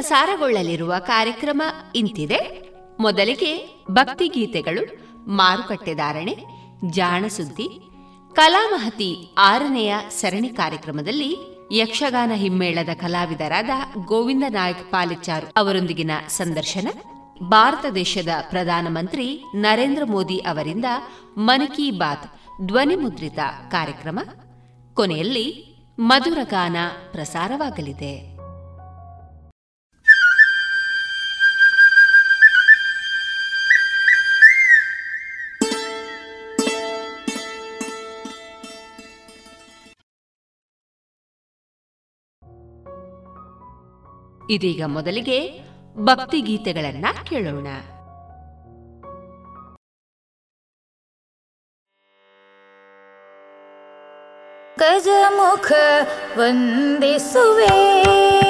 ಪ್ರಸಾರಗೊಳ್ಳಲಿರುವ ಕಾರ್ಯಕ್ರಮ ಇಂತಿದೆ. ಮೊದಲಿಗೆ ಭಕ್ತಿಗೀತೆಗಳು ಮಾರುಕಟ್ಟೆ ಧಾರಣೆ ಜಾಣಸುದ್ದಿ ಕಲಾಮಹತಿ ಆರನೆಯ ಸರಣಿ ಕಾರ್ಯಕ್ರಮದಲ್ಲಿ ಯಕ್ಷಗಾನ ಹಿಮ್ಮೇಳದ ಕಲಾವಿದರಾದ ಗೋವಿಂದ ನಾಯಕ್ ಪಾಲಿಚಾರ್ ಅವರೊಂದಿಗಿನ ಸಂದರ್ಶನ. ಭಾರತ ದೇಶದ ಪ್ರಧಾನಮಂತ್ರಿ ನರೇಂದ್ರ ಮೋದಿ ಅವರಿಂದ ಮನ್ ಕಿ ಬಾತ್ ಧ್ವನಿಮುದ್ರಿತ ಕಾರ್ಯಕ್ರಮ. ಕೊನೆಯಲ್ಲಿ ಮಧುರಗಾನ ಪ್ರಸಾರವಾಗಲಿದೆ. ಇದೀಗ ಮೊದಲಿಗೆ ಭಕ್ತಿಗೀತೆಗಳನ್ನ ಕೇಳೋಣ. ಗಜಮುಖ ವಂದಿಸುವೆ.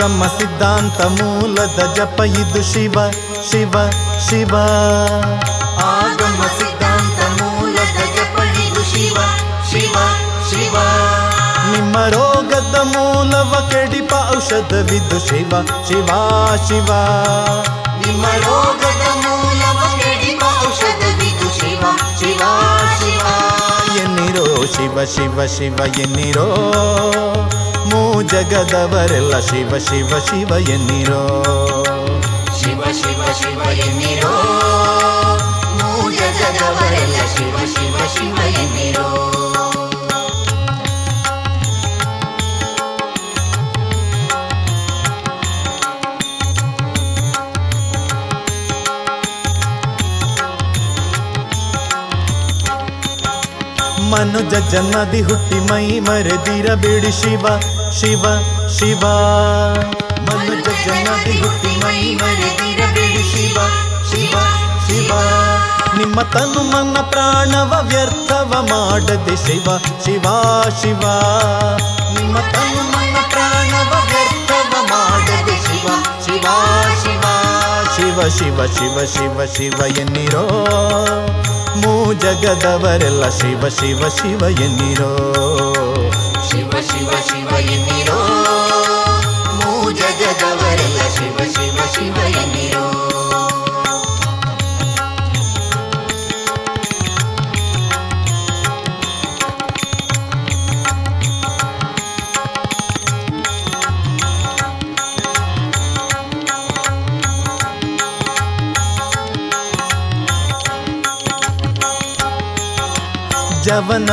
ಆಗಮ ಸಿದ್ಧಾಂತ ಮೂಲದ ಜಪ ಇದು ಶಿವ ಶಿವ ಶಿವ. ಆಗಮ ಸಿದ್ಧಾಂತ ಮೂಲದ ಜಪ ಇದು ಶಿವ ಶಿವ ಶಿವ. ನಿಮ್ಮ ರೋಗದ ಮೂಲವ ಕೆಡಿಪ ಔಷಧವಿದು ಶಿವ ಶಿವ ಶಿವ. ನಿಮ್ಮ ರೋಗದ ಮೂಲವ ಕೆಡಿಪ ಔಷಧವಿದು ಶಿವ ಶಿವ ಶಿವ. ಎನ್ನಿರೋ ಶಿವ ಶಿವ ಶಿವ ಎನ್ನಿರೋ ಜಗದವರೆಲ್ಲ ಶಿವ ಶಿವ ಶಿವ ಎನ್ನಿರೋ. ಶಿವ ಶಿವ ಶಿವ ಎನ್ನಿರೋ. ಜನ್ಮದಿ ಹುಟ್ಟಿ ಮೈ ಮರೆದಿರಬೇಡಿ ಶಿವ ಶಿವ ಶಿವ. ಮನುಜ ಜನ್ಮದಿ ಹುಟ್ಟಿ ಮೈ ಮರೆದಿರಬೇಡಿ ಶಿವ ಶಿವ ಶಿವ. ನಿಮ್ಮ ತನು ಮನ ಪ್ರಾಣವ ವ್ಯರ್ಥವ ಮಾಡದೆ ಶಿವ ಶಿವ ಶಿವ. ನಿಮ್ಮ ತನು ಮನ ಪ್ರಾಣವ ವ್ಯರ್ಥವ ಮಾಡದೆ ಶಿವ ಶಿವ ಶಿವ. ಶಿವ ಶಿವ ಶಿವ ಶಿವ ಶಿವ ಎನ್ನಿರೋ ಜಗದವರೆಲ್ಲ ಶಿವ ಶಿವ ಶಿವ ಎನ್ನಿರೋ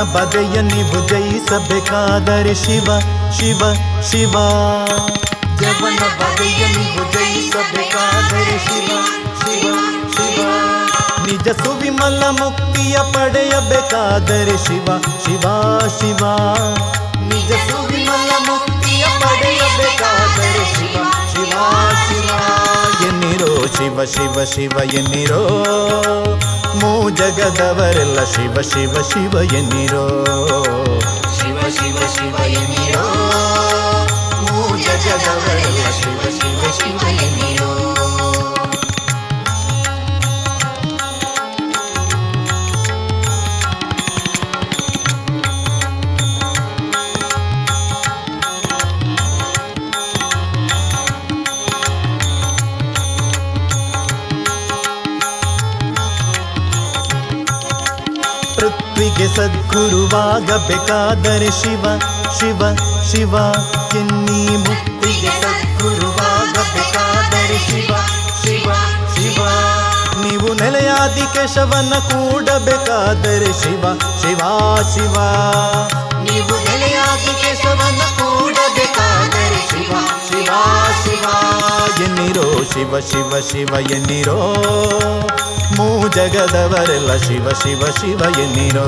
ಬದೆಯ ನೀವು ಜಯಿಸಬೇಕಾದರೆ ಶಿವ ಶಿವ ಶಿವ. ಜವನ ಬದೆಯ ನೀವು ಜಯಿಸಬೇಕಾದರೆ ಶಿವ ಶಿವ ಶಿವ. ನಿಜ ಸುವಿಮಲ ಮುಕ್ತಿಯ ಪಡೆಯಬೇಕಾದರೆ ಶಿವ ಶಿವ ಶಿವ. ನಿಜ ಸುವಿಮಲ ಮುಕ್ತಿಯ ಪಡೆಯಬೇಕಾದರೆ ಶಿವ ಶಿವ ಶಿವ. ಎನ್ನಿರೋ ಶಿವ ಶಿವ ಶಿವ ಎನ್ನಿರೋ ಮೂ ಜಗದವರೆಲ್ಲ ಶಿವ ಶಿವ ಶಿವ ಎನ್ನಿರೋ. ಸದ್ಗುರುವಾಗಬೇಕಾದರೆ ಶಿವ ಶಿವ ಶಿವ ಎನ್ನಿ ಮುಕ್ತಿಗೆ ಸದ್ಗುರುವಾಗಬೇಕಾದರೆ ಶಿವ ಶಿವ ಶಿವ. ನೀವು ನೆಲೆಯಾದಿ ಕೇಶವನ್ನ ಕೂಡಬೇಕಾದರೆ ಶಿವ ಶಿವ ಶಿವ. ನೀವು ನೆಲೆಯಾದಿ ಕೇಶವನ್ನ ಕೂಡಬೇಕಾದರೆ ಶಿವ ಶಿವ ಶಿವ. ಎನ್ನಿರೋ ಶಿವ ಶಿವ ಶಿವ, ಎನ್ನಿರೋ. ಮೂ ಜಗದವರೆಲ್ಲ ಶಿವ ಶಿವ ಶಿವ, ಎನ್ನಿರೋ.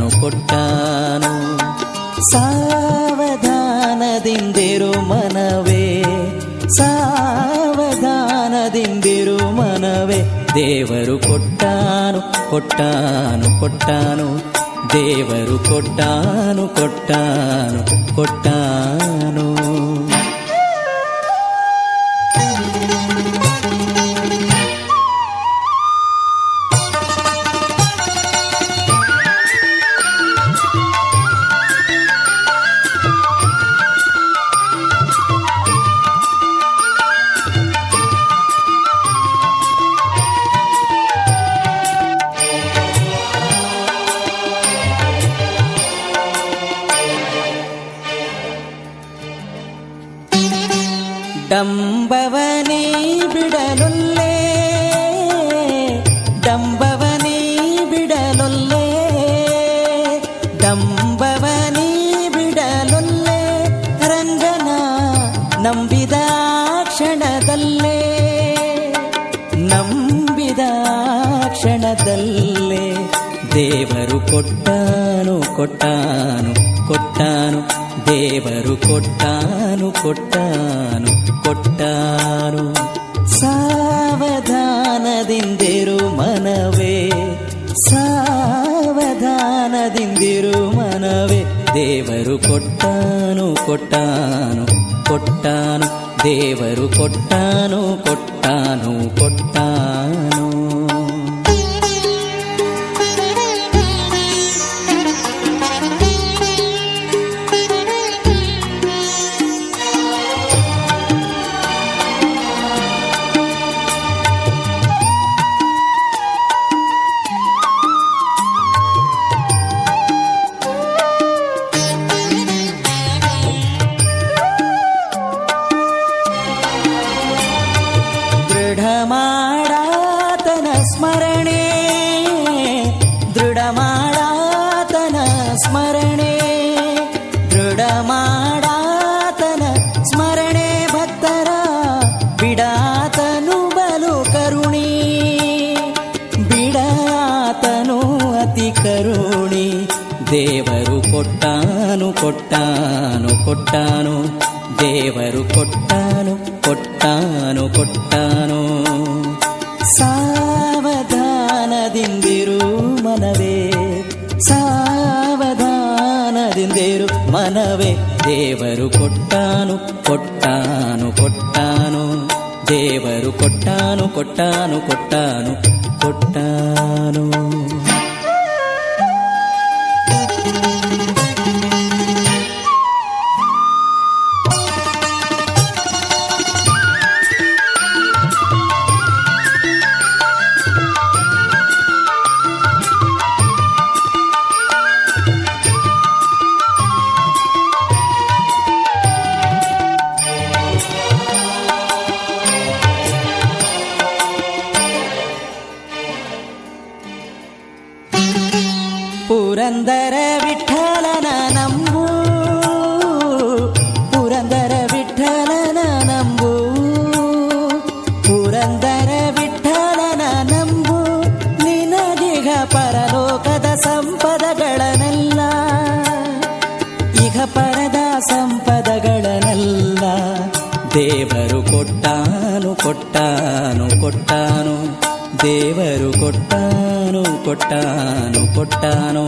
ನಾನು ಕೊಟ್ಟಾನು. ಸಾವಧಾನದಿಂದಿರು ಮನವೇ ಸಾವಧಾನದಿಂದಿರು ಮನವೇ. ದೇವರು ಕೊಟ್ಟಾನು ಕೊಟ್ಟಾನು ಕೊಟ್ಟಾನು. ದೇವರು ಕೊಟ್ಟಾನು ಕೊಟ್ಟಾನು ಕೊಟ್ಟಾನು. కొట్టాను కొట్టాను కొట్టాను.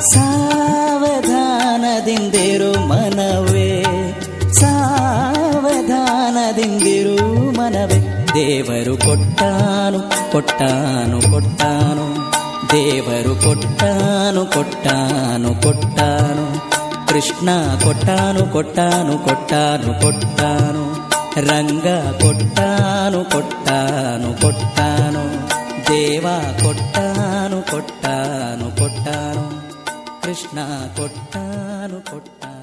సావధానదిందిరు మనవే సావధాన సావధానదిందిరు మనవే. దేవరు కొట్టాను కొట్టాను కొట్టాను. దేవరు కొట్టాను కొట్టాను కొట్టాను. కృష్ణ కొట్టాను కొట్టాను కొట్టాను కొట్టాను. రంగ కొట్టాను కొట్టాను కొట్టాను. దేవా కొట్టాను కొట్టాను కొట్టాను. కృష్ణ కొట్టాను కొట్టాను.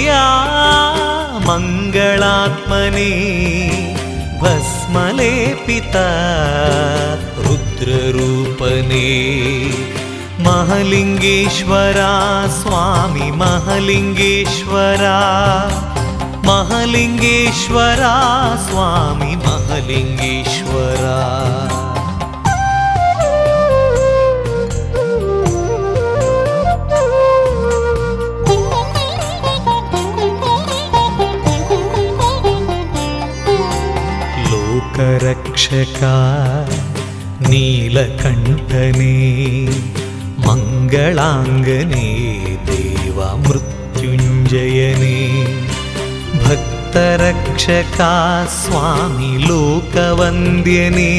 प्रिया मङ्गलात्मने भस्मले पिता रुद्ररूपने महलिङ्गेश्वरा स्वामि महलिङ्गेश्वरा महलिङ्गेश्वरा स्वामि महलिङ्गेश्वरा। रक्षका नीलकण्ठने मङ्गलाङ्गने देवमृत्युञ्जयने भक्तरक्षका स्वामि लोकवन्द्यने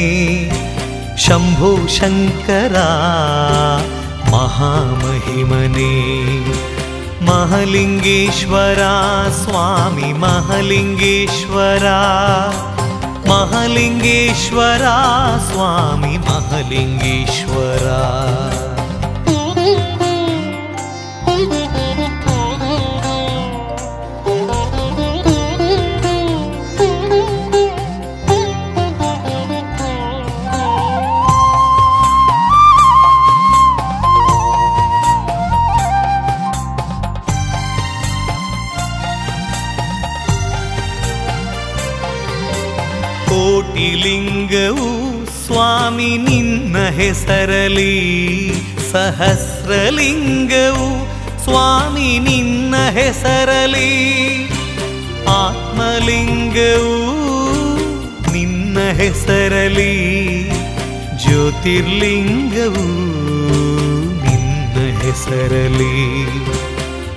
शम्भो शङ्करा महामहिमने महलिङ्गेश्वरा स्वामि महलिङ्गेश्वरा महलिङ्गेश्वरा स्वामी महलिङ्गेश्वरा। ಹೆಸರಲಿ, ಸಹಸ್ರಲಿಂಗವು ಸ್ವಾಮಿ ನಿನ್ನ ಹೆಸರಲಿ. ಆತ್ಮಲಿಂಗವು ನಿನ್ನ ಹೆಸರಲಿ, ಜ್ಯೋತಿರ್ಲಿಂಗವು ನಿನ್ನ ಹೆಸರಲಿ.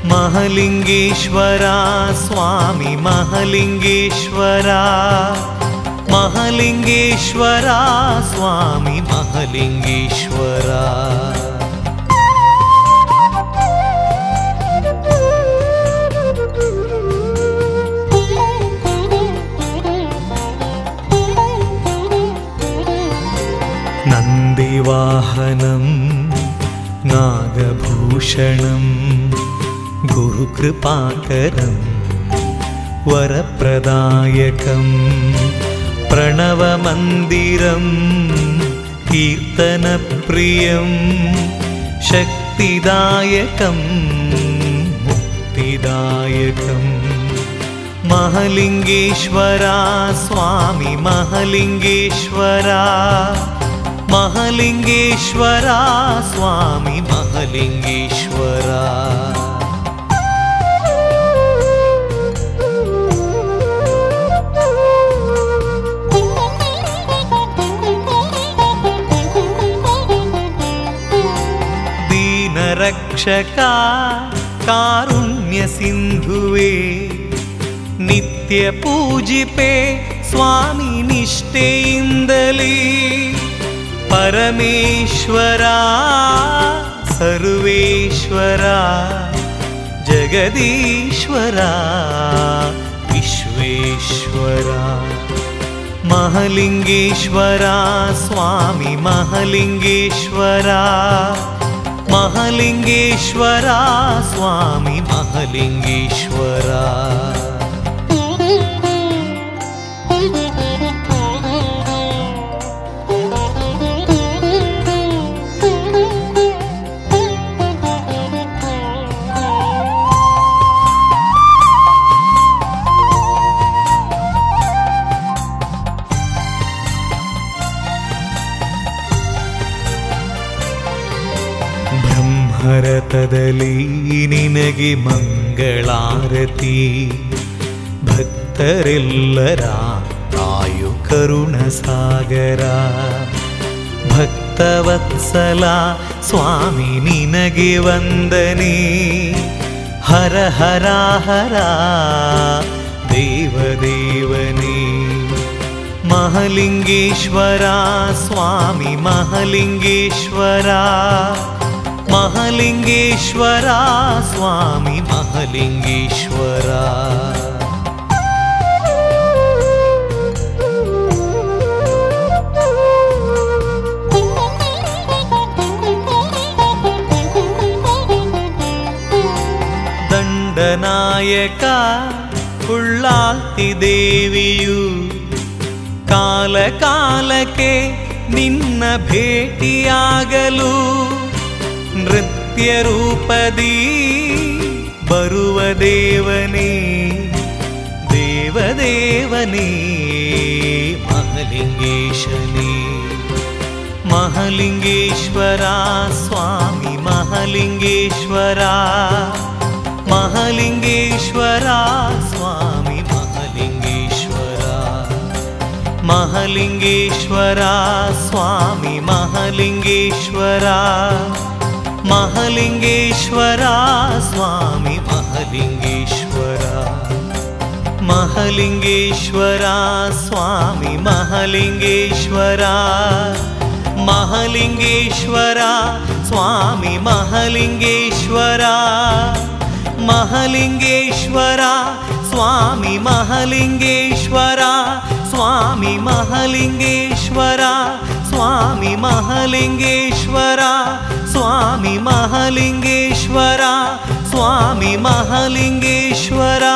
ಮಹಲಿಂಗೇಶ್ವರ, ಸ್ವಾಮಿ ಮಹಲಿಂಗೇಶ್ವರ ಮಹಲಿಂಗೇಶ್ವರ, ಸ್ವಾಮಿ மகாலிங்கீஸ்வரா नन्दिवाहनं नागभूषणं गुरुकृपाकरं वरप्रदायकं प्रणवमन्दिरम् कीर्तनप्रियं शक्तिदायकं मुक्तिदायकम् महलिङ्गेश्वरा स्वामी महलिङ्गेश्वरा महलिङ्गेश्वरा स्वामी महलिङ्गेश्वरा ಕಾರುಣ್ಯ ಸಿಂಧು ನಿತ್ಯ ಪೂಜಿ ಪೇ ಸ್ವಾಮಿ ನಿಷ್ಠೆಯಿಂದಲಿ. ಪರಮೇಶ್ವರ ಸರ್ವೇಶ್ವರ ಜಗದೀಶ್ವರ ವಿಶ್ವೇಶ್ವರ. ಮಹಲಿಂಗೇಶ್ವರ ಸ್ವಾಮಿ ಮಹಲಿಂಗೇಶ್ವರಾ. महलिङ्गेश्वरा स्वामी महलिङ्गेश्वरा। ಬ್ರಹ್ಮರಥದಲ್ಲಿ ನಿನಗೆ ಮಂಗಳಾರತಿ. ಭಕ್ತರೆಲ್ಲರ ಆಯು ಕರುಣ ಸಾಗರ ಭಕ್ತವತ್ಸಲ ಸ್ವಾಮಿ ನಿನಗೆ ವಂದನೆ. ಹರ ಹರ ಹರ ದೇವದೇವನೇ. ಮಹಲಿಂಗೇಶ್ವರ ಸ್ವಾಮಿ ಮಹಲಿಂಗೇಶ್ವರ. ಮಹಲಿಂಗೇಶ್ವರ ಸ್ವಾಮಿ ಮಹಲಿಂಗೇಶ್ವರ ದಂಡನಾಯಕ ಉಳ್ಳಾಲ್ತಿ ದೇವಿಯು ಕಾಲ ಕಾಲಕ್ಕೆ ನಿನ್ನ ಭೇಟಿಯಾಗಲು ನೃತ್ಯ ರೂಪದಿ ಬರುವ ದೇವನೇ ದೇವದೇವನೇ ಮಹಲಿಂಗೇಶನೇ ಮಹಲಿಂಗೇಶ್ವರ ಸ್ವಾಮಿ ಮಹಲಿಂಗೇಶ್ವರ ಮಹಲಿಂಗೇಶ್ವರ ಸ್ವಾಮಿ ಮಹಲಿಂಗೇಶ್ವರ ಮಹಲಿಂಗೇಶ್ವರ ಸ್ವಾಮಿ ಮಹಲಿಂಗೇಶ್ವರ महलिङ्गेश्वरा स्वामी महलिङ्गेश्वरा। महलिङ्गेश्वरा स्वामी महलिङ्गेश्वरा। महलिङ्गेश्वरा स्वामी महलिङ्गेश्वरा। महलिङ्गेश्वरा स्वामी महलिङ्गेश्वरा। स्वामी महलिङ्गेश्वरा स्वामी महलिङ्गेश्वरा। स्वामी महलिङ्गेश्वरा स्वामी महलिङ्गेश्वरा।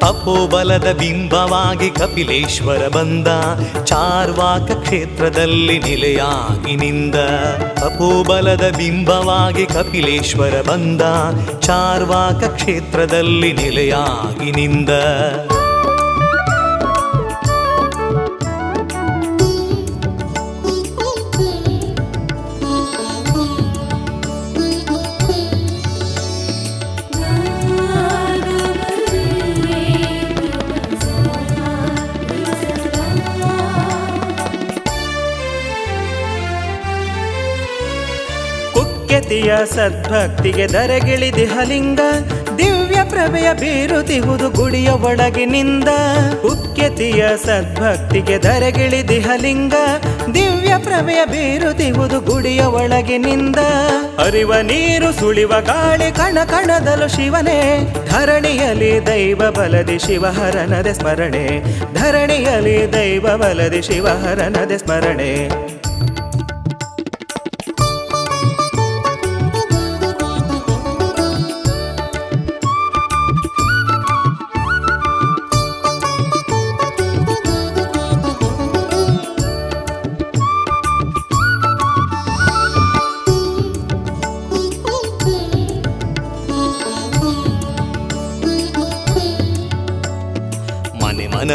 ತಪೋಬಲದ ಬಿಂಬವಾಗಿ ಕಪಿಲೇಶ್ವರ ಬಂದ. ಚಾರ್ವಾಕ ಕ್ಷೇತ್ರದಲ್ಲಿ ನಿಲೆಯಾಗಿ ನಿಂದ. ತಪೋಬಲದ ಬಿಂಬವಾಗಿ ಕಪಿಲೇಶ್ವರ ಬಂದ. ಚಾರ್ವಾಕ ಕ್ಷೇತ್ರದಲ್ಲಿ ನಿಲೆಯಾಗಿ ನಿಂದ. ಪುಕ್ಕೆತಿಯ ಸದ್ಭಕ್ತಿಗೆ ದರಗಿಳಿದಿಹಲಿಂಗ ದಿವ್ಯ ಪ್ರಭೆಯ ಬೀರುತಿಹುದು ಗುಡಿಯ ಒಳಗಿನಿಂದ. ಉಕ್ಕೆತಿಯ ಸದ್ಭಕ್ತಿಗೆ ದರಗಿಳಿದಿಹಲಿಂಗ ದಿವ್ಯ ಪ್ರಭೆಯ ಬೀರುತಿಹುದು ಗುಡಿಯ ಒಳಗಿನಿಂದ. ಅರಿವ ನೀರು ಸುಳಿವ ಗಾಳಿ ಕಣ ಕಣದಲು ಶಿವನೇ. ಧರಣಿಯಲ್ಲಿ ದೈವ ಬಲದಿ ಶಿವಹರನದೆ ಸ್ಮರಣೆ. ಧರಣಿಯಲ್ಲಿ ದೈವ ಬಲದಿ ಶಿವಹರನದೆ ಸ್ಮರಣೆ.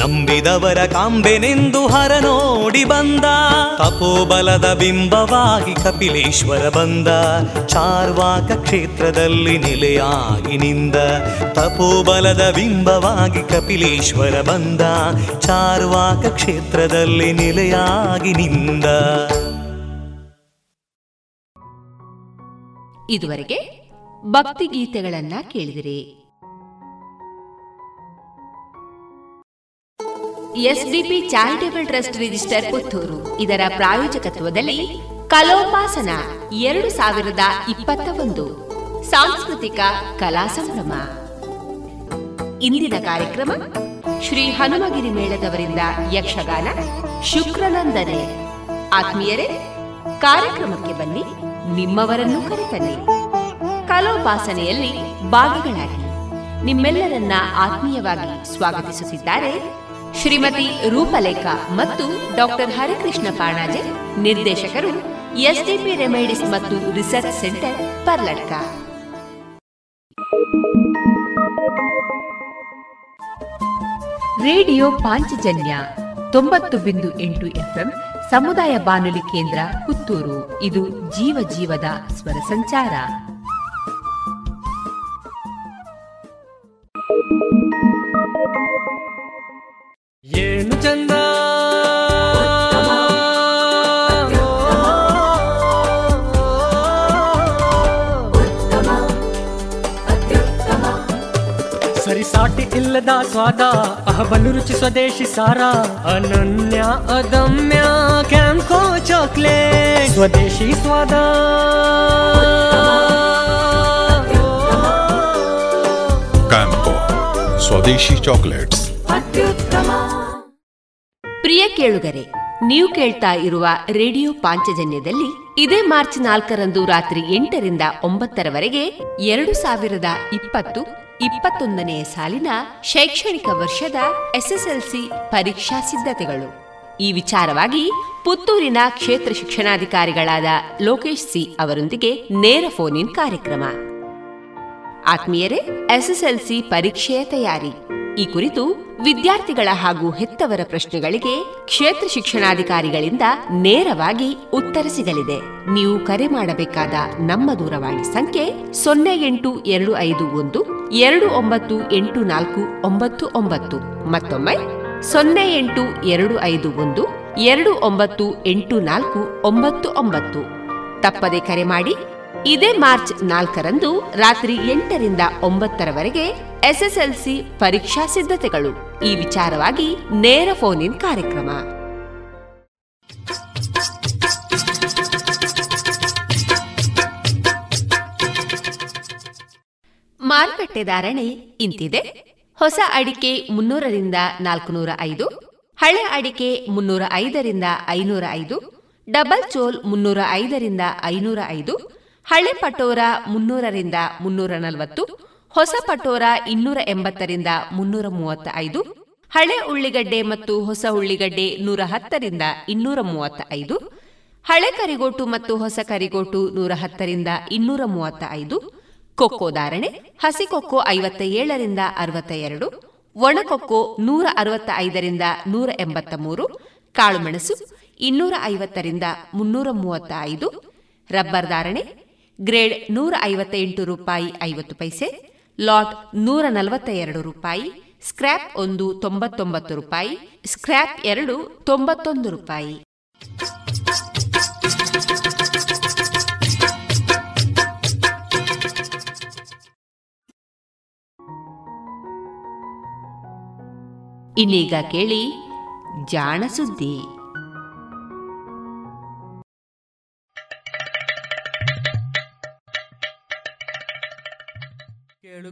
ನಂಬಿದವರ ಕಾಂಬೆನೆಂದು ಹರ ನೋಡಿ ಬಂದ. ತಪೋಬಲದ ಬಿಂಬವಾಗಿ ಕಪಿಲೇಶ್ವರ ಬಂದ. ಚಾರ್ವಾಕ ಕ್ಷೇತ್ರದಲ್ಲಿ ನೆಲೆಯಾಗಿ ನಿಂದ. ತಪೋಬಲದ ಬಿಂಬವಾಗಿ ಕಪಿಲೇಶ್ವರ ಬಂದ. ಚಾರ್ವಾಕ ಕ್ಷೇತ್ರದಲ್ಲಿ ನೆಲೆಯಾಗಿ ನಿಂದ. ಇದುವರೆಗೆ ಭಕ್ತಿ ಗೀತೆಗಳನ್ನ ಕೇಳಿದಿರಿ. SDP charitable trust register Puttur. ಇದರ ಪ್ರಾಯೋಜಕತ್ವದಲ್ಲಿ ಕಲೋಪಾಸನ ಎರಡು ಸಾವಿರದ ಇಪ್ಪತ್ತ ಒಂದು. ಸಾಂಸ್ಕೃತಿಕ ಕಲಾ ಸಂಭ್ರಮ. ಇಂದಿನ ಕಾರ್ಯಕ್ರಮ ಶ್ರೀ ಹನುಮಗಿರಿ ಮೇಳದವರಿಂದ ಯಕ್ಷಗಾನ ಶುಕ್ರನಂದನೆ. ಆತ್ಮೀಯರೇ, ಕಾರ್ಯಕ್ರಮಕ್ಕೆ ಬನ್ನಿ, ನಿಮ್ಮವರನ್ನು ಕರೆತನ್ನಿ. ಕಲೋಪಾಸನೆಯಲ್ಲಿ ಭಾಗಗಳಾಗಿ ನಿಮ್ಮೆಲ್ಲರನ್ನ ಆತ್ಮೀಯವಾಗಿ ಸ್ವಾಗತಿಸುತ್ತಿದ್ದಾರೆ ಶ್ರೀಮತಿ ರೂಪಲೇಖಾ ಮತ್ತು ಡಾಕ್ಟರ್ ಹರಿಕೃಷ್ಣ ಪಾಣಾಜೆ, ನಿರ್ದೇಶಕರು ಎಸ್ಡಿಪಿ ರೆಮೈಡಿಸ್ ಮತ್ತು research centre Parladka. Radio Panchajanya ತೊಂಬತ್ತು ಬಿಂದು ಎಂಟು ಎಫ್ಎಂ ಸಮುದಾಯ ಬಾನುಲಿ ಕೇಂದ್ರ ಪುತ್ತೂರು. ಇದು ಜೀವ ಜೀವದ ಸ್ವರ ಸಂಚಾರ. ಏನು ಚಂದ ಸರಿಸಾಟಿ ಇಲ್ಲದ ಸ್ವಾದ ಅಹಬಲು ರುಚಿ ಸ್ವದೇಶಿ ಸಾರ ಅನನ್ಯ ಅದಮ್ಯ ಕ್ಯಾಂಕೋ ಚಾಕ್ಲೇಟ್ ಸ್ವದೇಶಿ ಸ್ವಾದ ಕ್ಯಾಂಕೋ ಸ್ವದೇಶಿ ಚಾಕ್ಲೇಟ್ಸ್ ಪ್ರಿಯ ಕೇಳುಗರೆ, ನೀವು ಕೇಳ್ತಾ ಇರುವ ರೇಡಿಯೋ ಪಾಂಚಜನ್ಯದಲ್ಲಿ ಇದೇ ಮಾರ್ಚ್ ನಾಲ್ಕರಂದು ರಾತ್ರಿ ಎಂಟರಿಂದ ಒಂಬತ್ತರವರೆಗೆ ಎರಡು ಸಾವಿರದ ಇಪ್ಪತ್ತು ಇಪ್ಪತ್ತೊಂದನೆಯ ಸಾಲಿನ ಶೈಕ್ಷಣಿಕ ವರ್ಷದ ಎಸ್ಎಸ್ಎಲ್ಸಿ ಪರೀಕ್ಷಾ ಸಿದ್ಧತೆಗಳು. ಈ ವಿಚಾರವಾಗಿ ಪುತ್ತೂರಿನ ಕ್ಷೇತ್ರ ಶಿಕ್ಷಣಾಧಿಕಾರಿಗಳಾದ ಲೋಕೇಶ್ ಸಿ ಅವರೊಂದಿಗೆ ನೇರ ಫೋನ್ ಇನ್ ಕಾರ್ಯಕ್ರಮ. ಆತ್ಮೀಯರೇ, ಎಸ್ಎಸ್ಎಲ್ಸಿ ಪರೀಕ್ಷೆಯ ತಯಾರಿ. ಈ ಕುರಿತು ವಿದ್ಯಾರ್ಥಿಗಳ ಹಾಗೂ ಹೆತ್ತವರ ಪ್ರಶ್ನೆಗಳಿಗೆ ಕ್ಷೇತ್ರ ಶಿಕ್ಷಣಾಧಿಕಾರಿಗಳಿಂದ ನೇರವಾಗಿ ಉತ್ತರ ಸಿಗಲಿದೆ. ನೀವು ಕರೆ ಮಾಡಬೇಕಾದ ನಮ್ಮ ದೂರವಾಣಿ ಸಂಖ್ಯೆ ಸೊನ್ನೆ ಎಂಟು ಎರಡು ಐದು ಒಂದು ಎರಡು ಒಂಬತ್ತು ಎಂಟು ನಾಲ್ಕು ಒಂಬತ್ತು ಒಂಬತ್ತು. ಮತ್ತೊಮ್ಮೆ ಸೊನ್ನೆ ಎಂಟು ಎರಡು ಐದು ಒಂದು ಎರಡು ಒಂಬತ್ತು ಎಂಟು ನಾಲ್ಕು ಒಂಬತ್ತು ಒಂಬತ್ತು. ತಪ್ಪದೆ ಕರೆ ಮಾಡಿ ಇದೇ ಮಾರ್ಚ್ ನಾಲ್ಕರಂದು ರಾತ್ರಿ ಎಂಟರಿಂದ ಒಂಬತ್ತರವರೆಗೆ ಎಸ್ಎಸ್ಎಲ್ಸಿ ಪರೀಕ್ಷಾ ಸಿದ್ಧತೆಗಳು. ಈ ವಿಚಾರವಾಗಿ ನೇರ ಫೋನ್ ಇನ್ ಕಾರ್ಯಕ್ರಮ. ಮಾರುಕಟ್ಟೆ ಧಾರಣೆ ಇಂತಿದೆ. ಹೊಸ ಅಡಿಕೆ ಮುನ್ನೂರರಿಂದ ನಾಲ್ಕುನೂರ ಐದು, ಹಳೆ ಅಡಿಕೆ ಮುನ್ನೂರ ಐದರಿಂದ ಐನೂರ ಐದು, ಡಬಲ್ ಚೋಲ್ ಮುನ್ನೂರ ಐದರಿಂದ ಐನೂರ ಐದು ಹಳೆ ಪಟೋರ ಮುನ್ನೂರರಿಂದ ಮುನ್ನೂರ ನಲವತ್ತು, ಹೊಸ ಪಟೋರ ಇನ್ನೂರ ಎಂಬತ್ತರಿಂದ ಮುನ್ನೂರ ಮೂವತ್ತ ಐದು ಹಳೆ ಉಳ್ಳಿಗಡ್ಡೆ ಮತ್ತು ಹೊಸ ಉಳ್ಳಿಗಡ್ಡೆ ನೂರ ಹತ್ತರಿಂದ ಇನ್ನೂರ ಮೂವತ್ತ ಐದು ಹಳೆ ಕರಿಗೋಟು ಮತ್ತು ಹೊಸ ಕರಿಗೋಟು ನೂರ ಹತ್ತರಿಂದ ಇನ್ನೂರ ಮೂವತ್ತ ಐದು ಕೊಕ್ಕೋ ಧಾರಣೆ, ಹಸಿ ಕೊಕ್ಕೋ ಐವತ್ತ ಏಳರಿಂದ ಅರವತ್ತ ಎರಡು ಒಣಕೊಕ್ಕೋ ನೂರ ಅರವತ್ತ ಐದರಿಂದ ನೂರ ಎಂಬತ್ತ ಮೂರು ಕಾಳುಮೆಣಸು ಇನ್ನೂರ ಐವತ್ತರಿಂದ ಮುನ್ನೂರ ಮೂವತ್ತ ಐದು ರಬ್ಬರ್ ಧಾರಣೆ ಗ್ರೇಡ್ ನೂರ ಐವತ್ತ ಎಂಟು ರೂಪಾಯಿ ಐವತ್ತು ಪೈಸೆ, ಲಾಟ್ ನೂರ ನಲವತ್ತ ಎರಡು ರೂಪಾಯಿ, ಸ್ಕ್ರ್ಯಾಪ್ ಒಂದು ತೊಂಬತ್ತೊಂಬತ್ತು ರೂಪಾಯಿ, ಸ್ಕ್ರ್ಯಾಪ್ ಎರಡು ತೊಂಬತ್ತೊಂದು ರೂಪಾಯಿ. ಇನ್ನೀಗ ಕೇಳಿ ಜಾಣ ಸುದ್ದಿ.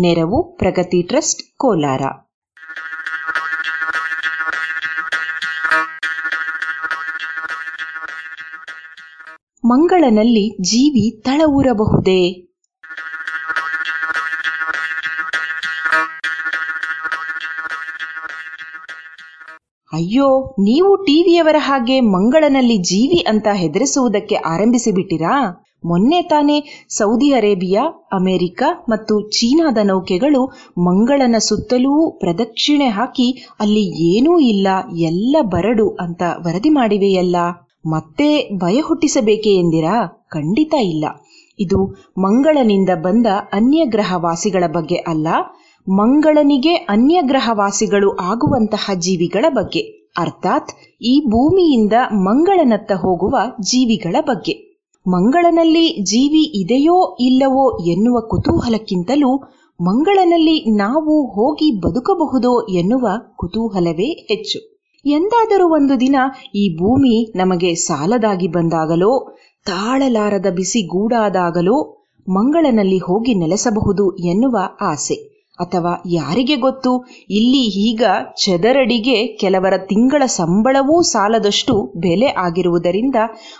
ನೆರವು ಪ್ರಗತಿ ಟ್ರಸ್ಟ್, ಕೋಲಾರ. ಮಂಗಳನಲ್ಲಿ ಜೀವಿ ತಳವೂರಬಹುದೇ? ಅಯ್ಯೋ, ನೀವು ಟಿವಿಯವರ ಹಾಗೆ ಮಂಗಳನಲ್ಲಿ ಜೀವಿ ಅಂತ ಹೆದರಿಸುವುದಕ್ಕೆ ಆರಂಭಿಸಿಬಿಟ್ಟಿರಾ? ಮೊನ್ನೆ ತಾನೇ ಸೌದಿ ಅರೇಬಿಯಾ, ಅಮೆರಿಕ ಮತ್ತು ಚೀನಾದ ನೌಕೆಗಳು ಮಂಗಳನ ಸುತ್ತಲೂ ಪ್ರದಕ್ಷಿಣೆ ಹಾಕಿ ಅಲ್ಲಿ ಏನೂ ಇಲ್ಲ, ಎಲ್ಲ ಬರಡು ಅಂತ ವರದಿ ಮಾಡಿವೆಯಲ್ಲ. ಮತ್ತೆ ಭಯ ಹುಟ್ಟಿಸಬೇಕೆ ಎಂದಿರಾ? ಖಂಡಿತ ಇಲ್ಲ. ಇದು ಮಂಗಳನಿಂದ ಬಂದ ಅನ್ಯಗ್ರಹವಾಸಿಗಳ ಬಗ್ಗೆ ಅಲ್ಲ, ಮಂಗಳನಿಗೆ ಅನ್ಯಗ್ರಹವಾಸಿಗಳು ಆಗುವಂತಹ ಜೀವಿಗಳ ಬಗ್ಗೆ. ಅರ್ಥಾತ್ ಈ ಭೂಮಿಯಿಂದ ಮಂಗಳನತ್ತ ಹೋಗುವ ಜೀವಿಗಳ ಬಗ್ಗೆ. ಮಂಗಳನಲ್ಲಿ ಜೀವಿ ಇದೆಯೋ ಇಲ್ಲವೋ ಎನ್ನುವ ಕುತೂಹಲಕ್ಕಿಂತಲೂ ಮಂಗಳನಲ್ಲಿ ನಾವು ಹೋಗಿ ಬದುಕಬಹುದೋ ಎನ್ನುವ ಕುತೂಹಲವೇ ಹೆಚ್ಚು. ಎಂದಾದರೂ ಒಂದು ದಿನ ಈ ಭೂಮಿ ನಮಗೆ ಸಾಲದಾಗಿ ಬಂದಾಗಲೋ, ತಾಳಲಾರದ ಬಿಸಿ ಗೂಡಾದಾಗಲೋ ಮಂಗಳನಲ್ಲಿ ಹೋಗಿ ನೆಲೆಸಬಹುದು ಎನ್ನುವ ಆಸೆ. ಅಥವಾ ಯಾರಿಗೆ ಗೊತ್ತು? ಇಲ್ಲಿ ಈಗ ಚದರಡಿಗೆ ಕೆಲವರ ತಿಂಗಳ ಸಂಬಳವೂ ಸಾಲದಷ್ಟು ಬೆಲೆ ಆಗಿರುವುದರಿಂದ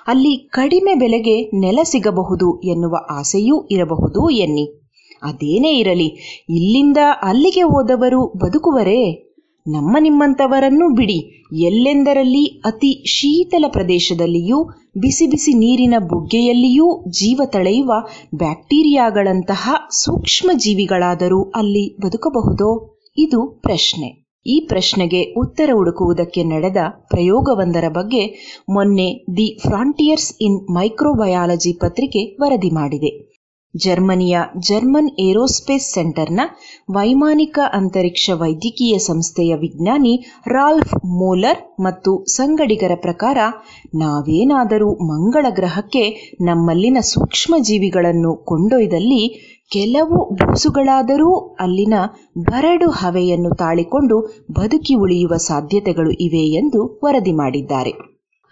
ಅಲ್ಲಿ ಕಡಿಮೆ ಬೆಲೆಗೆ ನೆಲ ಸಿಗಬಹುದು ಎನ್ನುವ ಆಸೆಯೂ ಇರಬಹುದು ಎನ್ನಿ. ಅದೇನೇ ಇರಲಿ, ಇಲ್ಲಿಂದ ಅಲ್ಲಿಗೆ ಹೋದವರು ಬದುಕುವರೇ? ನಮ್ಮ ನಿಮ್ಮಂಥವರನ್ನೂ ಬಿಡಿ. ಎಲ್ಲೆಂದರಲ್ಲಿ? ಅತಿ ಶೀತಲ ಪ್ರದೇಶದಲ್ಲಿಯೂ, ಬಿಸಿ ಬಿಸಿ ನೀರಿನ ಬುಗ್ಗೆಯಲ್ಲಿಯೂ ಜೀವ ತಳೆಯುವ ಬ್ಯಾಕ್ಟೀರಿಯಾಗಳಂತಹ ಸೂಕ್ಷ್ಮ ಜೀವಿಗಳಾದರೂ ಅಲ್ಲಿ ಬದುಕಬಹುದೋ? ಇದು ಪ್ರಶ್ನೆ. ಈ ಪ್ರಶ್ನೆಗೆ ಉತ್ತರ ಹುಡುಕುವುದಕ್ಕೆ ನಡೆದ ಪ್ರಯೋಗವೊಂದರ ಬಗ್ಗೆ ಮೊನ್ನೆ ದಿ ಫ್ರಾಂಟಿಯರ್ಸ್ ಇನ್ ಮೈಕ್ರೋಬಯಾಲಜಿ ಪತ್ರಿಕೆ ವರದಿ ಮಾಡಿದೆ. ಜರ್ಮನಿಯ ಜರ್ಮನ್ ಏರೋಸ್ಪೇಸ್ ಸೆಂಟರ್ನ ವೈಮಾನಿಕ ಅಂತರಿಕ್ಷ ವೈದ್ಯಕೀಯ ಸಂಸ್ಥೆಯ ವಿಜ್ಞಾನಿ ರಾಲ್ಫ್ ಮೋಲರ್ ಮತ್ತು ಸಂಗಡಿಗರ ಪ್ರಕಾರ, ನಾವೇನಾದರೂ ಮಂಗಳ ಗ್ರಹಕ್ಕೆ ನಮ್ಮಲ್ಲಿನ ಸೂಕ್ಷ್ಮ ಜೀವಿಗಳನ್ನು ಕೊಂಡೊಯ್ದಲ್ಲಿ ಕೆಲವು ಬೂಸುಗಳಾದರೂ ಅಲ್ಲಿನ ಬರಡು ಹವೆಯನ್ನು ತಾಳಿಕೊಂಡು ಬದುಕಿ ಉಳಿಯುವ ಸಾಧ್ಯತೆಗಳು ಇವೆ ಎಂದು ವರದಿ ಮಾಡಿದ್ದಾರೆ.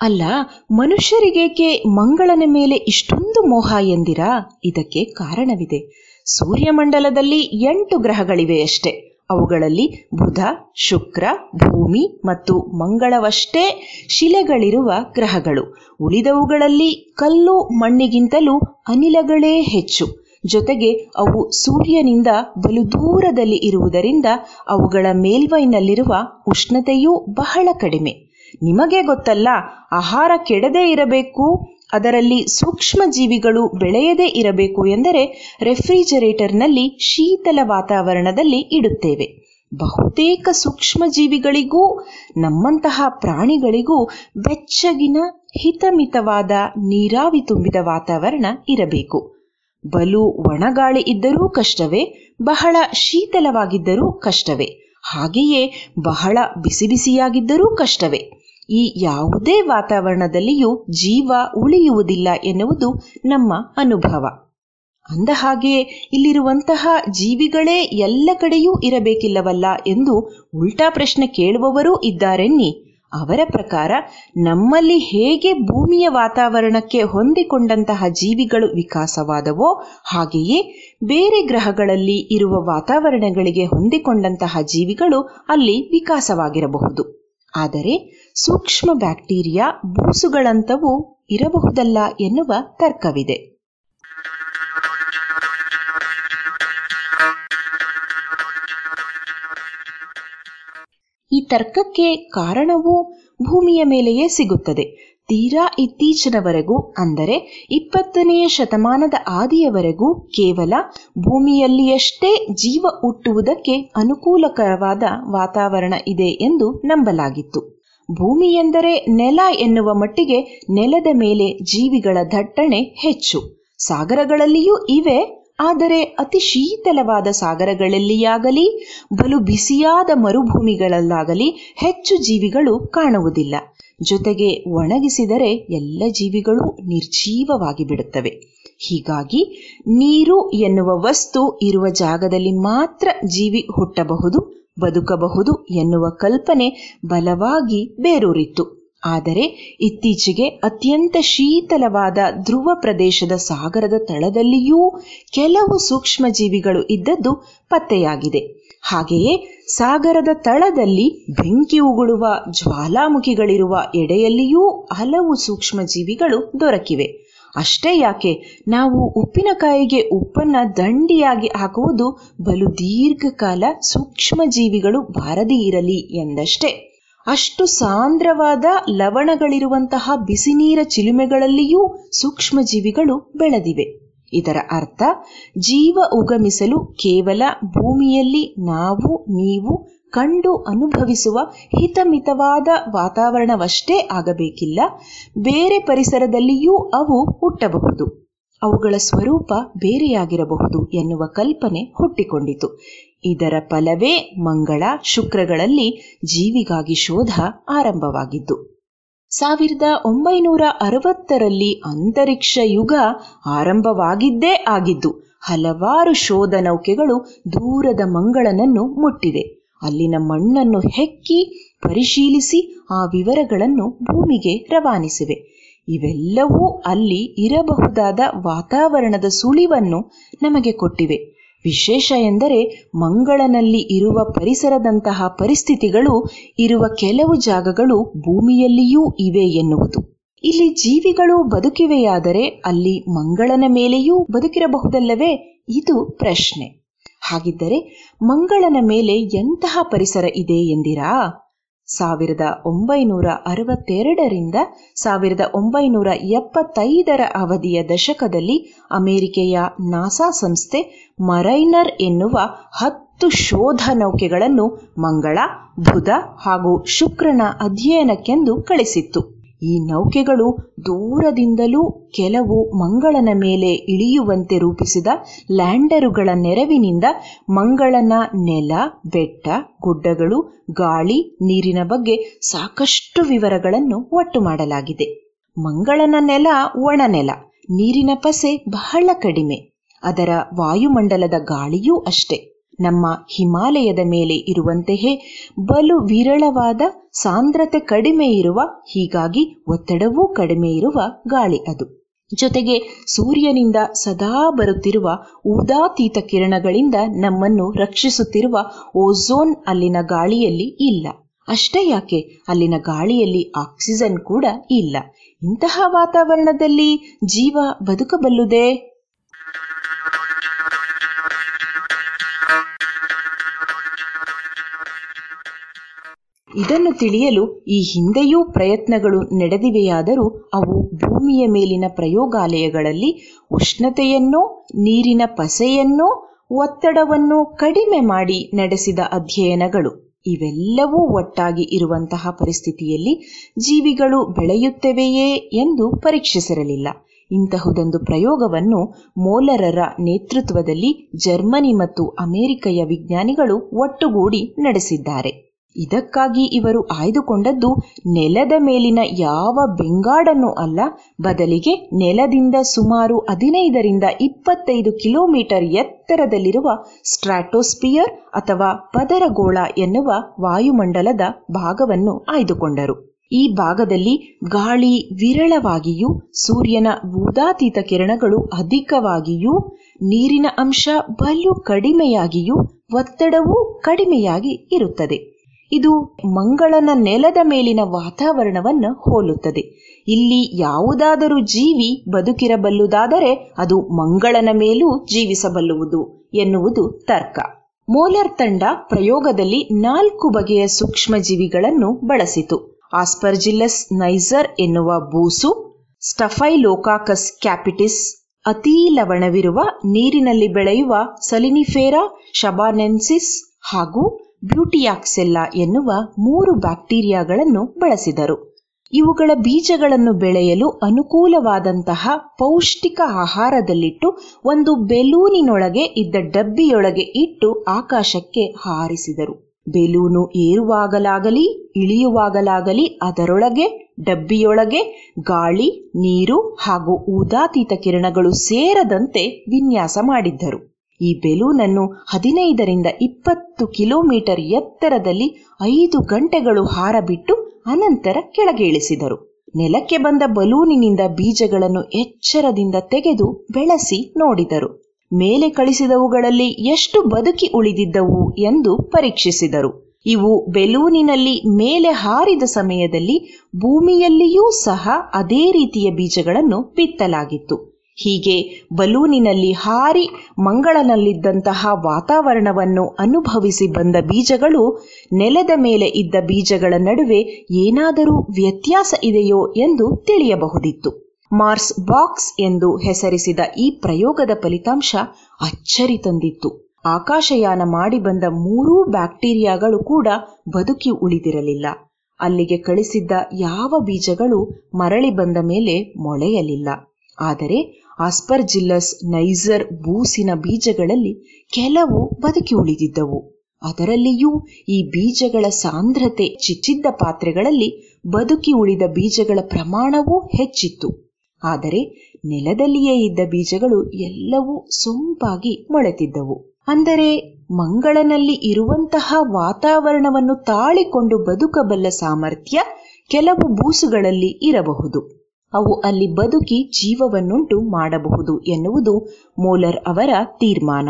ಅಲ್ಲ, ಮನುಷ್ಯರಿಗೇಕೆ ಮಂಗಳನ ಮೇಲೆ ಇಷ್ಟೊಂದು ಮೋಹ ಎಂದಿರಾ? ಇದಕ್ಕೆ ಕಾರಣವಿದೆ. ಸೂರ್ಯಮಂಡಲದಲ್ಲಿ ಎಂಟು ಗ್ರಹಗಳಿವೆಯಷ್ಟೇ ಅವುಗಳಲ್ಲಿ ಬುಧ, ಶುಕ್ರ, ಭೂಮಿ ಮತ್ತು ಮಂಗಳವಷ್ಟೇ ಶಿಲೆಗಳಿರುವ ಗ್ರಹಗಳು. ಉಳಿದವುಗಳಲ್ಲಿ ಕಲ್ಲು ಮಣ್ಣಿಗಿಂತಲೂ ಅನಿಲಗಳೇ ಹೆಚ್ಚು. ಜೊತೆಗೆ ಅವು ಸೂರ್ಯನಿಂದ ಬಲು ದೂರದಲ್ಲಿ ಇರುವುದರಿಂದ ಅವುಗಳ ಮೇಲ್ಮೈನಲ್ಲಿರುವ ಉಷ್ಣತೆಯೂ ಬಹಳ ಕಡಿಮೆ. ನಿಮಗೆ ಗೊತ್ತಲ್ಲ ಆಹಾರ ಕೆಡದೇ ಇರಬೇಕು, ಅದರಲ್ಲಿ ಸೂಕ್ಷ್ಮ ಜೀವಿಗಳು ಬೆಳೆಯದೇ ಇರಬೇಕು ಎಂದರೆ ರೆಫ್ರಿಜರೇಟರ್ನಲ್ಲಿ ಶೀತಲ ವಾತಾವರಣದಲ್ಲಿ ಇಡುತ್ತೇವೆ. ಬಹುತೇಕ ಸೂಕ್ಷ್ಮ ಜೀವಿಗಳಿಗೂ, ನಮ್ಮಂತಹ ಪ್ರಾಣಿಗಳಿಗೂ ಬೆಚ್ಚಗಿನ, ಹಿತಮಿತವಾದ ನೀರಾವಿ ತುಂಬಿದ ವಾತಾವರಣ ಇರಬೇಕು. ಬಲು ಒಣಗಾಳಿ ಇದ್ದರೂ ಕಷ್ಟವೇ, ಬಹಳ ಶೀತಲವಾಗಿದ್ದರೂ ಕಷ್ಟವೇ, ಹಾಗೆಯೇ ಬಹಳ ಬಿಸಿ ಬಿಸಿಯಾಗಿದ್ದರೂ ಕಷ್ಟವೇ. ಈ ಯಾವುದೇ ವಾತಾವರಣದಲ್ಲಿಯೂ ಜೀವ ಉಳಿಯುವುದಿಲ್ಲ ಎನ್ನುವುದು ನಮ್ಮ ಅನುಭವ. ಅಂದ ಹಾಗೆ ಇಲ್ಲಿರುವಂತಹ ಜೀವಿಗಳೇ ಎಲ್ಲ ಕಡೆಯೂ ಇರಬೇಕಿಲ್ಲವಲ್ಲ ಎಂದು ಉಲ್ಟಾ ಪ್ರಶ್ನೆ ಕೇಳುವವರೂ ಇದ್ದಾರೆನ್ನಿ. ಅವರ ಪ್ರಕಾರ ನಮ್ಮಲ್ಲಿ ಹೇಗೆ ಭೂಮಿಯ ವಾತಾವರಣಕ್ಕೆ ಹೊಂದಿಕೊಂಡಂತಹ ಜೀವಿಗಳು ವಿಕಾಸವಾದವೋ ಹಾಗೆಯೇ ಬೇರೆ ಗ್ರಹಗಳಲ್ಲಿ ಇರುವ ವಾತಾವರಣಗಳಿಗೆ ಹೊಂದಿಕೊಂಡಂತಹ ಜೀವಿಗಳು ಅಲ್ಲಿ ವಿಕಾಸವಾಗಿರಬಹುದು. ಆದರೆ ಸೂಕ್ಷ್ಮ ಬ್ಯಾಕ್ಟೀರಿಯಾ ಬೂಸುಗಳಂತವು ಇರಬಹುದಲ್ಲ ಎನ್ನುವ ತರ್ಕವಿದೆ. ಈ ತರ್ಕಕ್ಕೆ ಕಾರಣವೂ ಭೂಮಿಯ ಮೇಲೆಯೇ ಸಿಗುತ್ತದೆ. ತೀರಾ ಇತ್ತೀಚಿನವರೆಗೂ, ಅಂದರೆ ಇಪ್ಪತ್ತನೆಯ ಶತಮಾನದ ಆದಿಯವರೆಗೂ ಕೇವಲ ಭೂಮಿಯಲ್ಲಿಯಷ್ಟೇ ಜೀವ ಹುಟ್ಟುವುದಕ್ಕೆ ಅನುಕೂಲಕರವಾದ ವಾತಾವರಣ ಇದೆ ಎಂದು ನಂಬಲಾಗಿತ್ತು. ಭೂಮಿ ಎಂದರೆ ನೆಲ ಎನ್ನುವ ಮಟ್ಟಿಗೆ ನೆಲದ ಮೇಲೆ ಜೀವಿಗಳ ದಟ್ಟಣೆ ಹೆಚ್ಚು. ಸಾಗರಗಳಲ್ಲಿಯೂ ಇವೆ, ಆದರೆ ಅತಿ ಶೀತಲವಾದ ಸಾಗರಗಳಲ್ಲಿಯಾಗಲಿ, ಬಲು ಬಿಸಿಯಾದ ಮರುಭೂಮಿಗಳಲ್ಲಾಗಲಿ ಹೆಚ್ಚು ಜೀವಿಗಳು ಕಾಣುವುದಿಲ್ಲ. ಜೊತೆಗೆ ಒಣಗಿಸಿದರೆ ಎಲ್ಲ ಜೀವಿಗಳು ನಿರ್ಜೀವವಾಗಿ ಬಿಡುತ್ತವೆ. ಹೀಗಾಗಿ ನೀರು ಎನ್ನುವ ವಸ್ತು ಇರುವ ಜಾಗದಲ್ಲಿ ಮಾತ್ರ ಜೀವಿ ಹುಟ್ಟಬಹುದು, ಬದುಕಬಹುದು ಎನ್ನುವ ಕಲ್ಪನೆ ಬಲವಾಗಿ ಬೇರೂರಿತ್ತು. ಆದರೆ ಇತ್ತೀಚೆಗೆ ಅತ್ಯಂತ ಶೀತಲವಾದ ಧ್ರುವ ಪ್ರದೇಶದ ಸಾಗರದ ತಳದಲ್ಲಿಯೂ ಕೆಲವು ಸೂಕ್ಷ್ಮ ಜೀವಿಗಳು ಇದ್ದದ್ದು ಪತ್ತೆಯಾಗಿದೆ. ಹಾಗೆಯೇ ಸಾಗರದ ತಳದಲ್ಲಿ ಬೆಂಕಿ ಉಗುಳುವ ಜ್ವಾಲಾಮುಖಿಗಳಿರುವ ಎಡೆಯಲ್ಲಿಯೂ ಹಲವು ಸೂಕ್ಷ್ಮ ಜೀವಿಗಳು ದೊರಕಿವೆ. ಅಷ್ಟೇ ಯಾಕೆ, ನಾವು ಉಪ್ಪಿನಕಾಯಿಗೆ ಉಪ್ಪನ್ನ ದಂಡಿಯಾಗಿ ಹಾಕುವುದು ಬಲು ದೀರ್ಘಕಾಲ ಸೂಕ್ಷ್ಮ ಜೀವಿಗಳು ಬಾರದಿ ಇರಲಿ ಎಂದಷ್ಟೇ. ಅಷ್ಟು ಸಾಂದ್ರವಾದ ಲವಣಗಳಿರುವಂತಹ ಬಿಸಿನೀರ ಚಿಲುಮೆಗಳಲ್ಲಿಯೂ ಸೂಕ್ಷ್ಮ ಜೀವಿಗಳು ಬೆಳೆದಿವೆ. ಇದರ ಅರ್ಥ, ಜೀವ ಉಗಮಿಸಲು ಕೇವಲ ಭೂಮಿಯಲ್ಲಿ ನಾವು, ನೀವು ಕಂಡು ಅನುಭವಿಸುವ ಹಿತಮಿತವಾದ ವಾತಾವರಣವಷ್ಟೇ ಆಗಬೇಕಿಲ್ಲ. ಬೇರೆ ಪರಿಸರದಲ್ಲಿಯೂ ಅವು ಹುಟ್ಟಬಹುದು. ಅವುಗಳ ಸ್ವರೂಪ ಬೇರೆಯಾಗಿರಬಹುದು ಎನ್ನುವ ಕಲ್ಪನೆ ಹುಟ್ಟಿಕೊಂಡಿತು. ಇದರ ಫಲವೇ ಮಂಗಳ ಶುಕ್ರಗಳಲ್ಲಿ ಜೀವಿಗಾಗಿ ಶೋಧ ಆರಂಭವಾಗಿದ್ದು. ಸಾವಿರದ ಒಂಬೈನೂರ ಅರವತ್ತರಲ್ಲಿ ಅಂತರಿಕ್ಷ ಯುಗ ಆರಂಭವಾಗಿದ್ದೇ ಆಗಿದ್ದು, ಹಲವಾರು ಶೋಧ ನೌಕೆಗಳು ದೂರದ ಮಂಗಳನನ್ನು ಮುಟ್ಟಿವೆ. ಅಲ್ಲಿನ ಮಣ್ಣನ್ನು ಹೆಕ್ಕಿ ಪರಿಶೀಲಿಸಿ ಆ ವಿವರಗಳನ್ನು ಭೂಮಿಗೆ ರವಾನಿಸಿವೆ. ಇವೆಲ್ಲವೂ ಅಲ್ಲಿ ಇರಬಹುದಾದ ವಾತಾವರಣದ ಸುಳಿವನ್ನು ನಮಗೆ ಕೊಟ್ಟಿವೆ. ವಿಶೇಷ ಎಂದರೆ ಮಂಗಳನಲ್ಲಿ ಇರುವ ಪರಿಸರದಂತಹ ಪರಿಸ್ಥಿತಿಗಳು, ಇರುವ ಕೆಲವು ಜಾಗಗಳು ಭೂಮಿಯಲ್ಲಿಯೂ ಇವೆ ಎನ್ನುವುದು. ಇಲ್ಲಿ ಜೀವಿಗಳು ಬದುಕಿವೆಯಾದರೆ ಅಲ್ಲಿ ಮಂಗಳನ ಮೇಲೆಯೂ ಬದುಕಿರಬಹುದಲ್ಲವೇ? ಇದು ಪ್ರಶ್ನೆ. ಹಾಗಿದ್ದರೆ ಮಂಗಳನ ಮೇಲೆ ಎಂತಹ ಪರಿಸರ ಇದೆ ಎಂದಿರಾ? ಸಾವಿರದ ಒಂಬೈನೂರ ಅರವತ್ತೆರಡರಿಂದ ಸಾವಿರದ ಒಂಬೈನೂರ ಎಪ್ಪತ್ತೈದರ ಅವಧಿಯ ದಶಕದಲ್ಲಿ ಅಮೆರಿಕೆಯ ನಾಸಾ ಸಂಸ್ಥೆ ಮರೈನರ್ ಎನ್ನುವ ಹತ್ತು ಶೋಧ ನೌಕೆಗಳನ್ನು ಮಂಗಳ, ಬುಧ ಹಾಗೂ ಶುಕ್ರನ ಅಧ್ಯಯನಕ್ಕೆಂದು ಕಳಿಸಿತ್ತು. ಈ ನೌಕೆಗಳು ದೂರದಿಂದಲೂ ಕೆಲವು ಮಂಗಳನ ಮೇಲೆ ಇಳಿಯುವಂತೆ ರೂಪಿಸಿದ ಲ್ಯಾಂಡರುಗಳ ನೆರವಿನಿಂದ ಮಂಗಳನ ನೆಲ, ಬೆಟ್ಟ, ಗುಡ್ಡಗಳು, ಗಾಳಿ, ನೀರಿನ ಬಗ್ಗೆ ಸಾಕಷ್ಟು ವಿವರಗಳನ್ನು ಒಟ್ಟು ಮಾಡಲಾಗಿದೆ. ಮಂಗಳನ ನೆಲ, ಒಣನೆಲ, ನೀರಿನ ಪಸೆ ಬಹಳ ಕಡಿಮೆ. ಅದರ ವಾಯುಮಂಡಲದ ಗಾಳಿಯೂ ಅಷ್ಟೆ. ನಮ್ಮ ಹಿಮಾಲಯದ ಮೇಲೆ ಇರುವಂತೆಯೇ ಬಲು ವಿರಳವಾದ ಸಾಂದ್ರತೆ ಕಡಿಮೆ ಇರುವ, ಹೀಗಾಗಿ ಒತ್ತಡವೂ ಕಡಿಮೆ ಇರುವ ಗಾಳಿ ಅದು. ಜೊತೆಗೆ ಸೂರ್ಯನಿಂದ ಸದಾ ಬರುತ್ತಿರುವ ಉದಾತೀತ ಕಿರಣಗಳಿಂದ ನಮ್ಮನ್ನು ರಕ್ಷಿಸುತ್ತಿರುವ ಓಝೋನ್ ಅಲ್ಲಿನ ಗಾಳಿಯಲ್ಲಿ ಇಲ್ಲ. ಅಷ್ಟೇ ಯಾಕೆ? ಅಲ್ಲಿನ ಗಾಳಿಯಲ್ಲಿ ಆಕ್ಸಿಜನ್ ಕೂಡ ಇಲ್ಲ. ಇಂತಹ ವಾತಾವರಣದಲ್ಲಿ ಜೀವ ಬದುಕಬಲ್ಲುದೇ? ಇದನ್ನು ತಿಳಿಯಲು ಈ ಹಿಂದೆಯೂ ಪ್ರಯತ್ನಗಳು ನಡೆದಿವೆಯಾದರೂ ಅವು ಭೂಮಿಯ ಮೇಲಿನ ಪ್ರಯೋಗಾಲಯಗಳಲ್ಲಿ ಉಷ್ಣತೆಯನ್ನೋ, ನೀರಿನ ಪಸೆಯನ್ನೋ, ಒತ್ತಡವನ್ನು ಕಡಿಮೆ ಮಾಡಿ ನಡೆಸಿದ ಅಧ್ಯಯನಗಳು. ಇವೆಲ್ಲವೂ ಒಟ್ಟಾಗಿ ಇರುವಂತಹ ಪರಿಸ್ಥಿತಿಯಲ್ಲಿ ಜೀವಿಗಳು ಬೆಳೆಯುತ್ತವೆಯೇ ಎಂದು ಪರೀಕ್ಷಿಸಿರಲಿಲ್ಲ. ಇಂತಹುದೊಂದು ಪ್ರಯೋಗವನ್ನು ಮೋಲರರ ನೇತೃತ್ವದಲ್ಲಿ ಜರ್ಮನಿ ಮತ್ತು ಅಮೆರಿಕೆಯ ವಿಜ್ಞಾನಿಗಳು ಒಟ್ಟುಗೂಡಿ ನಡೆಸಿದ್ದಾರೆ. ಇದಕ್ಕಾಗಿ ಇವರು ಆಯ್ದುಕೊಂಡದ್ದು ನೆಲದ ಮೇಲಿನ ಯಾವ ಬೆಂಗಾಡನ್ನು ಅಲ್ಲ, ಬದಲಿಗೆ ನೆಲದಿಂದ ಸುಮಾರು ಹದಿನೈದರಿಂದ ಇಪ್ಪತ್ತೈದು ಕಿಲೋಮೀಟರ್ ಎತ್ತರದಲ್ಲಿರುವ ಸ್ಟ್ರಾಟೋಸ್ಪಿಯರ್ ಅಥವಾ ಪದರಗೋಳ ಎನ್ನುವ ವಾಯುಮಂಡಲದ ಭಾಗವನ್ನು ಆಯ್ದುಕೊಂಡರು. ಈ ಭಾಗದಲ್ಲಿ ಗಾಳಿ ವಿರಳವಾಗಿಯೂ, ಸೂರ್ಯನ ಭೂದಾತೀತ ಕಿರಣಗಳು ಅಧಿಕವಾಗಿಯೂ, ನೀರಿನ ಅಂಶ ಬಲು ಕಡಿಮೆಯಾಗಿಯೂ ಒತ್ತಡವೂ ಕಡಿಮೆಯಾಗಿ ಇರುತ್ತದೆ. ಇದು ಮಂಗಳನ ನೆಲದ ಮೇಲಿನ ವಾತಾವರಣವನ್ನು ಹೋಲುತ್ತದೆ. ಇಲ್ಲಿ ಯಾವುದಾದರೂ ಜೀವಿ ಬದುಕಿರಬಲ್ಲುದಾದರೆ ಅದು ಮಂಗಳನ ಮೇಲೂ ಜೀವಿಸಬಲ್ಲುವುದು ಎನ್ನುವುದು ತರ್ಕ. ಮೋಲರ್ ತಂಡ ಪ್ರಯೋಗದಲ್ಲಿ ನಾಲ್ಕು ಬಗೆಯ ಸೂಕ್ಷ್ಮಜೀವಿಗಳನ್ನು ಬಳಸಿತು. ಆಸ್ಪರ್ಜಿಲಸ್ ನೈಸರ್ ಎನ್ನುವ ಬೂಸು, ಸ್ಟಫೈಲೋಕಾಕಸ್ ಕ್ಯಾಪಿಟಿಸ್, ಅತೀ ಲವಣವಿರುವ ನೀರಿನಲ್ಲಿ ಬೆಳೆಯುವ ಸಲಿನಿಫೇರಾ, ಶಬಾನೆನ್ಸಿಸ್ ಹಾಗೂ ಬ್ಯೂಟಿಯಾಕ್ಸೆಲ್ಲಾ ಎನ್ನುವ ಮೂರು ಬ್ಯಾಕ್ಟೀರಿಯಾಗಳನ್ನು ಬಳಸಿದರು. ಇವುಗಳ ಬೀಜಗಳನ್ನು ಬೆಳೆಯಲು ಅನುಕೂಲವಾದಂತಹ ಪೌಷ್ಟಿಕ ಆಹಾರದಲ್ಲಿಟ್ಟು ಒಂದು ಬೆಲೂನಿನೊಳಗೆ ಇದ್ದ ಡಬ್ಬಿಯೊಳಗೆ ಇಟ್ಟು ಆಕಾಶಕ್ಕೆ ಹಾರಿಸಿದರು. ಬೆಲೂನು ಏರುವಾಗಲಾಗಲಿ, ಇಳಿಯುವಾಗಲಾಗಲಿ, ಅದರೊಳಗೆ, ಡಬ್ಬಿಯೊಳಗೆ ಗಾಳಿ, ನೀರು ಹಾಗೂ ಊದಾತೀತ ಕಿರಣಗಳು ಸೇರದಂತೆ ವಿನ್ಯಾಸ ಮಾಡಿದ್ದರು. ಈ ಬೆಲೂನನ್ನು ಹದಿನೈದರಿಂದ ಇಪ್ಪತ್ತು ಕಿಲೋಮೀಟರ್ ಎತ್ತರದಲ್ಲಿ ಐದು ಗಂಟೆಗಳು ಹಾರಬಿಟ್ಟು ಅನಂತರ ಕೆಳಗೆ ಇಳಿಸಿದರು ನೆಲಕ್ಕೆ ಬಂದ ಬಲೂನಿನಿಂದ ಬೀಜಗಳನ್ನು ಎಚ್ಚರದಿಂದ ತೆಗೆದು ಬೆಳೆಸಿ ನೋಡಿದರು. ಮೇಲೆ ಕಳಿಸಿದವುಗಳಲ್ಲಿ ಎಷ್ಟು ಬದುಕಿ ಉಳಿದಿದ್ದವು ಎಂದು ಪರೀಕ್ಷಿಸಿದರು. ಇವು ಬೆಲೂನಿನಲ್ಲಿ ಮೇಲೆ ಹಾರಿದ ಸಮಯದಲ್ಲಿ ಭೂಮಿಯಲ್ಲಿಯೂ ಸಹ ಅದೇ ರೀತಿಯ ಬೀಜಗಳನ್ನು ಬಿತ್ತಲಾಗಿತ್ತು. ಹೀಗೆ ಬಲೂನಿನಲ್ಲಿ ಹಾರಿ ಮಂಗಳನಲ್ಲಿದ್ದಂತಹ ವಾತಾವರಣವನ್ನು ಅನುಭವಿಸಿ ಬಂದ ಬೀಜಗಳು ನೆಲದ ಮೇಲೆ ಇದ್ದ ಬೀಜಗಳ ನಡುವೆ ಏನಾದರೂ ವ್ಯತ್ಯಾಸ ಇದೆಯೋ ಎಂದು ತಿಳಿಯಬಹುದಿತ್ತು. ಮಾರ್ಸ್ ಬಾಕ್ಸ್ ಎಂದು ಹೆಸರಿಸಿದ ಈ ಪ್ರಯೋಗದ ಫಲಿತಾಂಶ ಅಚ್ಚರಿ ತಂದಿತ್ತು. ಆಕಾಶಯಾನ ಮಾಡಿ ಬಂದ ಮೂರೂ ಬ್ಯಾಕ್ಟೀರಿಯಾಗಳು ಕೂಡ ಬದುಕಿ ಉಳಿದಿರಲಿಲ್ಲ. ಅಲ್ಲಿಗೆ ಕಳಿಸಿದ್ದ ಯಾವ ಬೀಜಗಳು ಮರಳಿ ಬಂದ ಮೇಲೆ ಮೊಳೆಯಲಿಲ್ಲ. ಆದರೆ ಆಸ್ಪರ್ಜಿಲ್ಲಸ್ ನೈಸರ್ ಬೂಸಿನ ಬೀಜಗಳಲ್ಲಿ ಕೆಲವು ಬದುಕಿ ಉಳಿದಿದ್ದವು. ಅದರಲ್ಲಿಯೂ ಈ ಬೀಜಗಳ ಸಾಂದ್ರತೆ ಚಿಚ್ಚಿದ್ದ ಪಾತ್ರೆಗಳಲ್ಲಿ ಬದುಕಿ ಉಳಿದ ಬೀಜಗಳ ಪ್ರಮಾಣವೂ ಹೆಚ್ಚಿತ್ತು. ಆದರೆ ನೆಲದಲ್ಲಿಯೇ ಇದ್ದ ಬೀಜಗಳು ಎಲ್ಲವೂ ಸೊಂಪಾಗಿ ಮೊಳೆತಿದ್ದವು. ಅಂದರೆ ಮಂಗಳನಲ್ಲಿ ಇರುವಂತಹ ವಾತಾವರಣವನ್ನು ತಾಳಿಕೊಂಡು ಬದುಕಬಲ್ಲ ಸಾಮರ್ಥ್ಯ ಕೆಲವು ಬೂಸುಗಳಲ್ಲಿ ಇರಬಹುದು. ಅವು ಅಲ್ಲಿ ಬದುಕಿ ಜೀವವನ್ನುಂಟು ಮಾಡಬಹುದು ಎನ್ನುವುದು ಮೋಲರ್ ಅವರ ತೀರ್ಮಾನ.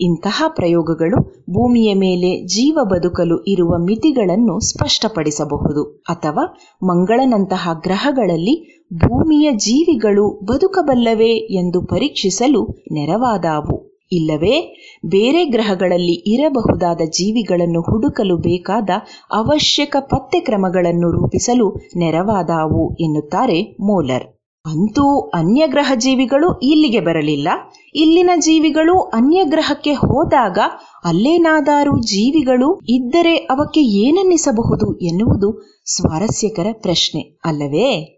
ಇಂತಹ ಪ್ರಯೋಗಗಳು ಭೂಮಿಯ ಮೇಲೆ ಜೀವ ಬದುಕಲು ಇರುವ ಮಿತಿಗಳನ್ನು ಸ್ಪಷ್ಟಪಡಿಸಬಹುದು. ಅಥವಾ ಮಂಗಳನಂತಹ ಗ್ರಹಗಳಲ್ಲಿ ಭೂಮಿಯ ಜೀವಿಗಳು ಬದುಕಬಲ್ಲವೇ ಎಂದು ಪರೀಕ್ಷಿಸಲು ನೆರವಾದಾವು. ಇಲ್ಲವೇ? ಬೇರೆ ಗ್ರಹಗಳಲ್ಲಿ ಇರಬಹುದಾದ ಜೀವಿಗಳನ್ನು ಹುಡುಕಲು ಬೇಕಾದ ಅವಶ್ಯಕ ಪತ್ತೆ ಕ್ರಮಗಳನ್ನು ರೂಪಿಸಲು ನೆರವಾದಾವು, ಎನ್ನುತ್ತಾರೆ ಮೋಲರ್. ಅಂತೂ ಅನ್ಯ ಗ್ರಹ ಜೀವಿಗಳು ಇಲ್ಲಿಗೆ ಬರಲಿಲ್ಲ. ಇಲ್ಲಿನ ಜೀವಿಗಳು ಅನ್ಯಗ್ರಹಕ್ಕೆ ಹೋದಾಗ ಅಲ್ಲೇನಾದರೂ ಜೀವಿಗಳು ಇದ್ದರೆ ಅವಕ್ಕೆ ಏನನ್ನಿಸಬಹುದು ಎನ್ನುವುದು ಸ್ವಾರಸ್ಯಕರ ಪ್ರಶ್ನೆ, ಅಲ್ಲವೇ?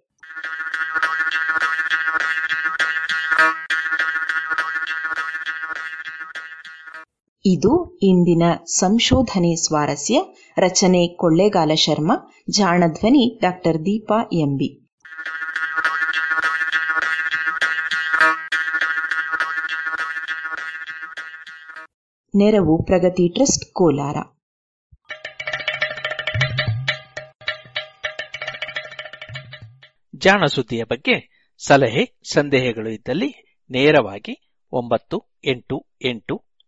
ಇದು ಇಂದಿನ ಸಂಶೋಧನೆ ಸ್ವಾರಸ್ಯ, ರಚನೆ ಕೊಳ್ಳೇಗಾಲ ಶರ್ಮ, ಜಾಣಧ್ವನಿ ಡಾಕ್ಟರ್ ದೀಪಾ ಎಂಬಿ. ನೆರವು ಪ್ರಗತಿ ಟ್ರಸ್ಟ್ ಕೋಲಾರ. ಜಾಣ ಸುದ್ದಿಯ ಬಗ್ಗೆ ಸಲಹೆ, ಸಂದೇಹಗಳು ಇದ್ದಲ್ಲಿ ನೇರವಾಗಿ ಒಂಬತ್ತು ಎಂಟು ಎಂಟು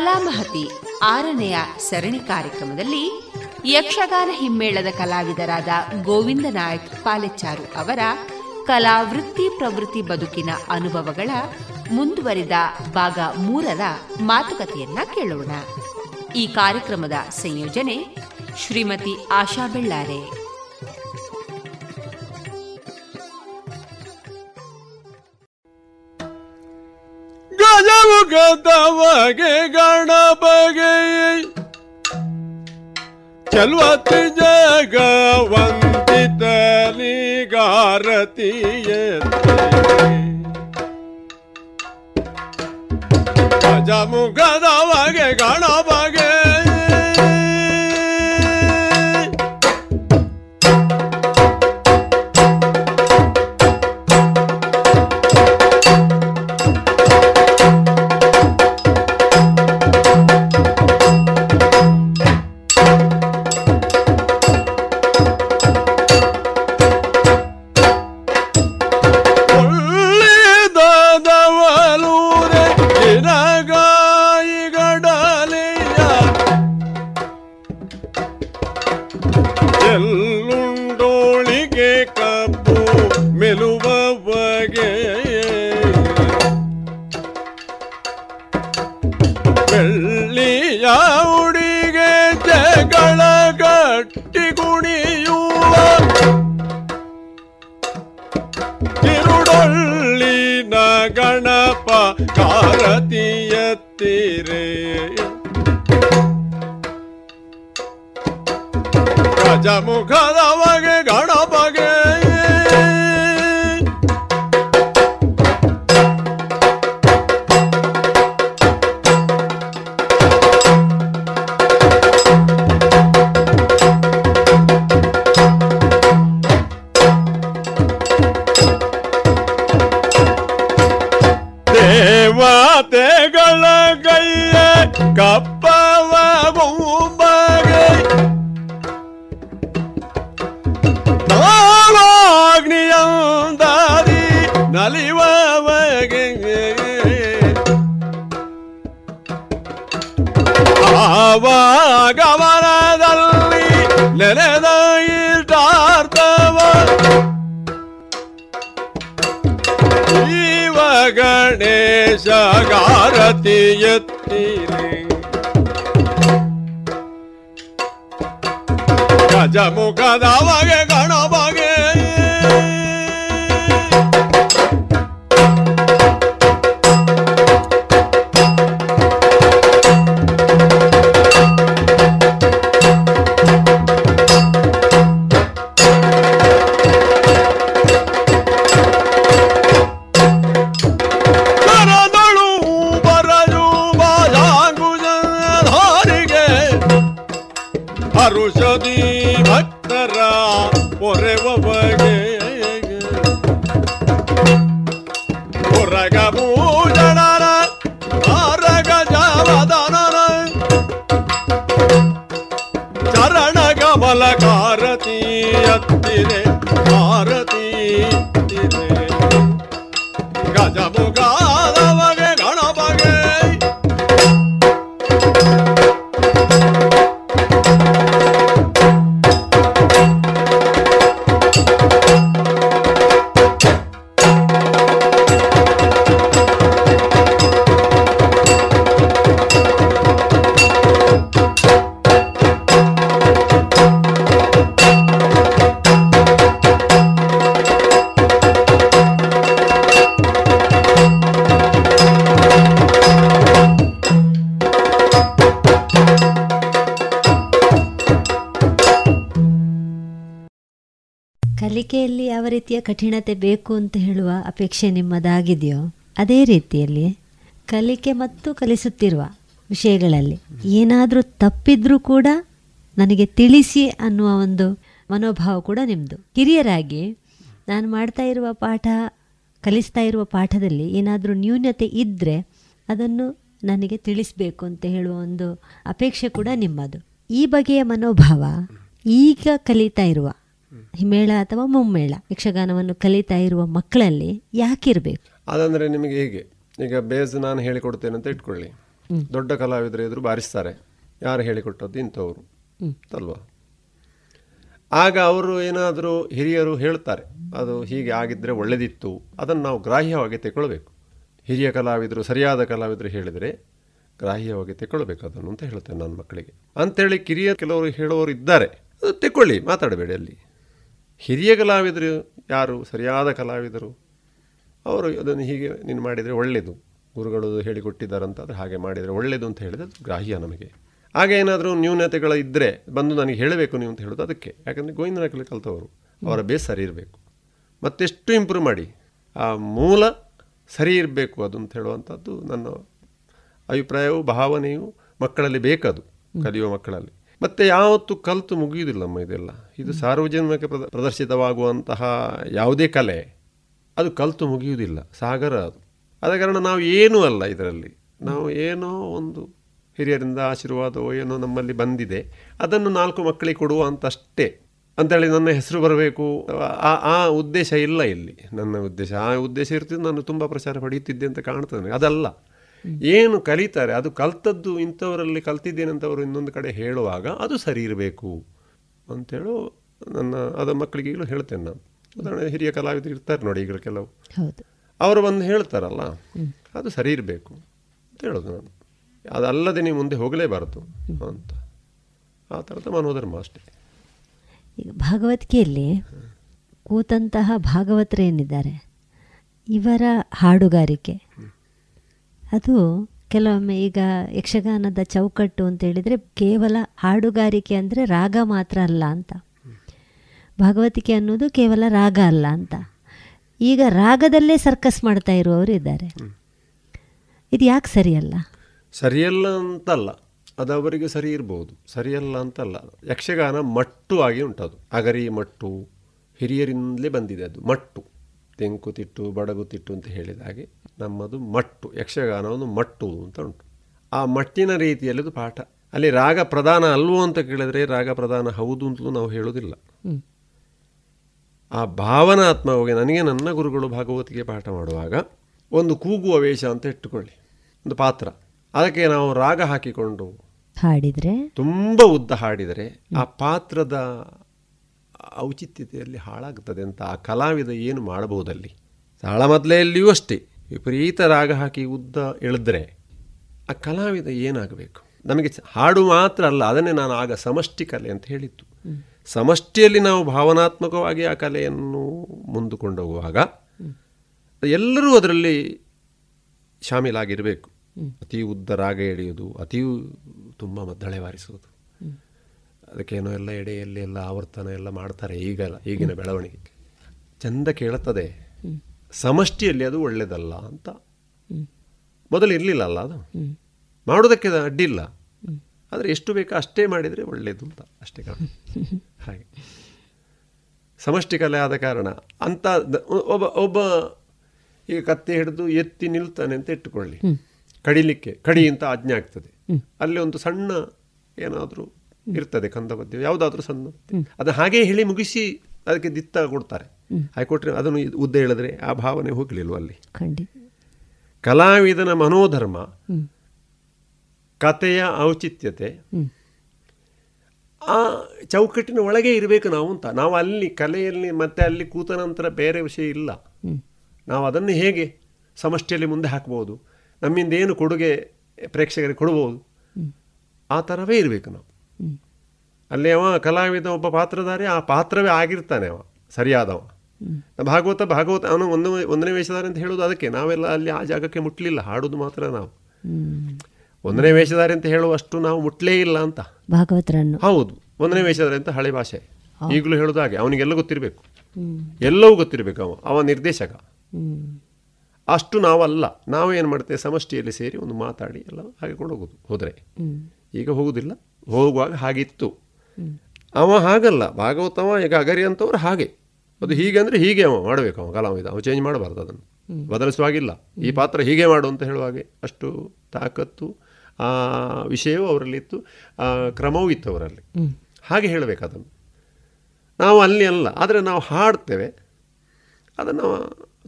ಕಲಾಮಹತಿ ಆರನೆಯ ಸರಣಿ ಕಾರ್ಯಕ್ರಮದಲ್ಲಿ ಯಕ್ಷಗಾನ ಹಿಮ್ಮೇಳದ ಕಲಾವಿದರಾದ ಗೋವಿಂದ ನಾಯಕ್ ಪಾಲೆಚ್ಚಾರು ಅವರ ಕಲಾವೃತ್ತಿ ಪ್ರವೃತ್ತಿ ಬದುಕಿನ ಅನುಭವಗಳ ಮುಂದುವರಿದ ಭಾಗ ಮೂರರ ಮಾತುಕತೆಯನ್ನ ಕೇಳೋಣ. ಈ ಕಾರ್ಯಕ್ರಮದ ಸಂಯೋಜನೆ ಶ್ರೀಮತಿ ಆಶಾ ಬೆಳ್ಳಾರೆ. ಗಜಮುಖದವಗೆ ಗಣಪಗೆ ಚಲ್ವತಿ ಜಗವಂತಿತಲಿ ಗಜಮುಖದವಗೆ ಗಣಪಗೆ Modi. ರೀತಿಯ ಕಠಿಣತೆ ಬೇಕು ಅಂತ ಹೇಳುವ ಅಪೇಕ್ಷೆ ನಿಮ್ಮದಾಗಿದೆಯೋ, ಅದೇ ರೀತಿಯಲ್ಲಿ ಕಲಿಕೆ ಮತ್ತು ಕಲಿಸುತ್ತಿರುವ ವಿಷಯಗಳಲ್ಲಿ ಏನಾದರೂ ತಪ್ಪಿದ್ರೂ ಕೂಡ ನನಗೆ ತಿಳಿಸಿ ಅನ್ನುವ ಒಂದು ಮನೋಭಾವ ಕೂಡ ನಿಮ್ಮದು ಹಿರಿಯರಾಗಿ ನಾನು ಮಾಡ್ತಾ ಇರುವ ಪಾಠ, ಕಲಿಸ್ತಾ ಇರುವ ಪಾಠದಲ್ಲಿ ಏನಾದರೂ ನ್ಯೂನತೆ ಇದ್ದರೆ ಅದನ್ನು ನನಗೆ ತಿಳಿಸಬೇಕು ಅಂತ ಹೇಳುವ ಒಂದು ಅಪೇಕ್ಷೆ ಕೂಡ ನಿಮ್ಮದು. ಈ ಬಗೆಯ ಮನೋಭಾವ ಈಗ ಕಲಿತಾ ಇರುವ ಹಿಮೇಳ ಅಥವಾ ಮುಮ್ಮೇಳ ಯಕ್ಷಗಾನವನ್ನು ಕಲಿತಾ ಇರುವ ಮಕ್ಕಳಲ್ಲಿ ಯಾಕಿರಬೇಕು ಅದಂದ್ರೆ ನಿಮಗೆ ಹೀಗೆ ಈಗ ಬೇಸ್ ನಾನು ಹೇಳಿಕೊಡ್ತೇನೆ ಅಂತ ಇಟ್ಕೊಳ್ಳಿ ದೊಡ್ಡ ಕಲಾವಿದರು ಎದುರು ಬಾರಿಸ್ತಾರೆ. ಯಾರು ಹೇಳಿಕೊಟ್ಟದ್ದು? ಇಂಥವ್ರು. ಅಲ್ವಾ ಆಗ ಅವರು ಏನಾದರೂ ಹಿರಿಯರು ಹೇಳ್ತಾರೆ ಅದು ಹೀಗೆ ಆಗಿದ್ದರೆ ಒಳ್ಳೆದಿತ್ತು ಅದನ್ನು ನಾವು ಗ್ರಾಹ್ಯವಾಗಿ ತೆಗೊಳ್ಬೇಕು ಹಿರಿಯ ಕಲಾವಿದರು ಸರಿಯಾದ ಕಲಾವಿದರು ಹೇಳಿದರೆ ಗ್ರಾಹ್ಯವಾಗಿ ತೆಗೊಳ್ಬೇಕು ಅದನ್ನು ಅಂತ ಹೇಳ್ತೇನೆ ನನ್ನ ಮಕ್ಕಳಿಗೆ. ಅಂಥೇಳಿ ಕಿರಿಯ ಕೆಲವರು ಹೇಳೋರು ಇದ್ದಾರೆ ಅದು ತೆಕ್ಕೊಳ್ಳಿ ಮಾತಾಡಬೇಡಿ ಅಲ್ಲಿ. ಹಿರಿಯ ಕಲಾವಿದರು ಯಾರು? ಸರಿಯಾದ ಕಲಾವಿದರು. ಅವರು ಅದನ್ನು ಹೀಗೆ ನೀನು ಮಾಡಿದರೆ ಒಳ್ಳೆಯದು ಗುರುಗಳು ಹೇಳಿಕೊಟ್ಟಿದ್ದಾರಂತಾದ್ರೆ ಹಾಗೆ ಮಾಡಿದರೆ ಒಳ್ಳೆಯದು ಅಂತ ಹೇಳಿದರೆ ಅದು ಗ್ರಾಹ್ಯ ನಮಗೆ. ಆಗ ಏನಾದರೂ ನ್ಯೂನತೆಗಳು ಇದ್ದರೆ ಬಂದು ನನಗೆ ಹೇಳಬೇಕು ನೀವು ಅಂತ ಹೇಳೋದು ಅದಕ್ಕೆ. ಯಾಕಂದರೆ ಗೋವಿಂದನಾಕಲ್ಲಿ ಕಲಿತವರು. ಅವರ ಬೇಸ್ ಸರಿ ಇರಬೇಕು. ಮತ್ತೆಷ್ಟು ಇಂಪ್ರೂವ್ ಮಾಡಿ. ಆ ಮೂಲ ಸರಿ ಇರಬೇಕು ಅದು ಅಂತ ಹೇಳುವಂಥದ್ದು ನನ್ನ ಅಭಿಪ್ರಾಯವು ಭಾವನೆಯು ಮಕ್ಕಳಲ್ಲಿ ಬೇಕದು. ಕಲಿಯುವ ಮಕ್ಕಳಲ್ಲಿ. ಮತ್ತು ಯಾವತ್ತು ಕಲಿತು ಮುಗಿಯುವುದಿಲ್ಲಮ್ಮ ಇದೆಲ್ಲ. ಇದು ಸಾರ್ವಜನಿಕ ಪ್ರದ ಪ್ರದರ್ಶಿತವಾಗುವಂತಹ ಯಾವುದೇ ಕಲೆ ಅದು ಕಲಿತು ಮುಗಿಯುವುದಿಲ್ಲ. ಸಾಗರ ಅದು. ಆದ ಕಾರಣ ನಾವು ಏನೂ ಅಲ್ಲ ಇದರಲ್ಲಿ. ನಾವು ಏನೋ ಒಂದು ಹಿರಿಯರಿಂದ ಆಶೀರ್ವಾದವೋ ಏನೋ ನಮ್ಮಲ್ಲಿ ಬಂದಿದೆ. ಅದನ್ನು ನಾಲ್ಕು ಮಕ್ಕಳಿಗೆ ಕೊಡುವ ಅಂತಷ್ಟೇ. ಅಂತೇಳಿ ನನ್ನ ಹೆಸರು ಬರಬೇಕು. ಆ ಆ ಉದ್ದೇಶ ಇಲ್ಲ ಇಲ್ಲಿ. ನನ್ನ ಉದ್ದೇಶ ಆ ಉದ್ದೇಶ ಇರ್ತಿದ್ದು ನಾನು ತುಂಬ ಪ್ರಚಾರ ಪಡೆಯುತ್ತಿದ್ದೆ ಅಂತ ಕಾಣ್ತದೆ. ಅದಲ್ಲ. ಏನು ಕಲಿತಾರೆ? ಅದು ಕಲ್ತದ್ದು ಇಂಥವರಲ್ಲಿ ಕಲ್ತಿದ್ದೇನಂತವರು ಇನ್ನೊಂದು ಕಡೆ ಹೇಳುವಾಗ ಅದು ಸರಿ ಇರಬೇಕು ಅಂತೇಳು ನನ್ನ ಅದ ಮಕ್ಕಳಿಗೆ ಈಗಲೂ ಹೇಳ್ತೇನೆ ನಾನು. ಉದಾಹರಣೆ ಹಿರಿಯ ಕಲಾವಿದರು ಇರ್ತಾರೆ ನೋಡಿ ಈಗ ಕೆಲವು. ಹೌದು. ಅವರು ಬಂದು ಹೇಳ್ತಾರಲ್ಲ ಅದು ಸರಿ ಇರಬೇಕು ಅಂತ ಹೇಳೋದು ನಾನು. ಅದಲ್ಲದೆ ನೀವು ಮುಂದೆ ಹೋಗಲೇಬಾರದು ಅಂತ. ಆ ಥರದ ಮನೋಧರ್ಮ ಅಷ್ಟೇ. ಈಗ ಭಾಗವತಿಕೆಯಲ್ಲಿ ಕೂತಂತಹ ಭಾಗವತರೇನಿದ್ದಾರೆ ಇವರ ಹಾಡುಗಾರಿಕೆ. ಅದು ಕೆಲವೊಮ್ಮೆ ಈಗ ಯಕ್ಷಗಾನದ ಚೌಕಟ್ಟು ಅಂತ ಹೇಳಿದರೆ ಕೇವಲ ಹಾಡುಗಾರಿಕೆ ಅಂದರೆ ರಾಗ ಮಾತ್ರ ಅಲ್ಲ ಅಂತ. ಭಾಗವತಿಕೆ ಅನ್ನೋದು ಕೇವಲ ರಾಗ ಅಲ್ಲ ಅಂತ. ಈಗ ರಾಗದಲ್ಲೇ ಸರ್ಕಸ್ ಮಾಡ್ತಾ ಇರುವವರು ಇದ್ದಾರೆ. ಇದು ಯಾಕೆ ಸರಿಯಲ್ಲ? ಸರಿಯಲ್ಲ ಅಂತಲ್ಲ. ಅದು ಅವರಿಗೆ ಸರಿ ಇರ್ಬೋದು. ಸರಿಯಲ್ಲ ಅಂತಲ್ಲ. ಯಕ್ಷಗಾನ ಮಟ್ಟು ಆಗಿ ಉಂಟದು. ಅಗರಿ ಮಟ್ಟು, ಹಿರಿಯರಿಂದಲೇ ಬಂದಿದೆ ಅದು. ಮಟ್ಟು. ತೆಂಕುತಿಟ್ಟು ಬಡಗುತಿಟ್ಟು ಅಂತ ಹೇಳಿದ ಹಾಗೆ. ನಮ್ಮದು ಮಟ್ಟು ಯಕ್ಷಗಾನವನ್ನು ಮಟ್ಟು ಅಂತ ಉಂಟು. ಆ ಮಟ್ಟಿನ ರೀತಿಯಲ್ಲಿದು ಪಾಠ. ಅಲ್ಲಿ ರಾಗ ಪ್ರಧಾನ ಅಲ್ವೋ ಅಂತ ಕೇಳಿದ್ರೆ ರಾಗ ಪ್ರಧಾನ ಹೌದು ಅಂತಲೂ ನಾವು ಹೇಳೋದಿಲ್ಲ ಆ ಭಾವನಾತ್ಮವಾಗಿ ನನಗೆ ನನ್ನ ಗುರುಗಳು ಭಾಗವತಿಗೆ ಪಾಠ ಮಾಡುವಾಗ ಒಂದು ಕೂಗುವ ವೇಷ ಅಂತ ಇಟ್ಟುಕೊಳ್ಳಿ. ಒಂದು ಪಾತ್ರ. ಅದಕ್ಕೆ ನಾವು ರಾಗ ಹಾಕಿಕೊಂಡು ಹಾಡಿದರೆ? ತುಂಬ ಉದ್ದ ಹಾಡಿದರೆ ಆ ಪಾತ್ರದ ಔಚಿತ್ಯತೆಯಲ್ಲಿ ಹಾಳಾಗ್ತದೆ ಅಂತ ಆ ಕಲಾವಿದ ಏನು ಮಾಡಬಹುದಲ್ಲಿ? ತಾಳಮದ್ಲೆಯಲ್ಲಿಯೂ ಅಷ್ಟೇ. ವಿಪರೀತ ರಾಗ ಹಾಕಿ ಉದ್ದ ಎಳೆದ್ರೆ ಆ ಕಲಾವಿದ ಏನಾಗಬೇಕು? ನಮಗೆ ಹಾಡು ಮಾತ್ರ ಅಲ್ಲ ಅದನ್ನೇ ನಾನು ಆಗ ಸಮಷ್ಟಿ ಕಲೆ ಅಂತ ಹೇಳಿತ್ತು ಸಮಷ್ಟಿಯಲ್ಲಿ ನಾವು ಭಾವನಾತ್ಮಕವಾಗಿ ಆ ಕಲೆಯನ್ನು ಮುಂದುಕೊಂಡು ಹೋಗುವಾಗ ಎಲ್ಲರೂ ಅದರಲ್ಲಿ ಶಾಮೀಲಾಗಿರಬೇಕು. ಅತಿ ಉದ್ದ ರಾಗ ಎಳೆಯುವುದು ಅತಿ ತುಂಬ ಮದ್ದಳೆ ಬಾರಿಸುವುದು ಅದಕ್ಕೇನೋ ಎಲ್ಲ ಎಡೆಯಲ್ಲಿ ಎಲ್ಲ ಆವರ್ತನ ಎಲ್ಲ ಮಾಡ್ತಾರೆ ಈಗಲ್ಲ ಈಗಿನ ಬೆಳವಣಿಗೆ ಚಂದ ಕೇಳುತ್ತದೆ. ಸಮಷ್ಟಿಯಲ್ಲಿ ಅದು ಒಳ್ಳೆಯದಲ್ಲ ಅಂತ. ಮೊದಲು ಇರಲಿಲ್ಲ ಅಲ್ಲ ಅದು ಮಾಡೋದಕ್ಕೆ ಅಡ್ಡಿಲ್ಲ. ಆದರೆ ಎಷ್ಟು ಬೇಕೋ ಅಷ್ಟೇ ಮಾಡಿದರೆ ಒಳ್ಳೆಯದು ಅಂತ ಅಷ್ಟೇ ಕಾರಣ. ಹಾಗೆ. ಸಮಷ್ಟಿ ಕಲೆ ಆದ ಕಾರಣ ಅಂತ ಒಬ್ಬ ಒಬ್ಬ ಈಗ ಕತ್ತೆ ಹಿಡಿದು ಎತ್ತಿ ನಿಲ್ತಾನೆ ಅಂತ ಇಟ್ಟುಕೊಳ್ಳಿ. ಕಡಿಲಿಕ್ಕೆ ಕಡಿ ಅಂತ ಆಜ್ಞೆ ಆಗ್ತದೆ. ಅಲ್ಲಿ ಒಂದು ಸಣ್ಣ ಏನಾದರೂ ಇರ್ತದೆ ಕಂದಪದ್ಯ ಯಾವುದಾದ್ರೂ ಸಣ್ಣ ಅದು ಹಾಗೆ ಹೇಳಿ ಮುಗಿಸಿ ಅದಕ್ಕೆ ದಿತ್ತ ಕೊಡ್ತಾರೆ. ಹಾಗೆ ಕೊಟ್ಟರೆ ಅದನ್ನು ಉದ್ದ ಹೇಳಿದ್ರೆ ಆ ಭಾವನೆ ಹೋಗಲಿಲ್ವ ಅಲ್ಲಿ? ಕಲಾವಿದನ ಮನೋಧರ್ಮ ಕಥೆಯ ಔಚಿತ್ಯತೆ ಆ ಚೌಕಟ್ಟಿನ ಒಳಗೆ ಇರಬೇಕು ನಾವು ಅಂತ. ನಾವು ಅಲ್ಲಿ ಕಲೆಯಲ್ಲಿ ಮತ್ತೆ ಅಲ್ಲಿ ಕೂತ ನಂತರ ಬೇರೆ ವಿಷಯ ಇಲ್ಲ. ನಾವು ಅದನ್ನು ಹೇಗೆ ಸಮಷ್ಟಿಯಲ್ಲಿ ಮುಂದೆ ಹಾಕ್ಬೋದು? ನಮ್ಮಿಂದ ಏನು ಕೊಡುಗೆ ಪ್ರೇಕ್ಷಕರಿಗೆ ಕೊಡ್ಬೋದು? ಆ ಥರವೇ ಇರಬೇಕು ನಾವು. ಅಲ್ಲಿ ಅವ ಕಲಾವಿದ ಒಬ್ಬ ಪಾತ್ರಧಾರಿ ಆ ಪಾತ್ರವೇ ಆಗಿರ್ತಾನೆ ಅವ ಸರಿಯಾದವ. ಭಾಗವತ ಭಾಗವತ ಅವನು ಒಂದು ಒಂದನೇ ವೇಷಧಾರಿ ಅಂತ ಹೇಳೋದು ಅದಕ್ಕೆ. ನಾವೆಲ್ಲ ಅಲ್ಲಿ ಆ ಜಾಗಕ್ಕೆ ಮುಟ್ಲಿಲ್ಲ. ಹಾಡೋದು ಮಾತ್ರ ನಾವು. ಒಂದನೇ ವೇಷಧಾರಿ ಅಂತ ಹೇಳುವಷ್ಟು ನಾವು ಮುಟ್ಲೇ ಇಲ್ಲ ಅಂತ. ಭಾಗವತರನ್ನು. ಹೌದು. ಒಂದನೇ ವೇಷಧಾರಿ ಅಂತ ಹಳೆ ಭಾಷೆ. ಈಗಲೂ ಹೇಳೋದು ಹಾಗೆ. ಅವನಿಗೆಲ್ಲ ಗೊತ್ತಿರಬೇಕು. ಎಲ್ಲವೂ ಗೊತ್ತಿರಬೇಕು ಅವ. ಅವ ನಿರ್ದೇಶಕ. ಅಷ್ಟು ನಾವಲ್ಲ. ನಾವೇನು ಮಾಡ್ತೇವೆ? ಸಮಷ್ಟಿಯಲ್ಲಿ ಸೇರಿ ಒಂದು ಮಾತಾಡಿ ಎಲ್ಲ ಹಾಗೆ ಕೊಂಡು ಹೋಗೋದು ಹೋದರೆ. ಈಗ ಹೋಗುದಿಲ್ಲ. ಹೋಗುವಾಗ ಹಾಗಿತ್ತು. ಅವ ಹಾಗಲ್ಲ. ಭಾಗವತವ ಈಗ ಅಗರಿ ಅಂತವ್ರು ಹಾಗೆ. ಅದು ಹೀಗೆ ಅಂದರೆ ಹೀಗೆ ಅವ ಮಾಡಬೇಕು ಅವ ಕಲಾವಿದ ಅವ ಚೇಂಜ್ ಮಾಡಬಾರ್ದು ಅದನ್ನು. ಬದಲಿಸುವಾಗಿಲ್ಲ. ಈ ಪಾತ್ರ ಹೀಗೆ ಮಾಡು ಅಂತ ಹೇಳುವಾಗೆ ಅಷ್ಟು ತಾಕತ್ತು ಆ ವಿಷಯವೂ ಅವರಲ್ಲಿತ್ತು ಆ ಕ್ರಮವೂ ಇತ್ತು ಅವರಲ್ಲಿ. ಹಾಗೆ ಹೇಳಬೇಕು ಅದನ್ನು. ನಾವು ಅಲ್ಲಿ ಅಲ್ಲ ಆದರೆ ನಾವು ಹಾಡ್ತೇವೆ. ಅದನ್ನು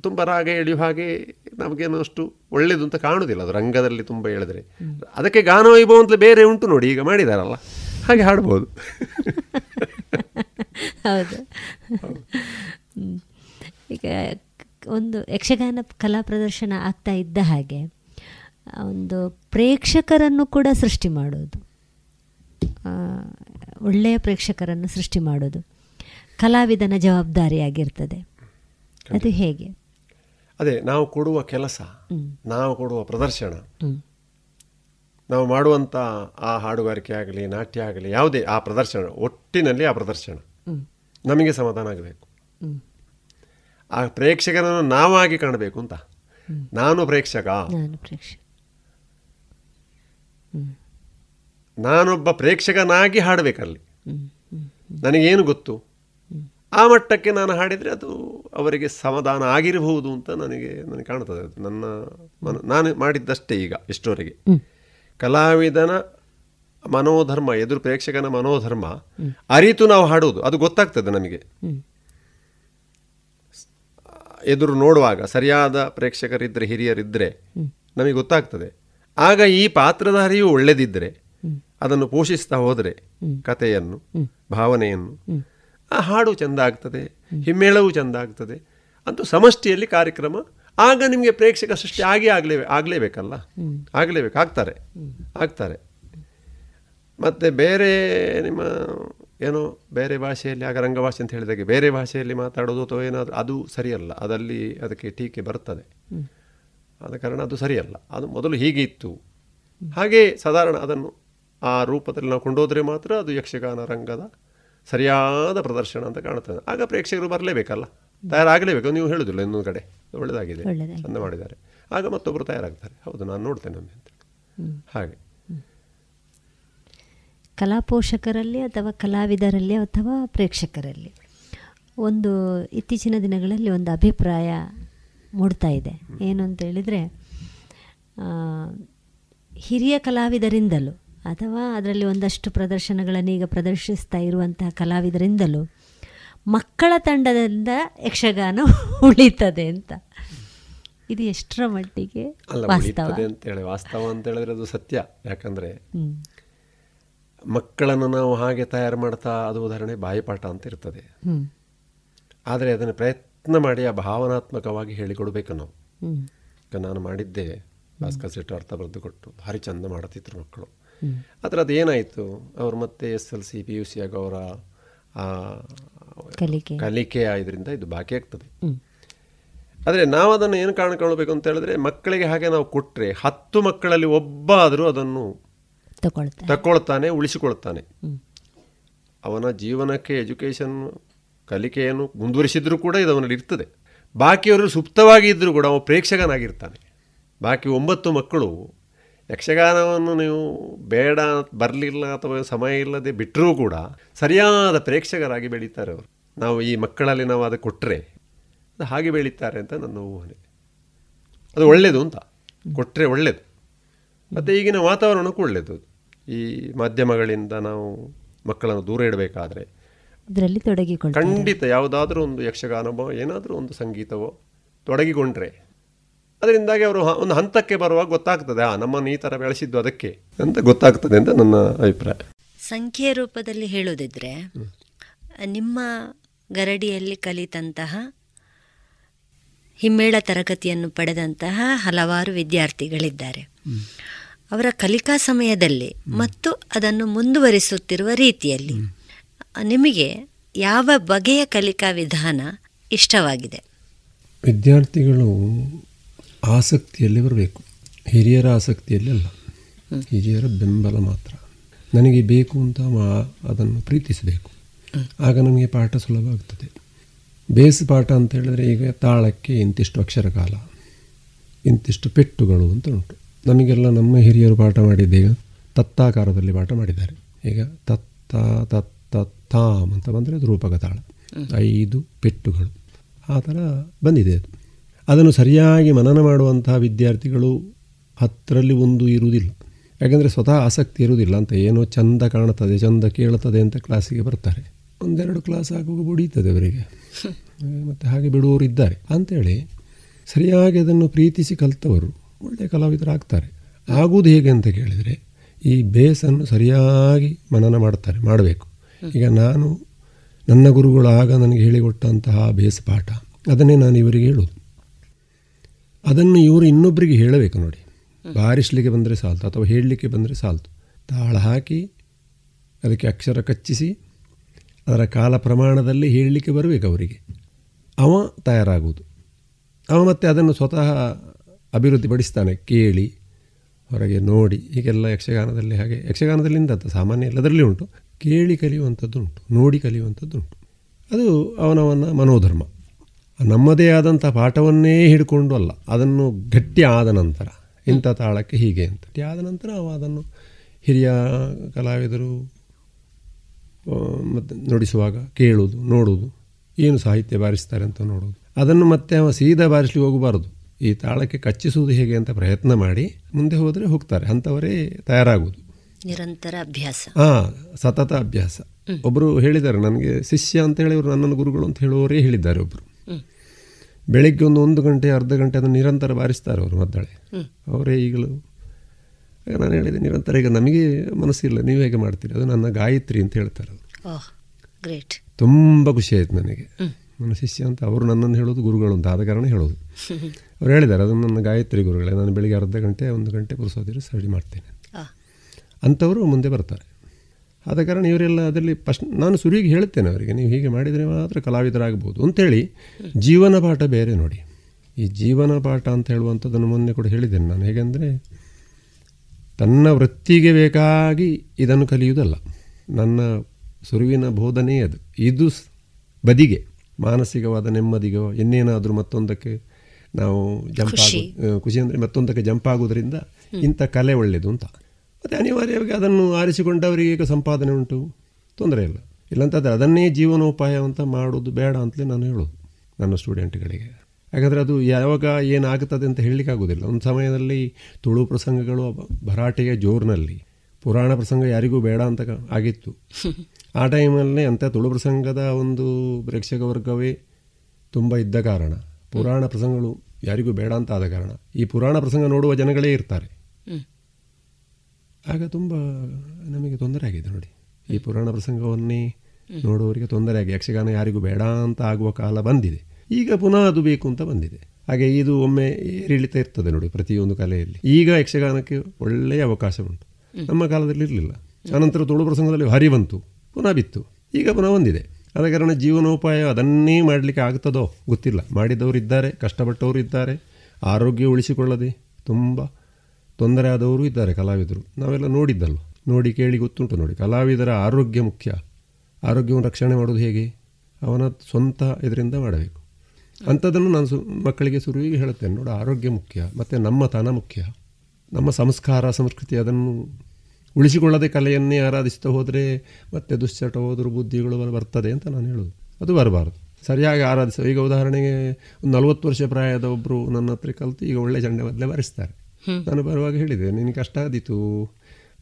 ತುಂಬ ರಾಗ ಎಳೆಯುವ ಹಾಗೆ ನಮಗೇನು ಅಷ್ಟು ಒಳ್ಳೆಯದು ಅಂತ ಕಾಣುವುದಿಲ್ಲ ಅದು ರಂಗದಲ್ಲಿ ತುಂಬ ಹೇಳಿದ್ರೆ ಅದಕ್ಕೆ ಗಾನ ವೈಭವ ಅಂತಲೇ ಬೇರೆ ಉಂಟು ನೋಡಿ ಈಗ ಮಾಡಿದಾರಲ್ಲ. ಹಾಗೆ ಹಾಡ್ಬೋದು. ಹೌದು. ಈಗ ಒಂದು ಯಕ್ಷಗಾನ ಕಲಾ ಪ್ರದರ್ಶನ ಆಗ್ತಾ ಇದ್ದ ಹಾಗೆ ಒಂದು ಪ್ರೇಕ್ಷಕರನ್ನು ಕೂಡ ಸೃಷ್ಟಿ ಮಾಡೋದು. ಒಳ್ಳೆಯ ಪ್ರೇಕ್ಷಕರನ್ನು ಸೃಷ್ಟಿ ಮಾಡೋದು. ಕಲಾವಿದನ ಜವಾಬ್ದಾರಿಯಾಗಿರ್ತದೆ. ಅದು ಹೇಗೆ? ಅದೇ ನಾವು ಕೊಡುವ ಕೆಲಸ ನಾವು ಕೊಡುವ ಪ್ರದರ್ಶನ. ನಾವು ಮಾಡುವಂಥ ಆ ಹಾಡುಗಾರಿಕೆ ಆಗಲಿ ನಾಟ್ಯ ಆಗಲಿ ಯಾವುದೇ ಆ ಪ್ರದರ್ಶನ ಒಟ್ಟಿನಲ್ಲಿ ಆ ಪ್ರದರ್ಶನ. ನಮಗೆ ಸಮಾಧಾನ ಆಗಬೇಕು. ಆ ಪ್ರೇಕ್ಷಕನನ್ನು ನಾವಾಗಿ ಕಾಣಬೇಕು ಅಂತ. ನಾನು ಪ್ರೇಕ್ಷಕ. ನಾನು ಪ್ರೇಕ್ಷಕ. ನಾನೊಬ್ಬ ಪ್ರೇಕ್ಷಕನಾಗಿ ಹಾಡಬೇಕಲ್ಲಿ. ನನಗೇನು ಗೊತ್ತು? ಆ ಮಟ್ಟಕ್ಕೆ ನಾನು ಹಾಡಿದರೆ ಅದು ಅವರಿಗೆ ಸಮಾಧಾನ ಆಗಿರಬಹುದು ಅಂತ ನನಗೆ ನನಗೆ ಕಾಣ್ತದೆ. ಅದು ನನ್ನ ನಾನು ಮಾಡಿದ್ದಷ್ಟೇ ಈಗ ಎಷ್ಟೋರಿಗೆ ಕಲಾವಿದನ ಮನೋಧರ್ಮ ಎದುರು ಪ್ರೇಕ್ಷಕನ ಮನೋಧರ್ಮ ಅರಿತು ನಾವು ಹಾಡೋದು ಅದು ಗೊತ್ತಾಗ್ತದೆ ನಮಗೆ. ಎದುರು ನೋಡುವಾಗ ಸರಿಯಾದ ಪ್ರೇಕ್ಷಕರಿದ್ದರೆ ಹಿರಿಯರಿದ್ದರೆ ನಮಗೆ ಗೊತ್ತಾಗ್ತದೆ. ಆಗ ಈ ಪಾತ್ರಧಾರಿಯು ಒಳ್ಳೆದಿದ್ದರೆ ಅದನ್ನು ಪೋಷಿಸ್ತಾ ಹೋದರೆ ಕಥೆಯನ್ನು ಭಾವನೆಯನ್ನು ಆ ಹಾಡು ಚೆಂದ ಆಗ್ತದೆ ಹಿಮ್ಮೇಳವೂ ಚೆಂದ ಆಗ್ತದೆ. ಅಂತೂ ಸಮಷ್ಟಿಯಲ್ಲಿ ಕಾರ್ಯಕ್ರಮ ಆಗ ನಿಮಗೆ ಪ್ರೇಕ್ಷಕ ಸೃಷ್ಟಿ ಆಗೇ ಆಗಲೇ ಆಗಲೇಬೇಕಲ್ಲ? ಆಗಲೇಬೇಕು ಆಗ್ತಾರೆ ಆಗ್ತಾರೆ. ಮತ್ತು ಬೇರೆ ನಿಮ್ಮ ಏನೋ ಬೇರೆ ಭಾಷೆಯಲ್ಲಿ ಆಗ ರಂಗಭಾಷೆ ಅಂತ ಹೇಳಿದಾಗೆ ಬೇರೆ ಭಾಷೆಯಲ್ಲಿ ಮಾತಾಡೋದು ಅಥವಾ ಏನಾದರೂ ಅದು ಸರಿಯಲ್ಲ. ಅದಲ್ಲಿ ಅದಕ್ಕೆ ಟೀಕೆ ಬರ್ತದೆ. ಆದ ಕಾರಣ ಅದು ಸರಿಯಲ್ಲ. ಅದು ಮೊದಲು ಹೀಗೆ ಇತ್ತು. ಹಾಗೆ ಸಾಧಾರಣ ಅದನ್ನು ಆ ರೂಪದಲ್ಲಿ ನಾವು ಕೊಂಡೋದ್ರೆ ಮಾತ್ರ ಅದು ಯಕ್ಷಗಾನ ರಂಗದ ಸರಿಯಾದ ಪ್ರದರ್ಶನ ಅಂತ ಕಾಣ್ತದೆ ಆಗ ಪ್ರೇಕ್ಷಕರು ಬರಲೇಬೇಕಲ್ಲ? ತಯಾರಾಗಲೇಬೇಕು. ನೀವು ಹೇಳುದಿಲ್ಲ ಇನ್ನೊಂದು ಕಡೆ. ಒಳ್ಳೆಯದಾಗಿದೆ ಒಳ್ಳೆದಾಗಿದೆ. ಚಂದ ಮಾಡಿದ್ದಾರೆ. ಆಗ ಮತ್ತೊಬ್ಬರು ತಯಾರಾಗ್ತಾರೆ. ಹೌದು ನಾನು ನೋಡ್ತೇನೆ ಅಂತ ಹಾಗೆ. ಕಲಾ ಪೋಷಕರಲ್ಲಿ ಅಥವಾ ಕಲಾವಿದರಲ್ಲಿ ಅಥವಾ ಪ್ರೇಕ್ಷಕರಲ್ಲಿ ಒಂದು ಇತ್ತೀಚಿನ ದಿನಗಳಲ್ಲಿ ಒಂದು ಅಭಿಪ್ರಾಯ ಮೂಡ್ತಾ ಇದೆ. ಏನು ಅಂತ ಹೇಳಿದರೆ ಹಿರಿಯ ಕಲಾವಿದರಿಂದಲೂ ಅಥವಾ ಅದರಲ್ಲಿ ಒಂದಷ್ಟು ಪ್ರದರ್ಶನಗಳನ್ನು ಈಗ ಪ್ರದರ್ಶಿಸ್ತಾ ಇರುವಂತಹ ಕಲಾವಿದರಿಂದಲೂ ಮಕ್ಕಳ ತಂಡದಿಂದ ಯಕ್ಷಗಾನ ಉಳಿತದೆ ಅಂತ. ಇದು ಎಷ್ಟರ ಮಟ್ಟಿಗೆ ವಾಸ್ತವ? ಅಂತ ಹೇಳಿ ವಾಸ್ತವ ಅಂತ ಹೇಳಿದ್ರೆ ಅದು ಸತ್ಯ. ಯಾಕಂದರೆ. ಮಕ್ಕಳನ್ನು ನಾವು ಹಾಗೆ ತಯಾರು ಮಾಡ್ತಾ ಅದು ಉದಾಹರಣೆ ಬಾಯಿಪಾಠ ಅಂತ ಇರ್ತದೆ. ಆದರೆ ಅದನ್ನು ಪ್ರಯತ್ನ ಮಾಡಿ ಆ ಭಾವನಾತ್ಮಕವಾಗಿ ಹೇಳಿಕೊಡ್ಬೇಕು ನಾವು. ನಾನು ಮಾಡಿದ್ದೆ ಭಾಸ್ಕರ್ ಸಿಟ್ಟು ಅರ್ಥ ಬರೆದು ಕೊಟ್ಟು ಭಾರಿ ಚಂದ ಮಾಡುತ್ತಿದ್ರು ಮಕ್ಕಳು. ಆದರೆ ಅದೇನಾಯಿತು ಅವರು ಮತ್ತೆ S L C P U C ಆಗ ಅವರ ಕಲಿಕೆ. ಇದರಿಂದ ಇದು ಬಾಕಿ ಆಗ್ತದೆ. ಆದರೆ ನಾವು ಅದನ್ನು ಏನು ಕಾಣ್ಕೊಳ್ಬೇಕು ಅಂತ ಹೇಳಿದ್ರೆ ಮಕ್ಕಳಿಗೆ ಹಾಗೆ ನಾವು ಕೊಟ್ಟರೆ ಹತ್ತು ಮಕ್ಕಳಲ್ಲಿ ಒಬ್ಬ ಆದರೂ ಅದನ್ನು ತಕ್ಕೊಳ್ತಾನೆ ಉಳಿಸಿಕೊಳ್ತಾನೆ. ಅವನ ಜೀವನಕ್ಕೆ ಎಜುಕೇಷನ್ ಕಲಿಕೆಯನ್ನು ಮುಂದುವರಿಸಿದ್ರೂ ಕೂಡ ಇದು ಅವನಲ್ಲಿ ಇರ್ತದೆ. ಬಾಕಿಯವರು ಸುಪ್ತವಾಗಿ ಇದ್ದರೂ ಕೂಡ ಅವನು ಪ್ರೇಕ್ಷಕನಾಗಿರ್ತಾನೆ. ಬಾಕಿ ಒಂಬತ್ತು ಮಕ್ಕಳು ಯಕ್ಷಗಾನವನ್ನು ನೀವು ಬೇಡ ಬರಲಿಲ್ಲ ಅಥವಾ ಸಮಯ ಇಲ್ಲದೆ ಬಿಟ್ಟರೂ ಕೂಡ ಸರಿಯಾದ ಪ್ರೇಕ್ಷಕರಾಗಿ ಬೆಳೀತಾರೆ ಅವರು. ನಾವು ಈ ಮಕ್ಕಳಲ್ಲಿ ನಾವು ಅದು ಕೊಟ್ಟರೆ ಅದು ಹಾಗೆ ಬೆಳೀತಾರೆ ಅಂತ ನನ್ನ ಊಹನೆ. ಅದು ಒಳ್ಳೆಯದು ಅಂತ. ಕೊಟ್ಟರೆ ಒಳ್ಳೆಯದು ಮತ್ತು ಈಗಿನ ವಾತಾವರಣಕ್ಕೂ ಒಳ್ಳೆಯದು ಈ ಮಾಧ್ಯಮಗಳಿಂದ ನಾವು ಮಕ್ಕಳನ್ನು ದೂರ ಇಡಬೇಕಾದ್ರೆ ಅದರಲ್ಲಿ ತೊಡಗಿಕೊಂಡು ಖಂಡಿತ ಯಾವುದಾದ್ರೂ ಒಂದು ಯಕ್ಷಗಾನವೋ ಏನಾದರೂ ಒಂದು ಸಂಗೀತವೋ ತೊಡಗಿಕೊಂಡ್ರೆ ಅದರಿಂದಾಗಿ ಅವರು ಒಂದು ಹಂತಕ್ಕೆ ಬರುವಾಗ ಗೊತ್ತಾಗ್ತದೆ ಆ ನಮ್ಮನ್ನು ಈ ಥರ ಬೆಳೆಸಿದ್ದು ಅದಕ್ಕೆ ಅಂತ ಗೊತ್ತಾಗ್ತದೆ ಅಂತ ನನ್ನ ಅಭಿಪ್ರಾಯ. ಸಂಖ್ಯೆ ರೂಪದಲ್ಲಿ ಹೇಳೋದಿದ್ರೆ ನಿಮ್ಮ ಗರಡಿಯಲ್ಲಿ ಕಲಿತಂತಹ ಹಿಮ್ಮೇಳ ತರಗತಿಯನ್ನು ಪಡೆದಂತಹ ಹಲವಾರು ವಿದ್ಯಾರ್ಥಿಗಳಿದ್ದಾರೆ. ಅವರ ಕಲಿಕಾ ಸಮಯದಲ್ಲಿ ಮತ್ತು ಅದನ್ನು ಮುಂದುವರಿಸುತ್ತಿರುವ ರೀತಿಯಲ್ಲಿ. ನಿಮಗೆ ಯಾವ ಬಗೆಯ ಕಲಿಕಾ ವಿಧಾನ ಇಷ್ಟವಾಗಿದೆ? ವಿದ್ಯಾರ್ಥಿಗಳು ಆಸಕ್ತಿಯಲ್ಲಿ ಬರಬೇಕು. ಹಿರಿಯರ ಆಸಕ್ತಿಯಲ್ಲಿ ಅಲ್ಲ. ಹಿರಿಯರ ಬೆಂಬಲ ಮಾತ್ರ. ನನಗೆ ಬೇಕು ಅಂತ ಮಾ ಅದನ್ನು ಪ್ರೀತಿಸಬೇಕು. ಆಗ ನಮಗೆ ಪಾಠ ಸುಲಭ ಆಗ್ತದೆ. ಬೇಸ್ ಪಾಠ ಅಂತ ಹೇಳಿದ್ರೆ ಈಗ ತಾಳಕ್ಕೆ ಇಂತಿಷ್ಟು ಅಕ್ಷರಕಾಲ ಇಂತಿಷ್ಟು ಪೆಟ್ಟುಗಳು ಅಂತ ಉಂಟು. ನಮಗೆಲ್ಲ ನಮ್ಮ ಹಿರಿಯರು ಪಾಠ ಮಾಡಿದ್ದೀಗ ತತ್ತಾಕಾರದಲ್ಲಿ ಪಾಠ ಮಾಡಿದ್ದಾರೆ. ಈಗ ತತ್ತ ತತ್ತ ತಾಮ್ ಅಂತ ಬಂದರೆ ಅದು ರೂಪಕ ತಾಳ ಐದು ಪೆಟ್ಟುಗಳು. ಆ ಥರ ಬಂದಿದೆ ಅದು. ಅದನ್ನು ಸರಿಯಾಗಿ ಮನನ ಮಾಡುವಂತಹ ವಿದ್ಯಾರ್ಥಿಗಳು ಹತ್ತರಲ್ಲಿ ಒಂದು ಇರುವುದಿಲ್ಲ. ಯಾಕೆಂದರೆ ಸ್ವತಃ ಆಸಕ್ತಿ ಇರುವುದಿಲ್ಲ ಅಂತ. ಏನೋ ಚಂದ ಕಾಣುತ್ತದೆ ಚಂದ ಕೇಳುತ್ತದೆ ಅಂತ ಕ್ಲಾಸಿಗೆ ಬರ್ತಾರೆ. ಒಂದೆರಡು ಕ್ಲಾಸ್ ಆಗುವಾಗ ಬುಡೀತದೆ ಅವರಿಗೆ. ಮತ್ತು ಹಾಗೆ ಬಿಡುವವರು ಇದ್ದಾರೆ ಅಂಥೇಳಿ ಸರಿಯಾಗಿ ಅದನ್ನು ಪ್ರೀತಿಸಿ ಕಲಿತವರು ಒಳ್ಳೆಯ ಕಲಾವಿದರಾಗ್ತಾರೆ. ಆಗುವುದು ಹೇಗೆ ಅಂತ ಕೇಳಿದರೆ, ಈ ಬೇಸನ್ನು ಸರಿಯಾಗಿ ಮನನ ಮಾಡ್ತಾರೆ, ಮಾಡಬೇಕು. ಈಗ ನಾನು ನನ್ನ ಗುರುಗಳು ಆಗ ನನಗೆ ಹೇಳಿಕೊಟ್ಟಂತಹ ಬೇಸ್ ಪಾಠ, ಅದನ್ನೇ ನಾನು ಇವರಿಗೆ ಹೇಳೋದು. ಅದನ್ನು ಇವರು ಇನ್ನೊಬ್ಬರಿಗೆ ಹೇಳಬೇಕು ನೋಡಿ. ಬಾರಿಸಲಿಕ್ಕೆ ಬಂದರೆ ಸಾಲ್ತು, ಅಥವಾ ಹೇಳಲಿಕ್ಕೆ ಬಂದರೆ ಸಾಲ್ತು. ತಾಳ ಹಾಕಿ ಅದಕ್ಕೆ ಅಕ್ಷರ ಕಚ್ಚಿಸಿ, ಅದರ ಕಾಲ ಪ್ರಮಾಣದಲ್ಲಿ ಹೇಳಲಿಕ್ಕೆ ಬರಬೇಕು ಅವರಿಗೆ. ಅವ ತಯಾರಾಗುವುದು. ಅವ ಮತ್ತೆ ಅದನ್ನು ಸ್ವತಃ ಅಭಿವೃದ್ಧಿಪಡಿಸ್ತಾನೆ ಕೇಳಿ, ಹೊರಗೆ ನೋಡಿ. ಹೀಗೆಲ್ಲ ಯಕ್ಷಗಾನದಲ್ಲಿ ಹಾಗೆ, ಯಕ್ಷಗಾನದಲ್ಲಿಂದ ಅಂತ ಸಾಮಾನ್ಯ ಎಲ್ಲದರಲ್ಲಿ ಉಂಟು. ಕೇಳಿ ಕಲಿಯುವಂಥದ್ದು ಉಂಟು, ನೋಡಿ ಕಲಿಯುವಂಥದ್ದು ಉಂಟು. ಅದು ಅವನವನ ಮನೋಧರ್ಮ. ನಮ್ಮದೇ ಆದಂಥ ಪಾಠವನ್ನೇ ಹಿಡ್ಕೊಂಡು ಅಲ್ಲ, ಅದನ್ನು ಗಟ್ಟಿ ಆದ ನಂತರ, ಇಂಥ ತಾಳಕ್ಕೆ ಹೀಗೆ ಅಂತ. ಗಟ್ಟಿ ಆದ ನಂತರ ಅವ ಅದನ್ನು ಹಿರಿಯ ಕಲಾವಿದರು ಮತ್ತು ನುಡಿಸುವಾಗ ಕೇಳುವುದು, ನೋಡುವುದು. ಏನು ಸಾಹಿತ್ಯ ಬಾರಿಸ್ತಾರೆ ಅಂತ ನೋಡೋದು ಅದನ್ನು ಮತ್ತೆ ಅವ ಸೀದಾ ಬಾರಿಸ್ಲಿಕ್ಕೆ ಹೋಗಬಾರ್ದು. ಈ ತಾಳಕ್ಕೆ ಕಚ್ಚಿಸುವುದು ಹೇಗೆ ಅಂತ ಪ್ರಯತ್ನ ಮಾಡಿ ಮುಂದೆ ಹೋದರೆ ಹೋಗ್ತಾರೆ. ಅಂಥವರೇ ತಯಾರಾಗುವುದು. ನಿರಂತರ ಅಭ್ಯಾಸ. ಹಾಂ ಸತತ ಅಭ್ಯಾಸ. ಒಬ್ಬರು ಹೇಳಿದ್ದಾರೆ ನನಗೆ ಶಿಷ್ಯ ಅಂತ ಹೇಳಿ ಇವರು ನನ್ನನ್ನು ಗುರುಗಳು ಅಂತ ಹೇಳುವವರೇ ಹೇಳಿದ್ದಾರೆ ಒಬ್ಬರು ಬೆಳಿಗ್ಗೆ ಒಂದು ಒಂದು ಗಂಟೆ ಅರ್ಧ ಗಂಟೆ ಅದನ್ನು ನಿರಂತರ ಬಾರಿಸ್ತಾರೆ ಅವರು ಮದ್ದಳೆ ಅವರೇ ಈಗಲೂ ನಾನು ಹೇಳಿದೆ ನಿರಂತರ ಈಗ ನಮಗೆ ಮನಸ್ಸಿಲ್ಲ ನೀವು ಹೇಗೆ ಮಾಡ್ತೀರಿ? ಅದು ನನ್ನ ಗಾಯತ್ರಿ ಅಂತ ಹೇಳ್ತಾರೆ ಅವರು. ಗ್ರೇಟ್. ತುಂಬ ಖುಷಿ ಆಯಿತು ನನಗೆ. ನನ್ನ ಶಿಷ್ಯ ಅಂತ ಅವರು ನನ್ನನ್ನು ಹೇಳೋದು ಗುರುಗಳು ಅಂತ ಆದ ಕಾರಣ ಹೇಳೋದು. ಅವ್ರು ಹೇಳಿದ್ದಾರೆ ಅದು ನನ್ನ ಗಾಯತ್ರಿ ಗುರುಗಳೇ ನಾನು ಬೆಳಿಗ್ಗೆ ಅರ್ಧ ಗಂಟೆ ಒಂದು ಗಂಟೆ ಪುರುಸೋದಿರು ಸ್ಟಡಿ ಮಾಡ್ತೇನೆ. ಅಂಥವರು ಮುಂದೆ ಬರ್ತಾರೆ. ಆದ ಕಾರಣ ಇವರೆಲ್ಲ ಅದರಲ್ಲಿ ಫಸ್ಟ್ ನಾನು ಸುರಿಗೆ ಹೇಳ್ತೇನೆ ಅವರಿಗೆ ನೀವು ಹೀಗೆ ಮಾಡಿದರೆ ಮಾತ್ರ ಕಲಾವಿದರಾಗ್ಬೋದು ಅಂತೇಳಿ ಜೀವನ ಪಾಠ ಬೇರೆ ನೋಡಿ. ಈ ಜೀವನ ಪಾಠ ಅಂತ ಹೇಳುವಂಥದ್ದನ್ನು ಮೊನ್ನೆ ಕೂಡ ಹೇಳಿದ್ದೇನೆ ನಾನು. ಹೇಗೆಂದರೆ ತನ್ನ ವೃತ್ತಿಗೆ ಬೇಕಾಗಿ ಇದನ್ನು ಕಲಿಯುವುದಲ್ಲ. ನನ್ನ ಸುರುವಿನ ಬೋಧನೆಯೇ ಅದು ಇದು ಬದಿಗೆ ಮಾನಸಿಕವಾದ ನೆಮ್ಮದಿಗೋ ಇನ್ನೇನಾದರೂ ಮತ್ತೊಂದಕ್ಕೆ ನಾವು ಜಂಪ್ ಆಗು ಖುಷಿ ಅಂದರೆ ಮತ್ತೊಂದಕ್ಕೆ ಜಂಪ್ ಆಗೋದ್ರಿಂದ ಇಂಥ ಕಲೆ ಒಳ್ಳೆಯದು ಅಂತ. ಮತ್ತು ಅನಿವಾರ್ಯವಾಗಿ ಅದನ್ನು ಆರಿಸಿಕೊಂಡವರಿಗೆ ಈಗ ಸಂಪಾದನೆ ಉಂಟು. ತೊಂದರೆ ಇಲ್ಲ. ಇಲ್ಲಂತಂದರೆ ಅದನ್ನೇ ಜೀವನೋಪಾಯ ಅಂತ ಮಾಡೋದು ಬೇಡ ಅಂತಲೇ ನಾನು ಹೇಳೋದು ನನ್ನ ಸ್ಟೂಡೆಂಟ್ಗಳಿಗೆ. ಯಾಕಂದರೆ ಅದು ಯಾವಾಗ ಏನಾಗುತ್ತದೆ ಅಂತ ಹೇಳಲಿಕ್ಕಾಗೋದಿಲ್ಲ ಒಂದು ಸಮಯದಲ್ಲಿ ತುಳು ಪ್ರಸಂಗಗಳು ಭರಾಟೆಯ ಜೋರಿನಲ್ಲಿ ಪುರಾಣ ಪ್ರಸಂಗ ಯಾರಿಗೂ ಬೇಡ ಅಂತ ಆಗಿತ್ತು. ಆ ಟೈಮಲ್ಲಿ ಅಂಥ ತುಳು ಪ್ರಸಂಗದ ಒಂದು ಪ್ರೇಕ್ಷಕ ವರ್ಗವೇ ತುಂಬ ಇದ್ದ ಕಾರಣ. ಪುರಾಣ ಪ್ರಸಂಗಗಳು ಯಾರಿಗೂ ಬೇಡ ಅಂತ ಆದ ಕಾರಣ ಈ ಪುರಾಣ ಪ್ರಸಂಗ ನೋಡುವ ಜನಗಳೇ ಇರ್ತಾರೆ. ಆಗ ತುಂಬ ನಮಗೆ ತೊಂದರೆ ಆಗಿದೆ ನೋಡಿ. ಈ ಪುರಾಣ ಪ್ರಸಂಗವನ್ನೇ ನೋಡುವವರಿಗೆ ತೊಂದರೆ ಆಗಿ ಯಕ್ಷಗಾನ ಯಾರಿಗೂ ಬೇಡ ಅಂತ ಆಗುವ ಕಾಲ ಬಂದಿದೆ. ಈಗ ಪುನಃ ಅದು ಬೇಕು ಅಂತ ಬಂದಿದೆ. ಹಾಗೆ ಇದು ಒಮ್ಮೆ ಏರಿಳಿತ ಇರ್ತದೆ ನೋಡಿ ಪ್ರತಿಯೊಂದು ಕಲೆಯಲ್ಲಿ. ಈಗ ಯಕ್ಷಗಾನಕ್ಕೆ ಒಳ್ಳೆಯ ಅವಕಾಶ ಉಂಟು. ನಮ್ಮ ಕಾಲದಲ್ಲಿ ಇರಲಿಲ್ಲ. ಆನಂತರ ತುಳು ಪ್ರಸಂಗದಲ್ಲಿ ಹರಿ ಬಂತು ಪುನಃ ಬಿತ್ತು. ಈಗ ಪುನಃ ಬಂದಿದೆ. ಆದ ಕಾರಣ ಜೀವನೋಪಾಯ ಅದನ್ನೇ ಮಾಡಲಿಕ್ಕೆ ಆಗ್ತದೋ ಗೊತ್ತಿಲ್ಲ. ಮಾಡಿದವರು ಇದ್ದಾರೆ, ಕಷ್ಟಪಟ್ಟವರು ಇದ್ದಾರೆ, ಆರೋಗ್ಯ ಉಳಿಸಿಕೊಳ್ಳದೆ ತುಂಬ ತೊಂದರೆ ಆದವರು ಇದ್ದಾರೆ ಕಲಾವಿದರು. ನಾವೆಲ್ಲ ನೋಡಿದ್ದಲ್ವ? ನೋಡಿ, ಕೇಳಿ ಗೊತ್ತುಂಟು ನೋಡಿ. ಕಲಾವಿದರ ಆರೋಗ್ಯ ಮುಖ್ಯ. ಆರೋಗ್ಯವನ್ನು ರಕ್ಷಣೆ ಮಾಡೋದು ಹೇಗೆ? ಅವನ ಸ್ವಂತ ಇದರಿಂದ ಮಾಡಬೇಕು. ಅಂಥದ್ದನ್ನು ನಾನು ಸು, ಮಕ್ಕಳಿಗೆ ಸುರುವಿಗೆ ಹೇಳುತ್ತೇನೆ. ನೋಡು, ಆರೋಗ್ಯ ಮುಖ್ಯ, ಮತ್ತು ನಮ್ಮ ತನ ಮುಖ್ಯ. ನಮ್ಮ ಸಂಸ್ಕಾರ, ಸಂಸ್ಕೃತಿ ಅದನ್ನು ಉಳಿಸಿಕೊಳ್ಳದೆ ಕಲೆಯನ್ನೇ ಆರಾಧಿಸ್ತಾ ಹೋದರೆ ಮತ್ತೆ ದುಶ್ಚಟ ಹೋದರೂ ಬುದ್ಧಿಗಳು ಬರ್ತದೆ ಅಂತ ನಾನು ಹೇಳೋದು. ಅದು ಬರಬಾರ್ದು. ಸರಿಯಾಗಿ ಆರಾಧಿಸೋ ಈಗ ಉದಾಹರಣೆಗೆ ಒಂದು ನಲವತ್ತು ವರ್ಷ ಪ್ರಾಯದ ಒಬ್ಬರು ನನ್ನ ಹತ್ರ ಕಲಿತು ಈಗ ಒಳ್ಳೆ ಚಂಡೆ ಮೊದಲೇ ಬರೆಸ್ತಾರೆ. ನಾನು ಬರುವಾಗ ಹೇಳಿದೆ ನಿನಗೆ ಕಷ್ಟ ಆದಿತ್ತು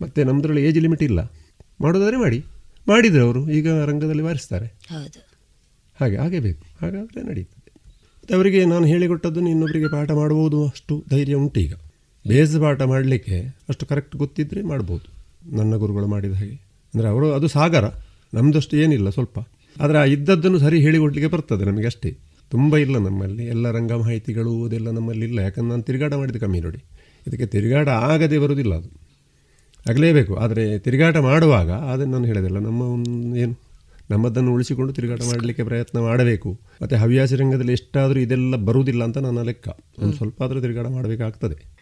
ಮತ್ತು ನಮ್ಮದ್ರಲ್ಲಿ ಏಜ್ ಲಿಮಿಟ್ ಇಲ್ಲ. ಮಾಡೋದಾದ್ರೆ ಮಾಡಿ. ಮಾಡಿದರೆ ಅವರು ಈಗ ರಂಗದಲ್ಲಿ ಬಾರಿಸ್ತಾರೆ. ಹಾಗೆ ಹಾಗೆ ಬೇಕು. ಹಾಗಾದರೆ ನಡೀತದೆ. ಮತ್ತು ಅವರಿಗೆ ನಾನು ಹೇಳಿಕೊಟ್ಟದ್ದು ಇನ್ನೊಬ್ಬರಿಗೆ ಪಾಠ ಮಾಡ್ಬೋದು ಅಷ್ಟು ಧೈರ್ಯ ಉಂಟು ಈಗ ಬೇಸ್ ಪಾಠ ಮಾಡಲಿಕ್ಕೆ ಅಷ್ಟು ಕರೆಕ್ಟ್ ಗೊತ್ತಿದ್ದರೆ ಮಾಡ್ಬೋದು. ನನ್ನ ಗುರುಗಳು ಮಾಡಿದ ಹಾಗೆ. ಅಂದರೆ ಅವರು, ಅದು ಸಾಗರ. ನಮ್ಮದಷ್ಟು ಏನಿಲ್ಲ ಸ್ವಲ್ಪ. ಆದರೆ ಆ ಇದ್ದದ್ದನ್ನು ಸರಿ ಹೇಳಿಕೊಡ್ಲಿಕ್ಕೆ ಬರ್ತದೆ ನಮಗೆ ಅಷ್ಟೇ. ತುಂಬ ಇಲ್ಲ ನಮ್ಮಲ್ಲಿ. ಎಲ್ಲ ರಂಗ ಮಾಹಿತಿಗಳು ಅದೆಲ್ಲ ನಮ್ಮಲ್ಲಿ ಇಲ್ಲ. ಯಾಕಂದ್ರೆ ನಾನು ತಿರುಗಾಟ ಮಾಡಿದ ಕಮ್ಮಿ ನೋಡಿ ಇದಕ್ಕೆ ತಿರುಗಾಟ ಆಗದೆ ಬರುವುದಿಲ್ಲ ಅದು. ಆಗಲೇಬೇಕು. ಆದರೆ ತಿರುಗಾಟ ಮಾಡುವಾಗ ಅದನ್ನು ನಾನು ಹೇಳೋದಿಲ್ಲ, ನಮ್ಮ ಏನು, ನಮ್ಮದನ್ನು ಉಳಿಸಿಕೊಂಡು ತಿರುಗಾಟ ಮಾಡಲಿಕ್ಕೆ ಪ್ರಯತ್ನ ಮಾಡಬೇಕು. ಮತ್ತು ಹವ್ಯಾಸಿ ರಂಗದಲ್ಲಿ ಎಷ್ಟಾದರೂ ಇದೆಲ್ಲ ಬರುವುದಿಲ್ಲ ಅಂತ ನನ್ನ ಲೆಕ್ಕ. ಒಂದು ಸ್ವಲ್ಪ ಆದರೂ ತಿರುಗಾಟ ಮಾಡಬೇಕಾಗ್ತದೆ.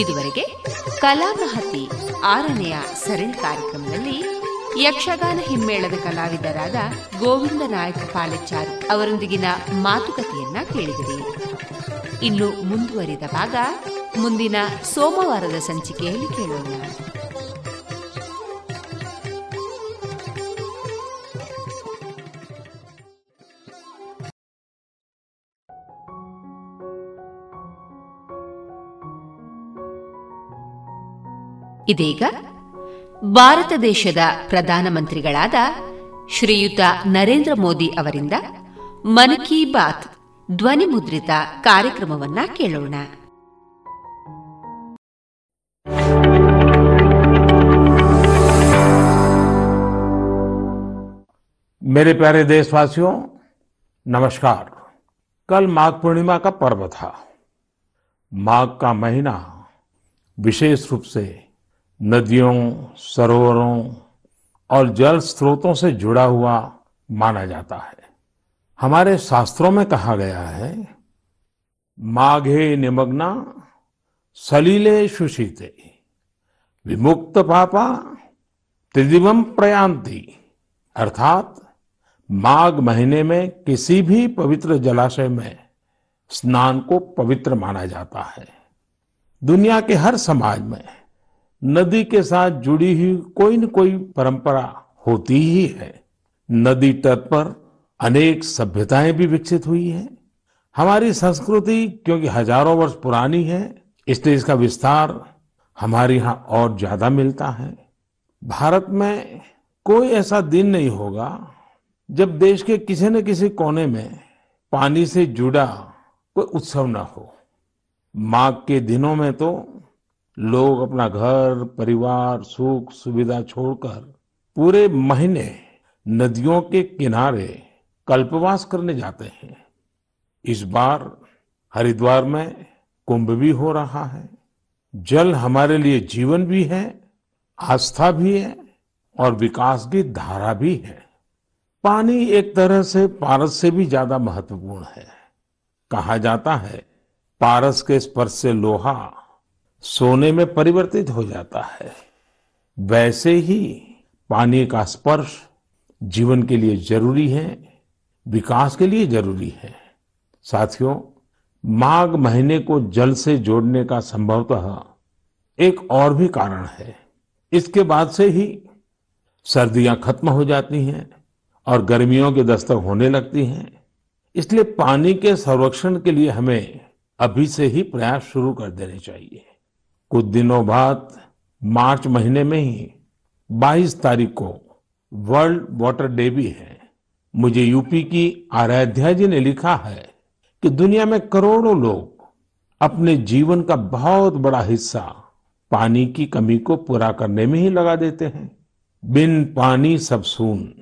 ಇದುವರೆಗೆ ಕಲಾಮಹತಿ ಆರನೆಯ ಸರಣಿ ಕಾರ್ಯಕ್ರಮದಲ್ಲಿ ಯಕ್ಷಗಾನ ಹಿಮ್ಮೇಳದ ಕಲಾವಿದರಾದ ಗೋವಿಂದ ನಾಯಕ ಪಾಲೆಚಾರ್ ಅವರೊಂದಿಗಿನ ಮಾತುಕತೆಯನ್ನ ಕೇಳಿದಿರಿ. ಇನ್ನು ಮುಂದುವರಿದ ಭಾಗ ಮುಂದಿನ ಸೋಮವಾರದ ಸಂಚಿಕೆಯಲ್ಲಿ ಕೇಳೋಣ. ಇದೀಗ ಭಾರತ ದೇಶದ ಪ್ರಧಾನಮಂತ್ರಿಗಳಾದ ಶ್ರೀಯುತ ನರೇಂದ್ರ ಮೋದಿ ಅವರಿಂದ ಮನ್ ಕಿ ಬಾತ್ ಧ್ವನಿ ಮುದ್ರಿತ ಕಾರ್ಯಕ್ರಮವನ್ನ ಕೇಳೋಣ मेरे प्यारे देशवासियों नमस्कार कल माघ पूर्णिमा का पर्व था माघ का महीना विशेष रूप से नदियों, सरोवरों और जल स्रोतों से जुड़ा हुआ माना जाता है। हमारे शास्त्रों में कहा गया है, माघे निमग्ना सलीले सुशीते विमुक्त पापा त्रिदिवम प्रयांति अर्थात माघ महीने में किसी भी पवित्र जलाशय में स्नान को पवित्र माना जाता है। दुनिया के हर समाज में नदी के साथ जुड़ी हुई कोई न कोई परंपरा होती ही है। नदी तट पर अनेक सभ्यताएँ भी विकसित हुई है। हमारी संस्कृति, क्योंकि हज़ारों वर्ष पुरानी है, इसलिए इसका विस्तार हमारे यहाँ और ज़्यादा मिलता है। भारत में कोई ऐसा दिन नहीं होगा जब देश के किसी न किसी कोने में पानी से जुड़ा कोई उत्सव न हो। माघ के दिनों में तो लोग अपना घर, परिवार, सुख, सुविधा छोड़कर पूरे महीने नदियों के किनारे कल्पवास करने जाते हैं। इस बार हरिद्वार में कुंभ भी हो रहा है, जल हमारे लिए जीवन भी है, आस्था भी है और विकास की धारा भी है। पानी एक तरह से पारस से भी ज़्यादा महत्वपूर्ण है। कहा जाता है, पारस के स्पर्श से लोहा सोने में परिवर्तित हो जाता है। वैसे ही पानी का स्पर्श जीवन के लिए ज़रूरी है, विकास के लिए ज़रूरी है। साथियों, माघ महीने को जल से जोड़ने का संभवतः एक और भी कारण है। इसके बाद से ही सर्दियाँ खत्म हो जाती हैं और गर्मियों के दस्तक होने लगती हैं। इसलिए पानी के संरक्षण के लिए हमें अभी से ही प्रयास शुरू कर देने चाहिए। कुछ दिनों बाद, मार्च महीने में ही 22 तारीख को वर्ल्ड वाटर डे भी है। मुझे यूपी की आराध्या जी ने लिखा है कि दुनिया में करोड़ों लोग अपने जीवन का बहुत बड़ा हिस्सा पानी की कमी को पूरा करने में ही लगा देते हैं। बिन पानी सब सून,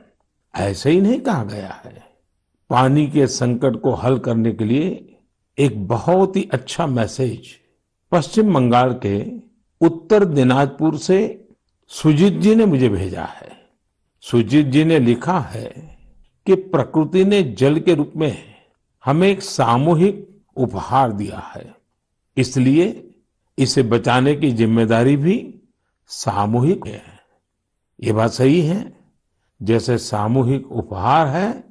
ऐसे ही नहीं कहा गया है। पानी के संकट को हल करने के लिए एक बहुत ही अच्छा मैसेज पश्चिम बंगाल के उत्तर दिनाजपुर से सुजीत जी ने मुझे भेजा है। सुजीत जी ने लिखा है कि प्रकृति ने जल के रूप में हमें एक सामूहिक उपहार दिया है। इसलिए इसे बचाने की ज़िम्मेदारी भी सामूहिक है। ये बात सही है। जैसे सामूहिक उपहार है,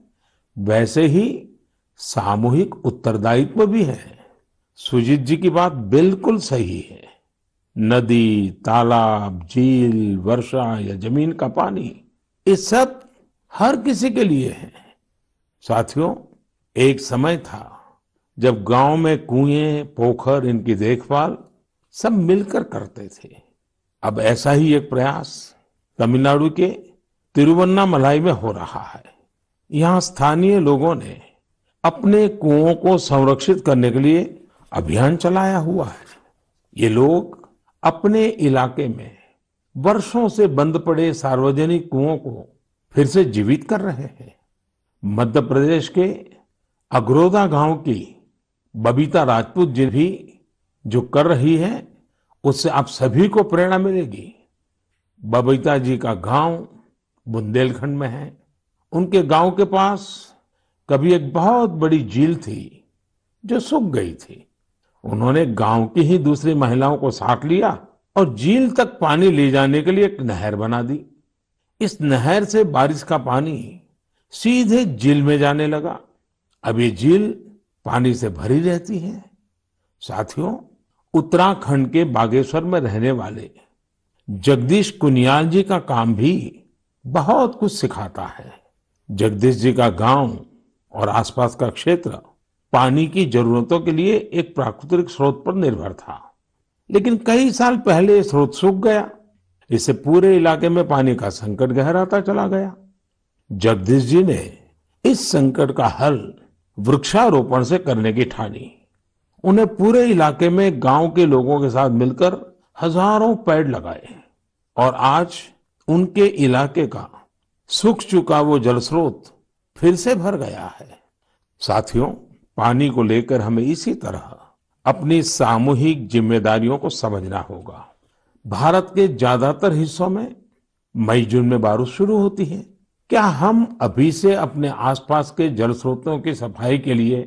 वैसे ही सामूहिक उत्तरदायित्व भी है। सुजीत जी की बात बिल्कुल सही है। नदी, तालाब, झील, वर्षा या ज़मीन का पानी, ये सब हर किसी के लिए है। साथियों, एक समय था जब गाँव में कुएँ, पोखर, इनकी देखभाल सब मिलकर करते थे। अब ऐसा ही एक प्रयास तमिलनाडु के तिरुवन्नामलाई में हो रहा है। यहाँ स्थानीय लोगों ने अपने कुओं को संरक्षित करने के लिए अभियान चलाया हुआ है। ये लोग अपने इलाके में वर्षों से बंद पड़े सार्वजनिक कुओं को फिर से जीवित कर रहे हैं। मध्य प्रदेश के अग्रोदा गाँव की बबीता राजपूत जी भी जो कर रही है, उससे आप सभी को प्रेरणा मिलेगी। बबीता जी का गाँव बुंदेलखंड में है। उनके गाँव के पास कभी एक बहुत बड़ी झील थी जो सूख गई थी। उन्होंने गाँव की ही दूसरी महिलाओं को साथ लिया और झील तक पानी ले जाने के लिए एक नहर बना दी। इस नहर से बारिश का पानी सीधे झील में जाने लगा। अब ये झील पानी से भरी रहती है। साथियों, उत्तराखंड के बागेश्वर में रहने वाले जगदीश कुनियाल जी का काम भी बहुत कुछ सिखाता है। जगदीश जी का गाँव और आसपास का क्षेत्र पानी की जरूरतों के लिए एक प्राकृतिक स्रोत पर निर्भर था। लेकिन कई साल पहले स्रोत सूख गया। इससे पूरे इलाके में पानी का संकट गहराता चला गया। जगदीश जी ने इस संकट का हल वृक्षारोपण से करने की ठानी। उन्हें पूरे इलाके में गाँव के लोगों के साथ मिलकर हज़ारों पेड़ लगाए और आज उनके इलाके का सूख चुका वो जल स्रोत फिर से भर गया है। साथियों पानी को लेकर हमें इसी तरह अपनी सामूहिक जिम्मेदारियों को समझना होगा। भारत के ज़्यादातर हिस्सों में मई जून में बारिश शुरू होती है। क्या हम अभी से अपने आसपास के जल स्रोतों की सफ़ाई के लिए,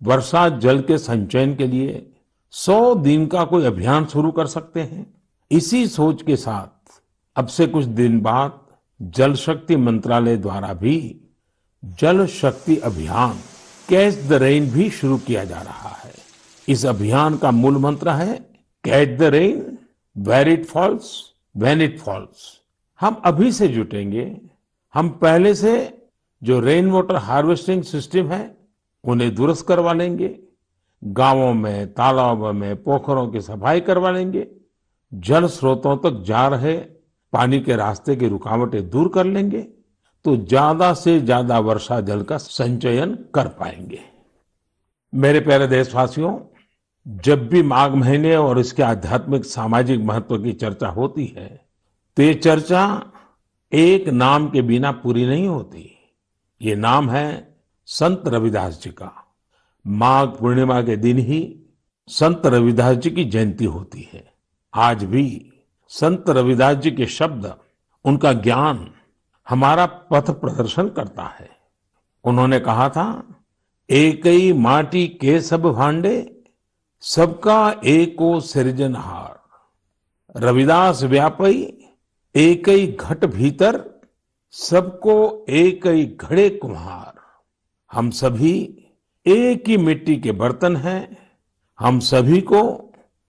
वर्षा जल के संचयन के लिए सौ दिन का कोई अभियान शुरू कर सकते हैं? इसी सोच के साथ अब से कुछ दिन बाद जल शक्ति मंत्रालय द्वारा भी जल शक्ति अभियान कैच द रेन भी शुरू किया जा रहा है। इस अभियान का मूल मंत्र है, catch the rain, where it falls, when it falls. हम अभी से जुटेंगे। हम पहले से जो रेन वाटर हार्वेस्टिंग सिस्टम है, उन्हें दुरुस्त करवा लेंगे। गाँवों में, तालाबों में, पोखरों की सफ़ाई करवा लेंगे। जल स्रोतों तक जा रहे पानी के रास्ते की रुकावटें दूर कर लेंगे। तो ज़्यादा से ज़्यादा वर्षा जल का संचयन कर पाएँगे। मेरे प्यारे देशवासियों, जब भी माघ महीने और इसके आध्यात्मिक सामाजिक महत्व की चर्चा होती है तो ये चर्चा एक नाम के बिना पूरी नहीं होती। ये नाम है संत रविदास जी का। माघ पूर्णिमा के दिन ही संत रविदास जी की जयंती होती है। आज भी संत रविदास जी के शब्द, उनका ज्ञान हमारा पथ प्रदर्शन करता है। उन्होंने कहा था एक ही माटी के सब भांडे, सबका एको सृजनहार रविदास व्यापई एक ही घट भीतर, सबको एक ही घड़े कुम्हार। हम सभी एक ही मिट्टी के बर्तन हैं, हम सभी को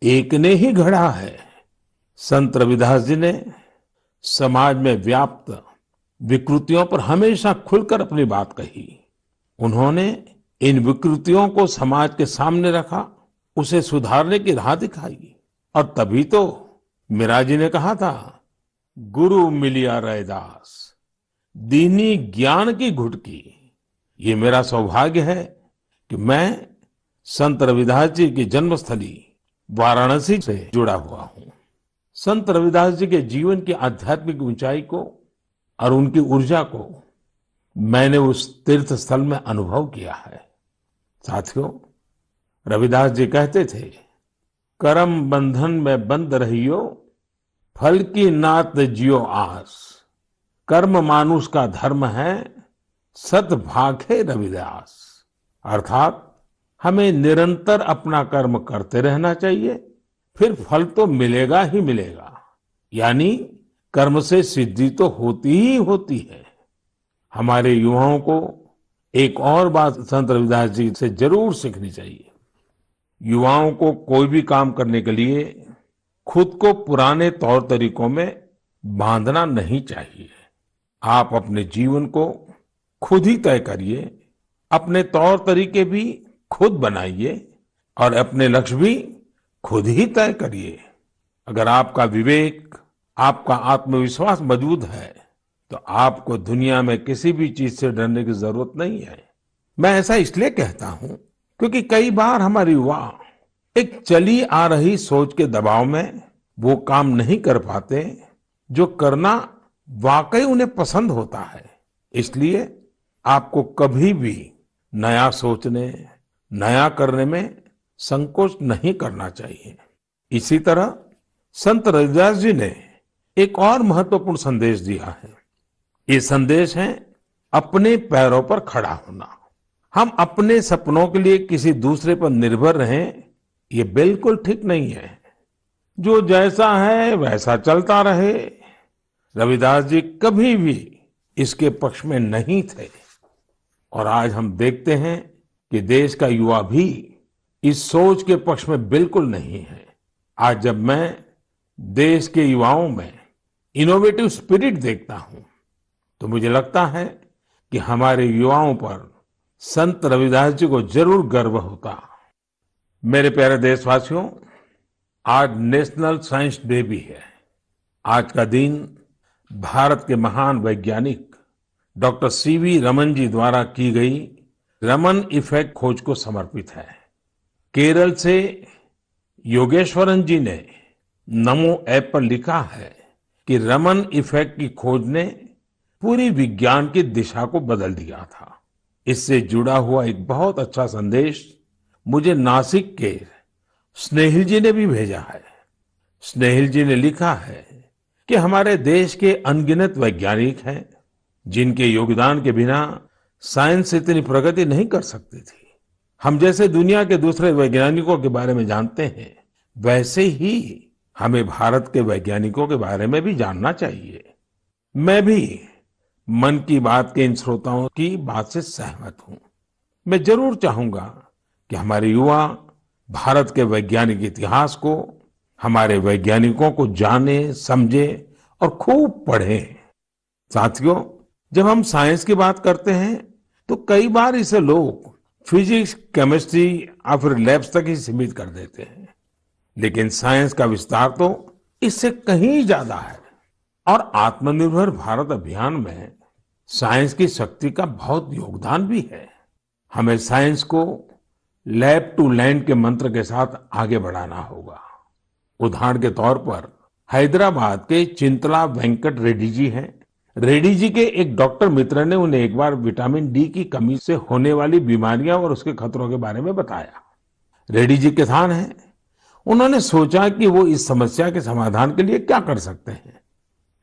एक ने ही घड़ा है। संत रविदास जी ने समाज में व्याप्त विकृतियों पर हमेशा खुलकर अपनी बात कही। उन्होंने इन विकृतियों को समाज के सामने रखा, उसे सुधारने की राह दिखाई। और तभी तो मीरा जी ने कहा था, गुरु मिलिया रैदास, दीनी ज्ञान की घुटकी। ये मेरा सौभाग्य है कि मैं संत रविदास जी की जन्मस्थली वाराणसी से जुड़ा हुआ हूँ। संत रविदास जी के जीवन की आध्यात्मिक ऊंचाई को और उनकी ऊर्जा को मैंने उस तीर्थ स्थल में अनुभव किया है। साथियों, रविदास जी कहते थे, करम बंधन में बंद रहियो, फल की नात जियो आस। कर्म मानुष का धर्म है, सत भाखे रविदास। अर्थात हमें निरंतर अपना कर्म करते रहना चाहिए, फिर फल तो मिलेगा ही मिलेगा। यानी कर्म से सिद्धि तो होती ही होती है। हमारे युवाओं को एक और बात संत रविदास जी से ज़रूर सीखनी चाहिए। युवाओं को कोई भी काम करने के लिए खुद को पुराने तौर तरीकों में बांधना नहीं चाहिए। आप अपने जीवन को खुद ही तय करिए, अपने तौर तरीके भी खुद बनाइए और अपने लक्ष्य भी खुद ही तय करिए। अगर आपका विवेक आपका आत्मविश्वास मज़बूत है तो आपको दुनिया में किसी भी चीज़ से डरने की ज़रूरत नहीं है। मैं ऐसा इसलिए कहता हूँ क्योंकि कई बार हमारे युवा एक चली आ रही सोच के दबाव में वो काम नहीं कर पाते जो करना वाकई उन्हें पसंद होता है। इसलिए आपको कभी भी नया सोचने, नया करने में संकोच नहीं करना चाहिए। इसी तरह संत रविदास जी ने एक और महत्वपूर्ण संदेश दिया है। ये संदेश है, अपने पैरों पर खड़ा होना। हम अपने सपनों के लिए किसी दूसरे पर निर्भर रहें, ये बिल्कुल ठीक नहीं है। जो जैसा है, वैसा चलता रहे। रविदास जी कभी भी इसके पक्ष में नहीं थे। और आज हम देखते हैं कि देश का युवा भी इस सोच के पक्ष में बिल्कुल नहीं है। आज जब मैं देश के युवाओं में इनोवेटिव स्पिरिट देखता हूँ तो मुझे लगता है कि हमारे युवाओं पर संत रविदास जी को ज़रूर गर्व होता। मेरे प्यारे देशवासियों, आज नेशनल साइंस डे भी है। आज का दिन भारत के महान वैज्ञानिक डॉक्टर सीवी रमन जी द्वारा की गई रमन इफ़ेक्ट खोज को समर्पित है। केरल से योगेश्वरन जी ने नमो ऐप पर लिखा है कि रमन इफ़ेक्ट की खोज ने पूरी विज्ञान की दिशा को बदल दिया था। इससे जुड़ा हुआ एक बहुत अच्छा संदेश मुझे नासिक के स्नेहिल जी ने भी भेजा है। स्नेहिल जी ने लिखा है कि हमारे देश के अनगिनत वैज्ञानिक हैं, जिनके योगदान के बिना साइंस इतनी प्रगति नहीं कर सकती थी। हम जैसे दुनिया के दूसरे वैज्ञानिकों के बारे में जानते हैं, वैसे ही हमें भारत के वैज्ञानिकों के बारे में भी जानना चाहिए। मैं भी मन की बात के इन श्रोताओं की बात से सहमत हूँ। मैं ज़रूर चाहूँगा कि हमारे युवा भारत के वैज्ञानिक इतिहास को, हमारे वैज्ञानिकों को जाने, समझे और खूब पढ़े। साथियों, जब हम साइंस की बात करते हैं तो कई बार इसे लोग फिजिक्स, केमिस्ट्री या फिर लैब्स तक ही सीमित कर देते हैं। लेकिन साइंस का विस्तार तो इससे कहीं ज़्यादा है। और आत्मनिर्भर भारत अभियान में साइंस की शक्ति का बहुत योगदान भी है। हमें साइंस को लैब टू लैंड के मंत्र के साथ आगे बढ़ाना होगा। उदाहरण के तौर पर हैदराबाद के चिंतला वेंकट रेड्डी जी हैं। रेड्डी जी के एक डॉक्टर मित्र ने उन्हें एक बार विटामिन डी की कमी से होने वाली बीमारियाँ और उसके खतरों के बारे में बताया। रेड्डी जी किसान हैं। उन्होंने सोचा कि वो इस समस्या के समाधान के लिए क्या कर सकते हैं।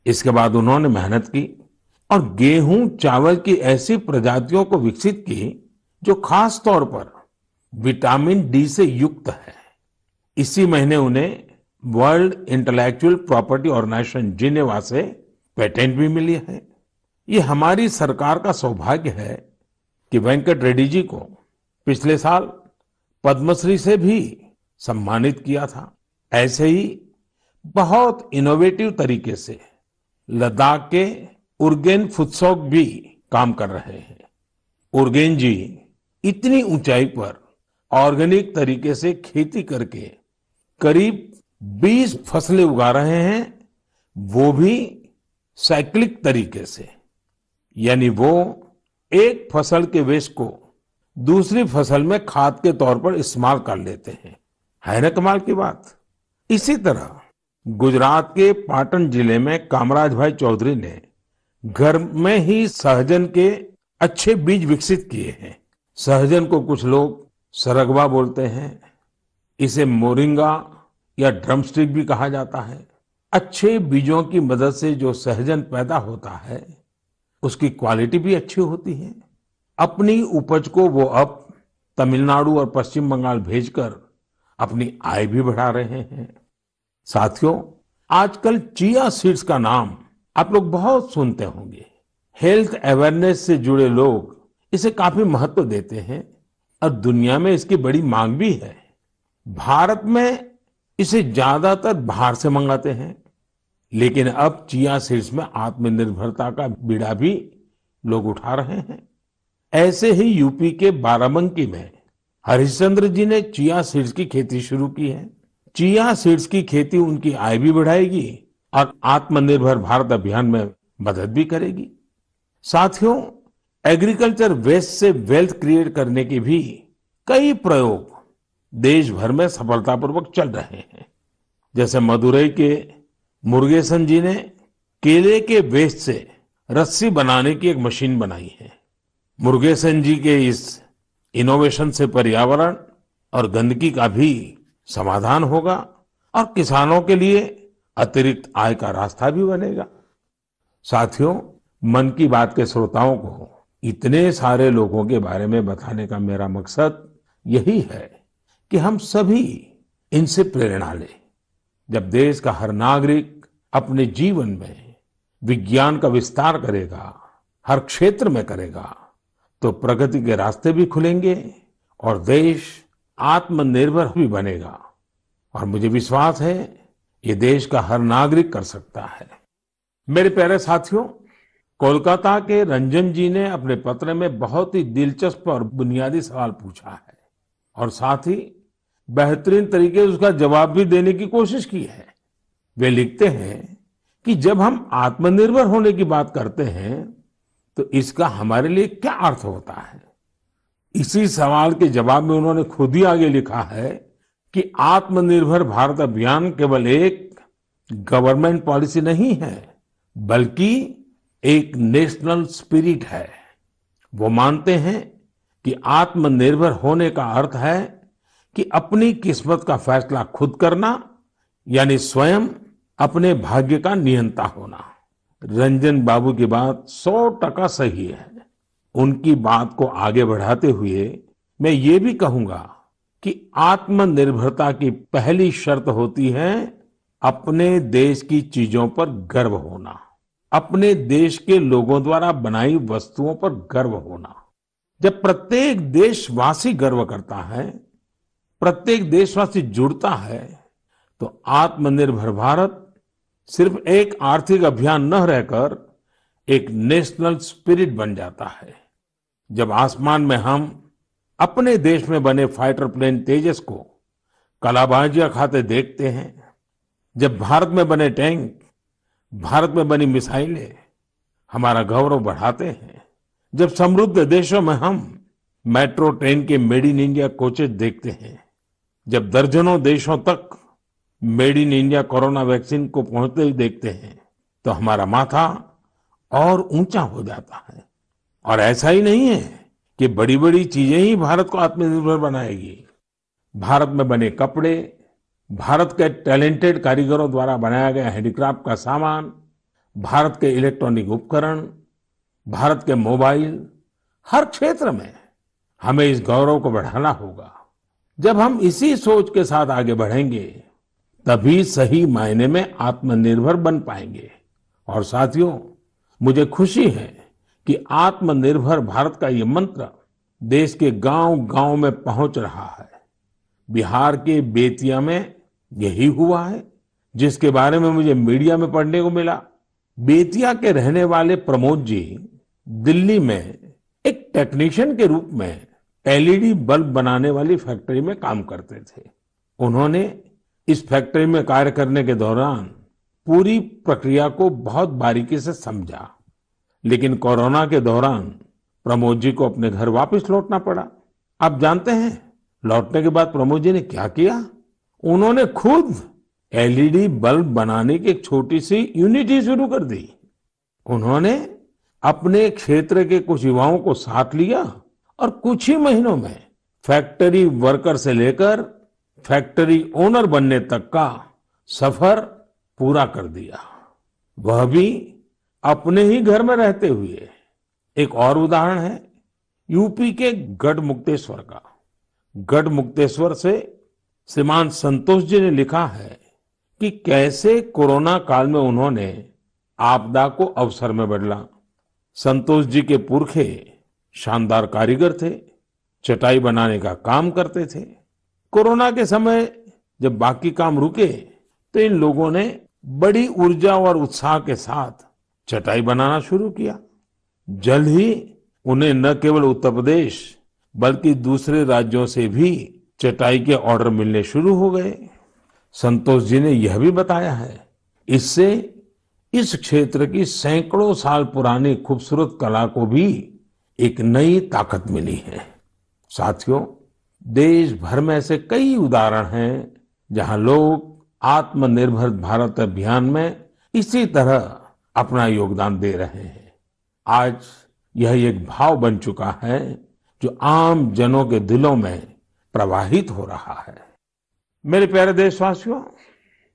इसके बाद उन्होंने मेहनत की और गेहूँ, चावल की ऐसी प्रजातियों को विकसित की जो खास तौर पर विटामिन डी से युक्त है। इसी महीने उन्हें World Intellectual Property Organisation Geneva से पेटेंट भी मिली है। ये हमारी सरकार का सौभाग्य है कि वेंकट रेड्डी जी को पिछले साल पद्मश्री से भी सम्मानित किया था। ऐसे ही बहुत इनोवेटिव तरीके से लद्दाख के उर्गेन फुत्सोक भी काम कर रहे हैं। उर्गेन जी इतनी ऊंचाई पर ऑर्गेनिक तरीके से खेती करके करीब 20 फ़सलें उगा रहे हैं, वो भी साइक्लिक तरीके से। यानी वो एक फ़सल के वेस्ट को दूसरी फ़सल में खाद के तौर पर इस्तेमाल कर लेते हैं। है ना कमाल की बात? इसी तरह गुजरात के पाटन ज़िले में कामराज भाई चौधरी ने घर में ही सहजन के अच्छे बीज विकसित किए हैं। सहजन को कुछ लोग सरगवा बोलते हैं, इसे मोरिंगा या ड्रमस्टिक भी कहा जाता है। अच्छे बीजों की मदद से जो सहजन पैदा होता है, उसकी क्वालिटी भी अच्छी होती है। अपनी उपज को वो अब तमिलनाडु और पश्चिम बंगाल भेजकर अपनी आय भी बढ़ा रहे हैं। साथियों, आजकल चिया सीड्स का नाम आप लोग बहुत सुनते होंगे। हेल्थ अवेयरनेस से जुड़े लोग इसे काफ़ी महत्व देते हैं और दुनिया में इसकी बड़ी मांग भी है। भारत में इसे ज़्यादातर बाहर से मंगाते हैं, लेकिन अब चिया सीड्स में आत्मनिर्भरता का बीड़ा भी लोग उठा रहे हैं। ऐसे ही यूपी के बाराबंकी में हरिश्चंद्र जी ने चिया सीड्स की खेती शुरू की है। चिया सीड्स की खेती उनकी आय भी बढ़ाएगी और आत्मनिर्भर भारत अभियान में मदद भी करेगी। साथियों, एग्रीकल्चर वेस्ट से वेल्थ क्रिएट करने के भी कई प्रयोग देश भर में सफलतापूर्वक चल रहे हैं। जैसे मदुरई के मुर्गेसन जी ने केले के वेस्ट से रस्सी बनाने की एक मशीन बनाई है। मुर्गेसन जी के इस इनोवेशन से पर्यावरण और गंदगी का भी समाधान होगा और किसानों के लिए अतिरिक्त आय का रास्ता भी बनेगा। साथियों, मन की बात के श्रोताओं को इतने सारे लोगों के बारे में बताने का मेरा मकसद यही है कि हम सभी इनसे प्रेरणा लें। जब देश का हर नागरिक अपने जीवन में विज्ञान का विस्तार करेगा, हर क्षेत्र में करेगा तो प्रगति के रास्ते भी खुलेंगे और देश आत्मनिर्भर भी बनेगा। और मुझे विश्वास है, ये देश का हर नागरिक कर सकता है। मेरे प्यारे साथियों, कोलकाता के रंजन जी ने अपने पत्र में बहुत ही दिलचस्प और बुनियादी सवाल पूछा है और साथ ही बेहतरीन तरीके से उसका जवाब भी देने की कोशिश की है। वे लिखते हैं कि जब हम आत्मनिर्भर होने की बात करते हैं तो इसका हमारे लिए क्या अर्थ होता है? इसी सवाल के जवाब में उन्होंने खुद ही आगे लिखा है कि आत्मनिर्भर भारत अभियान केवल एक गवर्नमेंट पॉलिसी नहीं है, बल्कि एक नेशनल स्पिरिट है। वो मानते हैं कि आत्मनिर्भर होने का अर्थ है कि अपनी किस्मत का फैसला खुद करना, यानी स्वयं अपने भाग्य का नियंता होना। रंजन बाबू की बात सौ टका सही है। उनकी बात को आगे बढ़ाते हुए मैं ये भी कहूँगा कि आत्मनिर्भरता की पहली शर्त होती है अपने देश की चीज़ों पर गर्व होना, अपने देश के लोगों द्वारा बनाई वस्तुओं पर गर्व होना। जब प्रत्येक देशवासी गर्व करता है, प्रत्येक देशवासी जुड़ता है तो आत्मनिर्भर भारत सिर्फ़ एक आर्थिक अभियान न रहकर एक नेशनल स्पिरिट बन जाता है। जब आसमान में हम अपने देश में बने फाइटर प्लेन तेजस को कलाबाजियाँ खाते देखते हैं, जब भारत में बने टैंक, भारत में बनी मिसाइलें हमारा गौरव बढ़ाते हैं, जब समृद्ध देशों में हम मेट्रो, ट्रेन के मेड इन इंडिया कोचेज देखते हैं, जब दर्जनों देशों तक made in India corona vaccine को पहुँचते ही देखते हैं तो हमारा माथा और ऊँचा हो जाता है। और ऐसा ही नहीं है कि बड़ी बड़ी चीज़ें ही भारत को आत्मनिर्भर बनाएगी। भारत में बने कपड़े, भारत के टैलेंटेड कारीगरों द्वारा बनाया गया हैंडीक्राफ्ट का सामान, भारत के इलेक्ट्रॉनिक उपकरण, भारत के मोबाइल, हर क्षेत्र में हमें इस गौरव को बढ़ाना होगा। जब हम इसी सोच के साथ आगे बढ़ेंगे तभी सही मायने में आत्मनिर्भर बन पाएँगे। और साथियों, मुझे खुशी है कि आत्मनिर्भर भारत का ये मंत्र देश के गाँव गाँव में पहुँच रहा है। बिहार के बेतिया में यही हुआ है, जिसके बारे में मुझे मीडिया में पढ़ने को मिला। बेतिया के रहने वाले प्रमोद जी दिल्ली में एक टेक्नीशियन के रूप में एलईडी बल्ब बनाने वाली फैक्ट्री में काम करते थे। उन्होंने इस फैक्ट्री में कार्य करने के दौरान पूरी प्रक्रिया को बहुत बारीकी से समझा। लेकिन कोरोना के दौरान प्रमोद जी को अपने घर वापस लौटना पड़ा। आप जानते हैं, लौटने के बाद प्रमोद जी ने क्या किया? उन्होंने खुद एलईडी बल्ब बनाने की एक छोटी सी यूनिट ही शुरू कर दी। उन्होंने अपने क्षेत्र के कुछ युवाओं को साथ लिया और कुछ ही महीनों में फैक्ट्री वर्कर से लेकर फैक्ट्री ओनर बनने तक का सफ़र पूरा कर दिया। वह भी अपने ही घर में रहते हुए। एक और उदाहरण है, यूपी के गढ़ मुक्तेश्वर का। गढ़ मुक्तेश्वर से श्रीमान संतोष जी ने लिखा है कि कैसे कोरोना काल में उन्होंने आपदा को अवसर में बदला। संतोष जी के पुरखे शानदार कारीगर थे, चटाई बनाने का काम करते थे। कोरोना के समय जब बाकी काम रुके तो इन लोगों ने बड़ी ऊर्जा और उत्साह के साथ चटाई बनाना शुरू किया। जल्द ही उन्हें न केवल उत्तर प्रदेश, बल्कि दूसरे राज्यों से भी चटाई के ऑर्डर मिलने शुरू हो गए। संतोष जी ने यह भी बताया है। इससे इस क्षेत्र की सैकड़ों साल पुरानी खूबसूरत कला को भी एक नई ताकत मिली है। साथियों देश भर में ऐसे कई उदाहरण हैं जहाँ लोग आत्मनिर्भर भारत अभियान में इसी तरह अपना योगदान दे रहे हैं। आज यह एक भाव बन चुका है जो आम जनों के दिलों में प्रवाहित हो रहा है। मेरे प्यारे देशवासियों,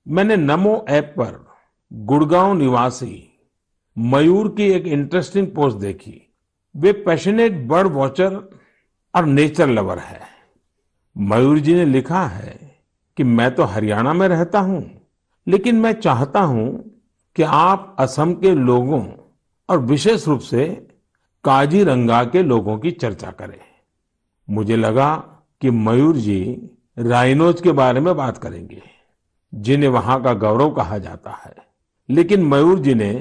मैंने नमो ऐप पर गुड़गांव निवासी मयूर की एक इंटरेस्टिंग पोस्ट देखी। वे पैशनेट बर्ड वॉचर और नेचर लवर है। मयूर जी ने लिखा है कि मैं तो हरियाणा में रहता हूँ, लेकिन मैं चाहता हूँ कि आप असम के लोगों और विशेष रूप से काजीरंगा के लोगों की चर्चा करें। मुझे लगा कि मयूर जी राइनोज के बारे में बात करेंगे, जिन्हें वहाँ का गौरव कहा जाता है। लेकिन मयूर जी ने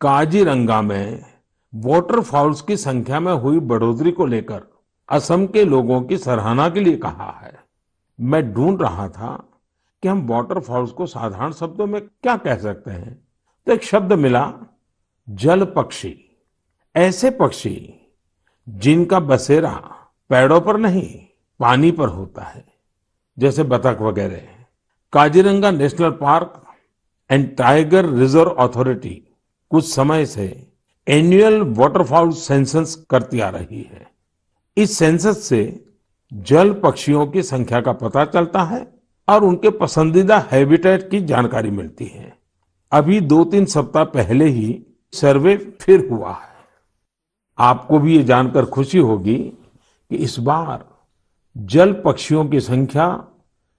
काजीरंगा में वाटरफॉल्स की संख्या में हुई बढ़ोतरी को लेकर असम के लोगों की सराहना के लिए कहा है। मैं ढूंढ रहा था कि हम वाटरफॉल्स को साधारण शब्दों में क्या कह सकते हैं। तो एक शब्द मिला, जल पक्षी। ऐसे पक्षी जिनका बसेरा पेड़ों पर नहीं, पानी पर होता है। जैसे बतख वगैरह। Kaziranga national park and tiger reserve authority कुछ समय से एनुअल वाटरफॉल सेंसस करती आ रही है। इस सेंसस से जल पक्षियों की संख्या का पता चलता है और उनके पसंदीदा हैबिटेट की जानकारी मिलती है। अभी दो तीन सप्ताह पहले ही सर्वे फिर हुआ है। आपको भी ये जानकर खुशी होगी कि इस बार जल पक्षियों की संख्या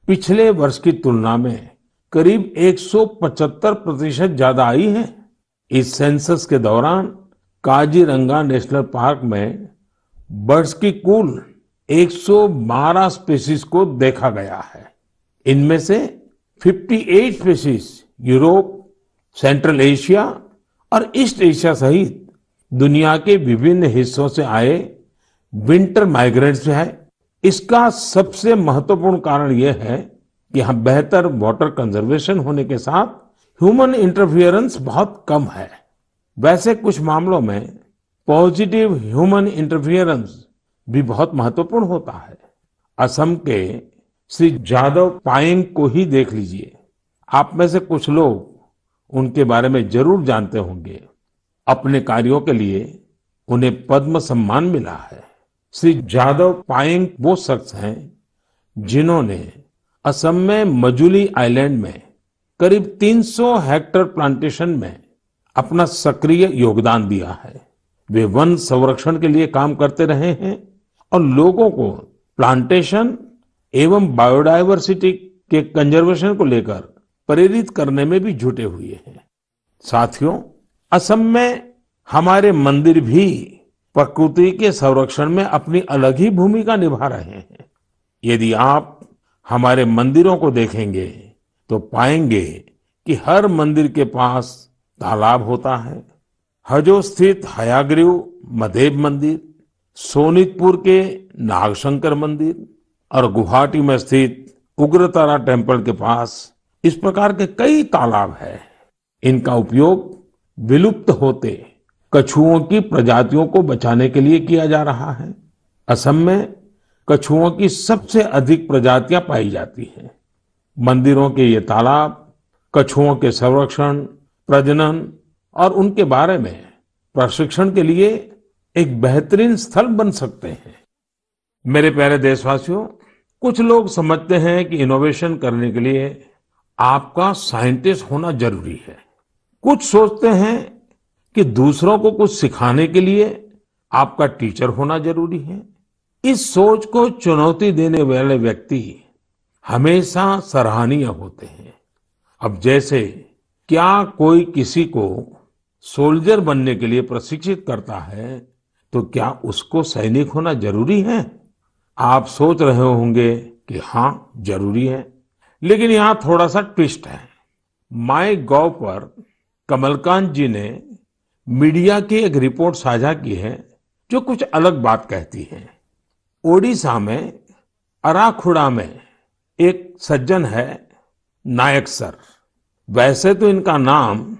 पिछले वर्ष की तुलना में करीब 175 प्रतिशत ज़्यादा आई है। इस सेंसस के दौरान काजीरंगा नेशनल पार्क में बर्ड्स की कुल 112 स्पीसीज को देखा गया है। इनमें से 58 स्पीसीज यूरोप, सेंट्रल एशिया और ईस्ट एशिया सहित दुनिया के विभिन्न हिस्सों से आए विंटर माइग्रेंट्स है। इसका सबसे महत्वपूर्ण कारण यह है कि यहाँ बेहतर वाटर कंजर्वेशन होने के साथ ह्यूमन इंटरफियरेंस बहुत कम है। वैसे कुछ मामलों में पॉजिटिव ह्यूमन इंटरफियरेंस भी बहुत महत्वपूर्ण होता है। असम के श्री जादव पायंग को ही देख लीजिए। आप में से कुछ लोग उनके बारे में ज़रूर जानते होंगे। अपने कार्यों के लिए उन्हें पद्म सम्मान मिला है। श्री जादव पायंग वो शख्स हैं जिन्होंने असम में मजुली आइलैंड में करीब 300 हेक्टेयर प्लांटेशन में अपना सक्रिय योगदान दिया है। वे वन संरक्षण के लिए काम करते रहे हैं और लोगों को प्लांटेशन एवं बायोडायवर्सिटी के कंजर्वेशन को लेकर प्रेरित करने में भी जुटे हुए हैं। साथियों, असम में हमारे मंदिर भी प्रकृति के संरक्षण में अपनी अलग ही भूमिका निभा रहे हैं। यदि आप हमारे मंदिरों को देखेंगे तो पाएँगे कि हर मंदिर के पास तालाब होता है हजो स्थित हयाग्रीव मधेब मंदिर, सोनितपुर के नागशंकर मंदिर और गुवाहाटी में स्थित उग्रतारा टेंपल के पास इस प्रकार के कई तालाब है। इनका उपयोग विलुप्त होते कछुओं की प्रजातियों को बचाने के लिए किया जा रहा है। असम में कछुओं की सबसे अधिक प्रजातियाँ पाई जाती हैं। मंदिरों के ये तालाब, कछुओं के संरक्षण, प्रजनन और उनके बारे में प्रशिक्षण के लिए एक बेहतरीन स्थल बन सकते हैं। मेरे प्यारे देशवासियों, कुछ लोग समझते हैं कि इनोवेशन करने के लिए आपका साइंटिस्ट होना ज़रूरी है। कुछ सोचते हैं कि दूसरों को कुछ सिखाने के लिए आपका टीचर होना ज़रूरी है। इस सोच को चुनौती देने वाले व्यक्ति हमेशा सराहनीय होते हैं। अब जैसे क्या कोई किसी को सोल्जर बनने के लिए प्रशिक्षित करता है तो क्या उसको सैनिक होना ज़रूरी है? आप सोच रहे होंगे कि हाँ ज़रूरी है। लेकिन यहाँ थोड़ा सा ट्विस्ट है। माई गॉव पर कमलकांत जी ने मीडिया की एक रिपोर्ट साझा की है, जो कुछ अलग बात कहती है। ओडिशा में अराखुड़ा में एक सज्जन है, नायक सर। वैसे तो इनका नाम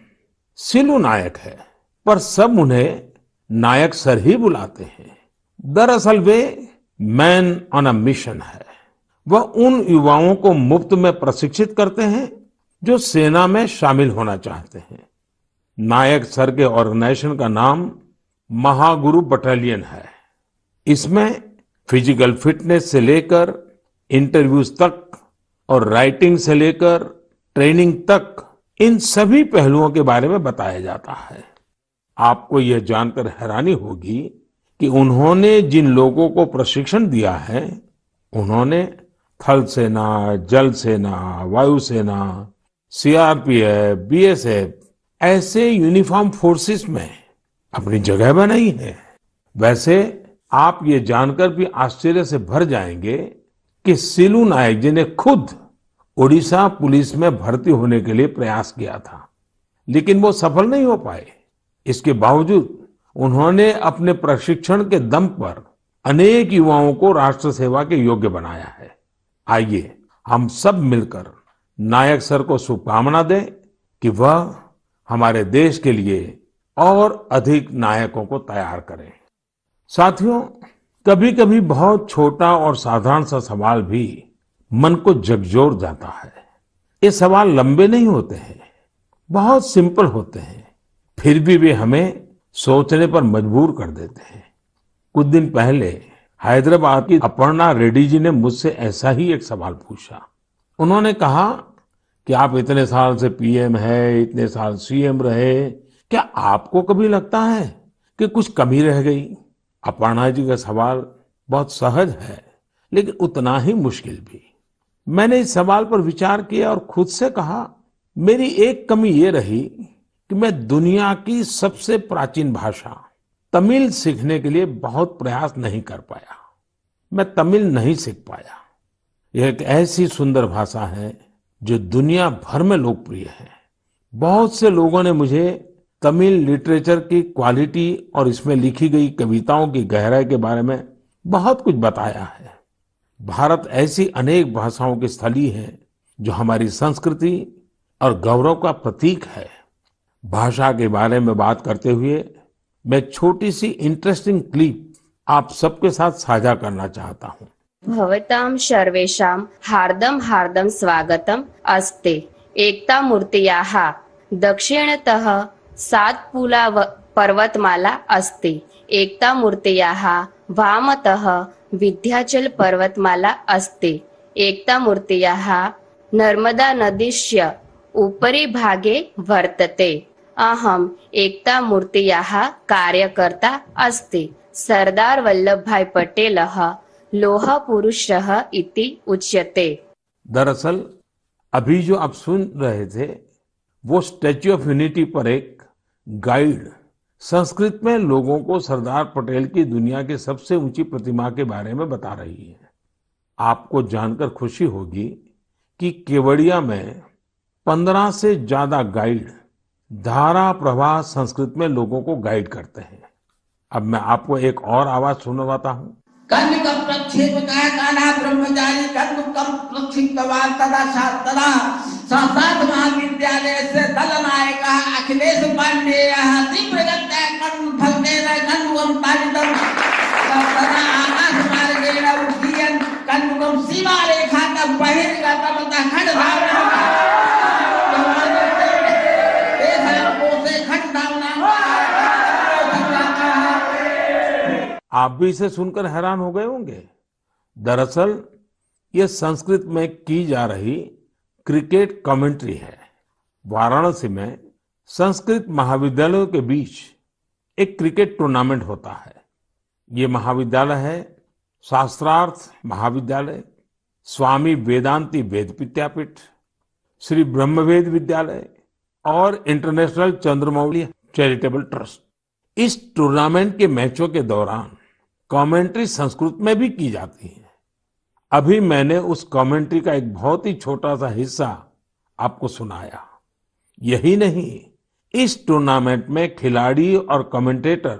सिलू नायक है, पर सब उन्हें नायक सर ही बुलाते हैं। दरअसल वे मैन ऑन अ मिशन है। वह उन युवाओं को मुफ़्त में प्रशिक्षित करते हैं, जो सेना में शामिल होना चाहते हैं। नायक सर के ऑर्गेनाइजेशन का नाम महागुरु बटालियन है। इसमें फ़िज़िकल फिटनेस से लेकर इंटरव्यूज़ तक और राइटिंग से लेकर ट्रेनिंग तक इन सभी पहलुओं के बारे में बताया जाता है। आपको यह जानकर हैरानी होगी कि उन्होंने जिन लोगों को प्रशिक्षण दिया है, उन्होंने थल सेना जल सेना वायुसेना, सीआरपीएफ, बीएसएफ ऐसे यूनिफॉर्म फोर्सेस में अपनी जगह बनाई है। वैसे आप ये जानकर भी आश्चर्य से भर जाएँगे कि सिलू नायक जी ने खुद ओडिशा पुलिस में भर्ती होने के लिए प्रयास किया था, लेकिन वो सफल नहीं हो पाए। इसके बावजूद उन्होंने अपने प्रशिक्षण के दम पर अनेक युवाओं को राष्ट्र सेवा के योग्य बनाया है। आइए हम सब मिलकर नायक सर को शुभकामना दें कि वह हमारे देश के लिए और अधिक नायकों को तैयार करें। साथियों कभी कभी बहुत छोटा और साधारण सा सवाल भी मन को झकझोर जाता है। ये सवाल लंबे नहीं होते हैं, बहुत सिंपल होते हैं। फिर भी वे हमें सोचने पर मजबूर कर देते हैं। कुछ दिन पहले हैदराबाद की अपर्णा रेड्डी जी ने मुझसे ऐसा ही एक सवाल पूछा। उन्होंने कहा कि आप इतने साल से पीएम है, इतने साल सीएम रहे, क्या आपको कभी लगता है कि कुछ कमी रह गई? अपर्णा जी का सवाल बहुत सहज है, लेकिन उतना ही मुश्किल भी। मैंने इस सवाल पर विचार किया और खुद से कहा, मेरी एक कमी ये रही कि मैं दुनिया की सबसे प्राचीन भाषा तमिल सीखने के लिए बहुत प्रयास नहीं कर पाया। मैं तमिल नहीं सीख पाया। यह एक ऐसी सुंदर भाषा है जो दुनिया भर में लोकप्रिय है। बहुत से लोगों ने मुझे तमिल लिटरेचर की क्वालिटी और इसमें लिखी गई कविताओं की गहराई के बारे में बहुत कुछ बताया है। भारत ऐसी अनेक भाषाओं की स्थली है जो हमारी संस्कृति और गौरव का प्रतीक है। भाषा के बारे में बात करते हुए मैं छोटी सी इंटरेस्टिंग क्लिप आप सबके साथ साझा करना चाहता हूँ। भवतां हार्दम हार्दं हार्दं स्वागतम् अस्ति। एकतामूर्त्याः दक्षिणतः सातपुला पर्वतमाला अस्ति। एकतामूर्त्याः वामतः विन्ध्याचल पर्वतमाला अस्ति। एकतामूर्त्याः नर्मदा नदीस्य उपरि भागे वर्तते। अहम् एकतामूर्त्याः कार्यकर्ता अस्ति। सरदार वल्लभभाई पटेलः लोह पुरुषः इति उच्यते। दरअसल, अभी जो आप सुन रहे थे, वो स्टैच्यू ऑफ़ यूनिटी पर एक गाइड संस्कृत में लोगों को सरदार पटेल की दुनिया की सबसे ऊँची प्रतिमा के बारे में बता रही है। आपको जानकर खुशी होगी कि केवड़िया में पंद्रह से ज़्यादा गाइड धारा प्रवाह संस्कृत में लोगों को गाइड करते हैं। अब मैं आपको एक और आवाज़ सुनवाता हूँ। कर्म का प्रक्षेप का काना ब्रह्मचारी कर्म कम प्रक्षिप्त तदा शास्त्रा साक्षात महाविद्यालय से दल नायक अखिलेश पांडे तीव्रगत कर्म फल देना कंदुकम पालितम। तदा आकाश मार्गेण कर्म कम सीमा रेखा का बहिर्गतम खंड धारणा आप भी इसे सुनकर हैरान हो गए होंगे। दरअसल, ये संस्कृत में की जा रही क्रिकेट कमेंट्री है। वाराणसी में संस्कृत महाविद्यालयों के बीच एक क्रिकेट टूर्नामेंट होता है। ये महाविद्यालय है, शास्त्रार्थ महाविद्यालय, स्वामी वेदांती वेद विद्यापीठ, श्री ब्रह्मवेद विद्यालय और इंटरनेशनल चंद्रमौली चैरिटेबल ट्रस्ट। इस टूर्नामेंट के मैचों के दौरान कमेंट्री संस्कृत में भी की जाती है। अभी मैंने उस कमेंट्री का एक बहुत ही छोटा सा हिस्सा आपको सुनाया। यही नहीं, इस टूर्नामेंट में खिलाड़ी और कमेंटेटर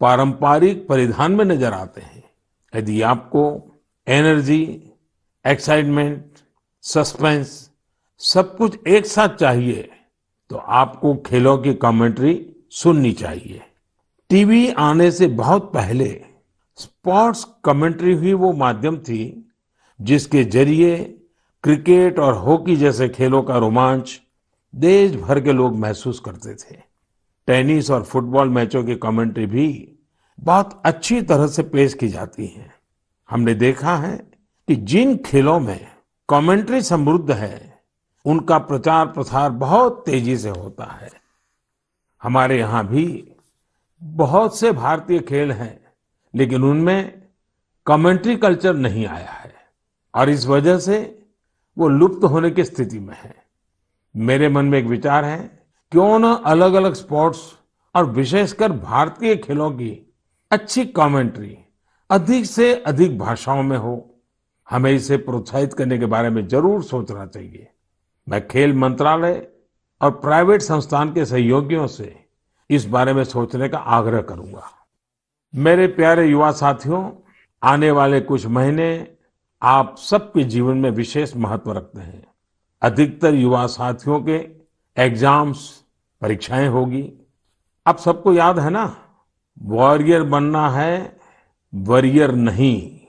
पारंपरिक परिधान में नज़र आते हैं। यदि आपको एनर्जी, एक्साइटमेंट, सस्पेंस सब कुछ एक साथ चाहिए तो आपको खेलों की कमेंट्री सुननी चाहिए। टीवी आने से बहुत पहले स्पोर्ट्स कमेंट्री ही वो माध्यम थी, जिसके ज़रिए क्रिकेट और हॉकी जैसे खेलों का रोमांच देश भर के लोग महसूस करते थे। टेनिस और फुटबॉल मैचों की कमेंट्री भी बहुत अच्छी तरह से पेश की जाती है। हमने देखा है कि जिन खेलों में कमेंट्री समृद्ध है, उनका प्रचार प्रसार बहुत तेज़ी से होता है। हमारे यहाँ भी बहुत से भारतीय खेल हैं लेकिन उनमें कमेंट्री कल्चर नहीं आया है। और इस वजह से वो लुप्त होने की स्थिति में है। मेरे मन में एक विचार है, क्यों न अलग अलग स्पोर्ट्स और विशेषकर भारतीय खेलों की अच्छी कमेंट्री अधिक से अधिक भाषाओं में हो। हमें इसे प्रोत्साहित करने के बारे में ज़रूर सोचना चाहिए। मैं खेल मंत्रालय और प्राइवेट संस्थान के सहयोगियों से इस बारे में सोचने का आग्रह करूँगा। मेरे प्यारे युवा साथियों, आने वाले कुछ महीने आप सबके जीवन में विशेष महत्व रखते हैं। अधिकतर युवा साथियों के एग्ज़ाम्स, परीक्षाएँ होगी। आप सबको याद है ना? वॉरियर बनना है, वरियर नहीं।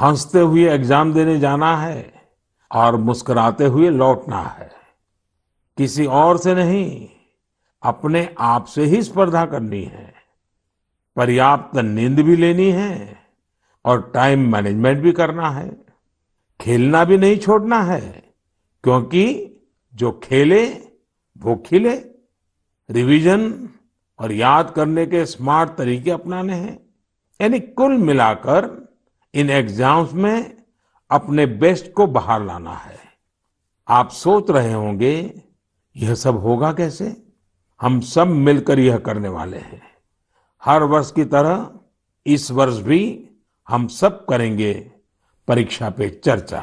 हँसते हुए एग्ज़ाम देने जाना है और मुस्कुराते हुए लौटना है। किसी और से नहीं, अपने आप से ही स्पर्धा करनी है। पर्याप्त नींद भी लेनी है और टाइम मैनेजमेंट भी करना है। खेलना भी नहीं छोड़ना है, क्योंकि जो खेले, वो खिले। रिवीजन और याद करने के स्मार्ट तरीके अपनाने हैं। यानी कुल मिलाकर इन एग्ज़ाम्स में अपने बेस्ट को बाहर लाना है। आप सोच रहे होंगे, यह सब होगा कैसे? हम सब मिलकर यह करने वाले हैं। हर वर्ष की तरह इस वर्ष भी हम सब करेंगे परीक्षा पे चर्चा।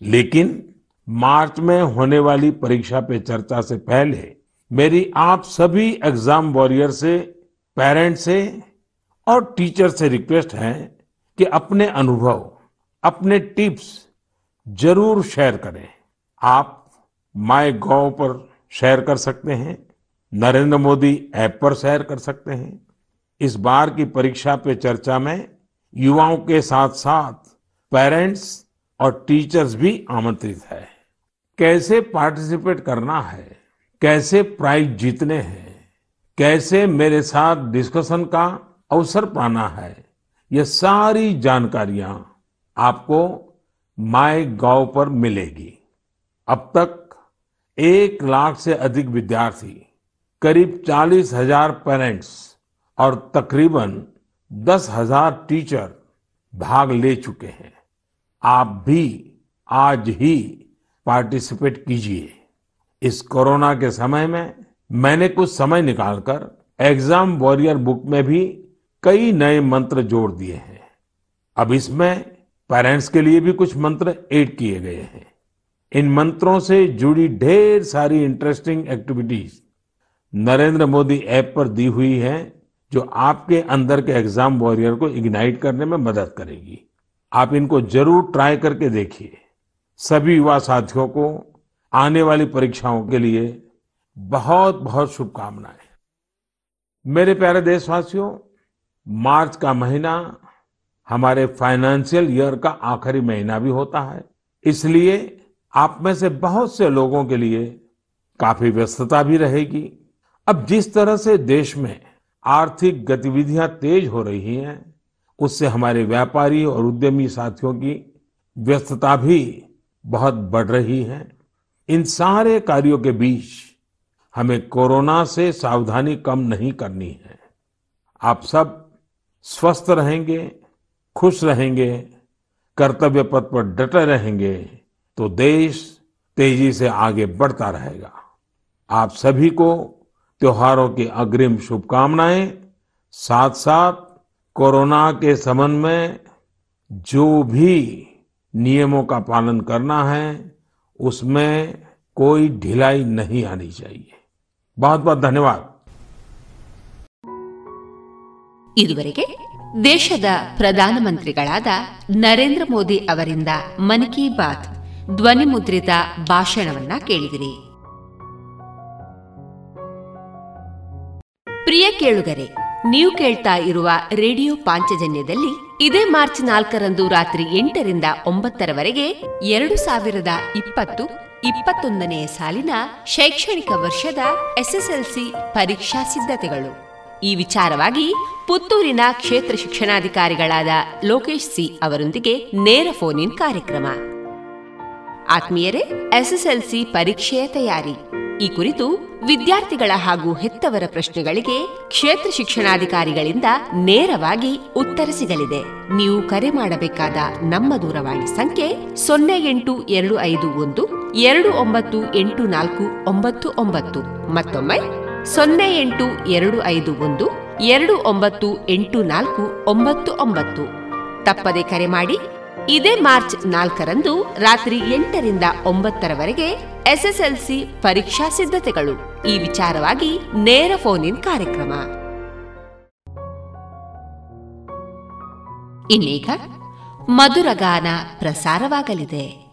लेकिन मार्च में होने वाली परीक्षा पे चर्चा से पहले मेरी आप सभी एग्ज़ाम वॉरियर से पेरेंट्स से और टीचर से रिक्वेस्ट है कि अपने अनुभव, अपने टिप्स ज़रूर शेयर करें। आप माई गॉव पर शेयर कर सकते हैं, नरेंद्र मोदी ऐप पर शेयर कर सकते हैं इस बार की परीक्षा पे चर्चा में युवाओं के साथ साथ पेरेंट्स और टीचर्स भी आमंत्रित है। कैसे पार्टिसिपेट करना है? कैसे प्राइज जीतने हैं? कैसे मेरे साथ डिस्कशन का अवसर पाना है? ये सारी जानकारियाँ आपको माई गॉव पर मिलेगी। अब तक एक लाख से अधिक विद्यार्थी, करीब चालीस हज़ार पेरेंट्स और तकरीबन दस हज़ार टीचर भाग ले चुके हैं। आप भी आज ही पार्टिसिपेट कीजिए। इस कोरोना के समय में मैंने कुछ समय निकालकर एग्ज़ाम वॉरियर बुक में भी कई नए मंत्र जोड़ दिए हैं। अब इसमें पेरेंट्स के लिए भी कुछ मंत्र ऐड किए गए हैं। इन मंत्रों से जुड़ी ढेर सारी interesting activities Narendra Modi app पर दी हुई है। जो आपके अंदर के एग्ज़ाम वॉरियर को इग्नाइट करने में मदद करेगी। आप इनको ज़रूर ट्राई करके देखिए। सभी युवा साथियों को आने वाली परीक्षाओं के लिए बहुत बहुत शुभकामनाएँ। मेरे प्यारे देशवासियों, मार्च का महीना हमारे फाइनेंशियल ईयर का आखिरी महीना भी होता है। इसलिए आप में से बहुत से लोगों के लिए काफ़ी व्यस्तता भी रहेगी। अब जिस तरह से देश में आर्थिक गतिविधियाँ तेज हो रही हैं, उससे हमारे व्यापारी और उद्यमी साथियों की व्यस्तता भी बहुत बढ़ रही है। इन सारे कार्यों के बीच हमें कोरोना से सावधानी कम नहीं करनी है। आप सब स्वस्थ रहेंगे, खुश रहेंगे, कर्तव्य पथ पर डटे रहेंगे तो देश तेज़ी से आगे बढ़ता रहेगा। आप सभी को त्योहारों की अग्रिम शुभकामनाएं साथ साथ कोरोना के संबंध में जो भी नियमों का पालन करना है उसमें कोई ढिलाई नहीं आनी चाहिए बहुत बहुत धन्यवाद ಇದುವರೆಗೆ ದೇಶದ ಪ್ರಧಾನಮಂತ್ರಿಗಳಾದ ನರೇಂದ್ರ ಮೋದಿ ಅವರಿಂದ ಮನ್ ಕಿ ಬಾತ್ ಧ್ವನಿ ಮುದ್ರಿತ ಭಾಷಣವನ್ನ ಕೇಳಿದಿರಿ ಪ್ರಿಯ ಕೇಳುಗರೆ, ನೀವು ಕೇಳ್ತಾ ಇರುವ ರೇಡಿಯೋ ಪಾಂಚಜನ್ಯದಲ್ಲಿ ಇದೇ ಮಾರ್ಚ್ ನಾಲ್ಕರಂದು ರಾತ್ರಿ ಎಂಟರಿಂದ ಒಂಬತ್ತರವರೆಗೆ ಎರಡು ಸಾವಿರದ ಇಪ್ಪತ್ತು ಇಪ್ಪತ್ತೊಂದನೆಯ ಸಾಲಿನ ಶೈಕ್ಷಣಿಕ ವರ್ಷದ ಎಸ್ಎಸ್ಎಲ್ಸಿ ಪರೀಕ್ಷಾ ಸಿದ್ಧತೆಗಳು. ಈ ವಿಚಾರವಾಗಿ ಪುತ್ತೂರಿನ ಕ್ಷೇತ್ರ ಶಿಕ್ಷಣಾಧಿಕಾರಿಗಳಾದ ಲೋಕೇಶ್ ಸಿ ಅವರೊಂದಿಗೆ ನೇರ ಫೋನ್ ಇನ್ ಕಾರ್ಯಕ್ರಮ. ಆತ್ಮೀಯರೇ, ಎಸ್ಎಸ್ಎಲ್ಸಿ ಪರೀಕ್ಷೆಯ ತಯಾರಿ. ಈ ಕುರಿತು ವಿದ್ಯಾರ್ಥಿಗಳ ಹಾಗೂ ಹೆತ್ತವರ ಪ್ರಶ್ನೆಗಳಿಗೆ ಕ್ಷೇತ್ರ ಶಿಕ್ಷಣಾಧಿಕಾರಿಗಳಿಂದ ನೇರವಾಗಿ ಉತ್ತರ ಸಿಗಲಿದೆ. ನೀವು ಕರೆ ಮಾಡಬೇಕಾದ ನಮ್ಮ ದೂರವಾಣಿ ಸಂಖ್ಯೆ ಸೊನ್ನೆ ಎಂಟು ಎರಡು ಐದು ಒಂದು ಎರಡು ಒಂಬತ್ತು ಎಂಟು ನಾಲ್ಕು ಒಂಬತ್ತು ಒಂಬತ್ತು. ಮತ್ತೊಮ್ಮೆ ಸೊನ್ನೆ ಎಂಟು ಎರಡು ಐದು ಒಂದು ಎರಡು ಒಂಬತ್ತು ಎಂಟು ನಾಲ್ಕು ಒಂಬತ್ತು ಒಂಬತ್ತು. ತಪ್ಪದೆ ಕರೆ ಮಾಡಿ ಇದೇ ಮಾರ್ಚ್ ನಾಲ್ಕರಂದು ರಾತ್ರಿ ಎಂಟರಿಂದ ಒಂಬತ್ತರವರೆಗೆ ಎಸ್ಎಸ್ಎಲ್ಸಿ ಪರೀಕ್ಷಾ ಸಿದ್ಧತೆಗಳು. ಈ ವಿಚಾರವಾಗಿ ನೇರ ಫೋನ್ ಕಾರ್ಯಕ್ರಮ. ಇನ್ನೀಗ ಮಧುರಗಾನ ಪ್ರಸಾರವಾಗಲಿದೆ.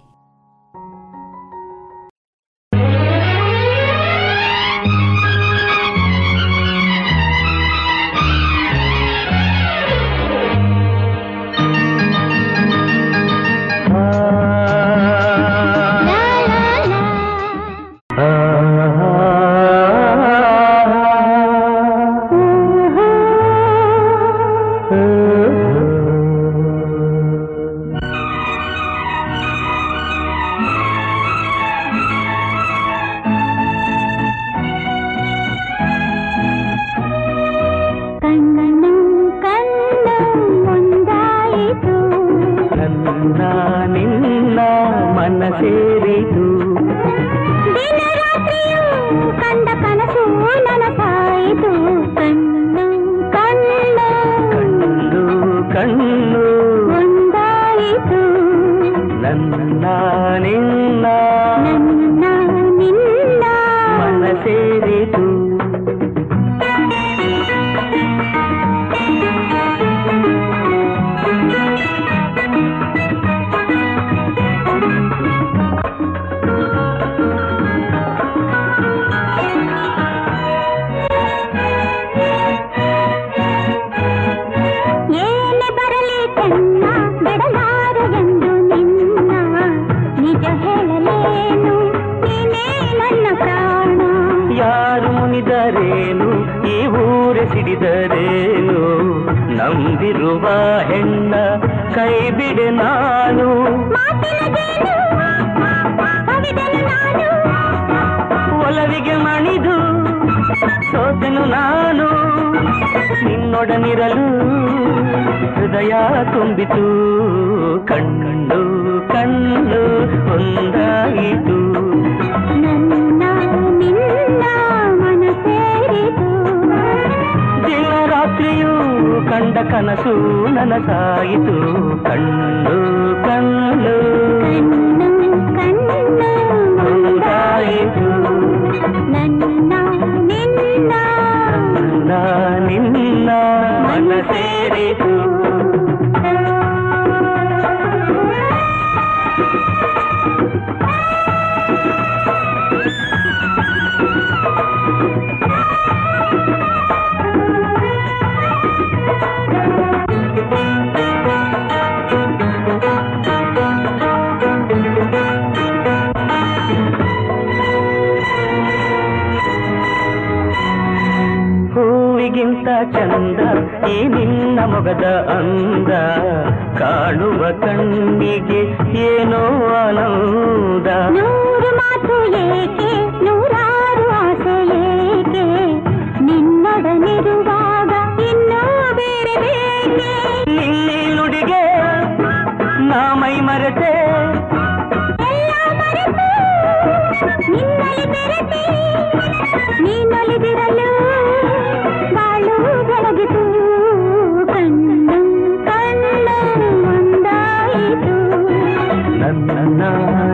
ನನ್ನ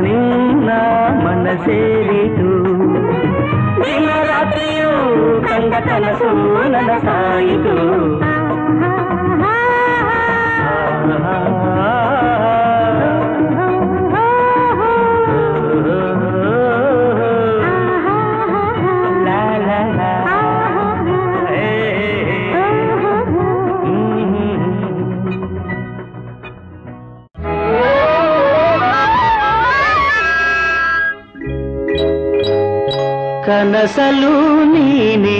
ನಿನ್ನ ಮನ ಸೇರಿತು ದಿನ ರಾತ್ರಿಯೂ ಕಂಡ ಕನಸು ನನ್ನ ಸಾಯಿತು ಕನಸಲು ನೀನೆ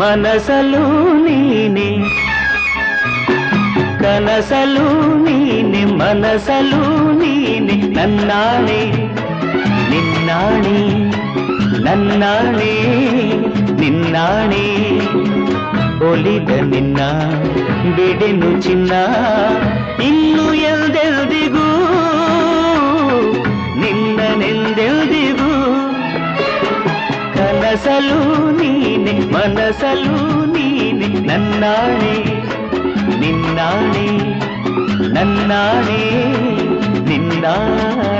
ಮನಸಲು ನೀನೆ ಕನಸಲು ನೀನೆ ಮನಸಲು ನೀನೆ ನನ್ನಾಣೆ ನಿನ್ನಾಣೆ ನನ್ನಾಣೆ ನಿನ್ನಾಣೆ ಒಲಿದ ನಿನ್ನ ಬಿಡೆನು ಚಿನ್ನ ಇನ್ನು ಎಲ್ದೆಲ್ದಿಗೂ ಕನಸಲು ನೀನೆ ಮನಸಲು ನೀನೆ ನನ್ನಾಣೆ ನಿನ್ನಾಣೆ ನನ್ನಾಣೆ ನಿನ್ನಾಣೆ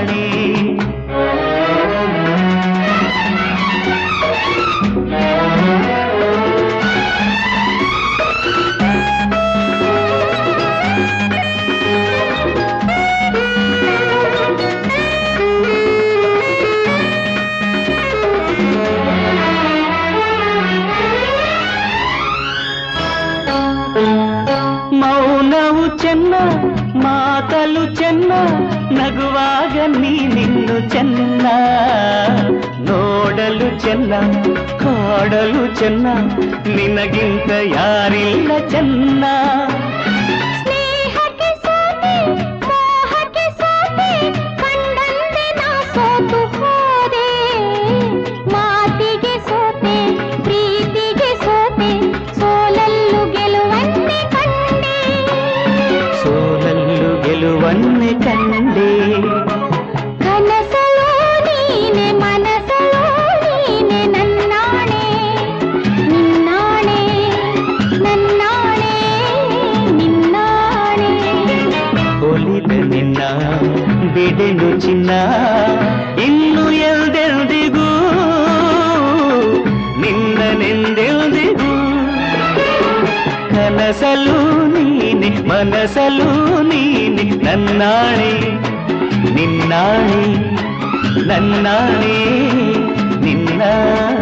ಚೆನ್ನ ಕಾಡಲು ಚೆನ್ನ ನಿನಗಿಂತ ಯಾರಿಲ್ಲ ಚೆನ್ನ. ಬಿಡೆನು ಚಿನ್ನ ಇನ್ನು ಎಲ್ದೆಲ್ದಿಗೂ ನಿನ್ನನೆಂದೆಲ್ದಿಗೂ ಕನಸಲು ನೀನೆ ಮನಸಲು ನೀನೆ ನನ್ನಾಣೆ ನಿನ್ನಾಣೆ ನನ್ನಾಣೆ ನಿನ್ನಾಣೆ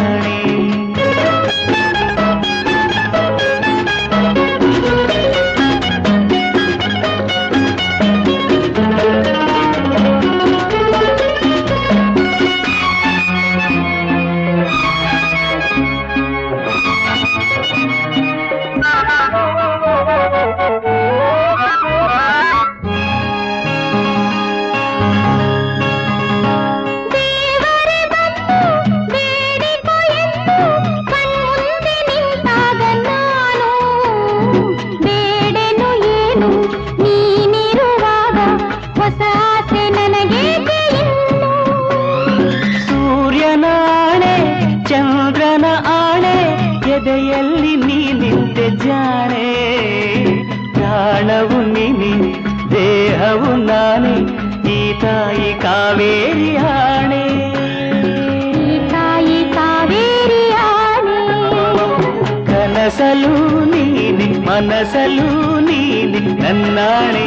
ಮನಸಲು ನೀನೆ ನನ್ನಾಣೆ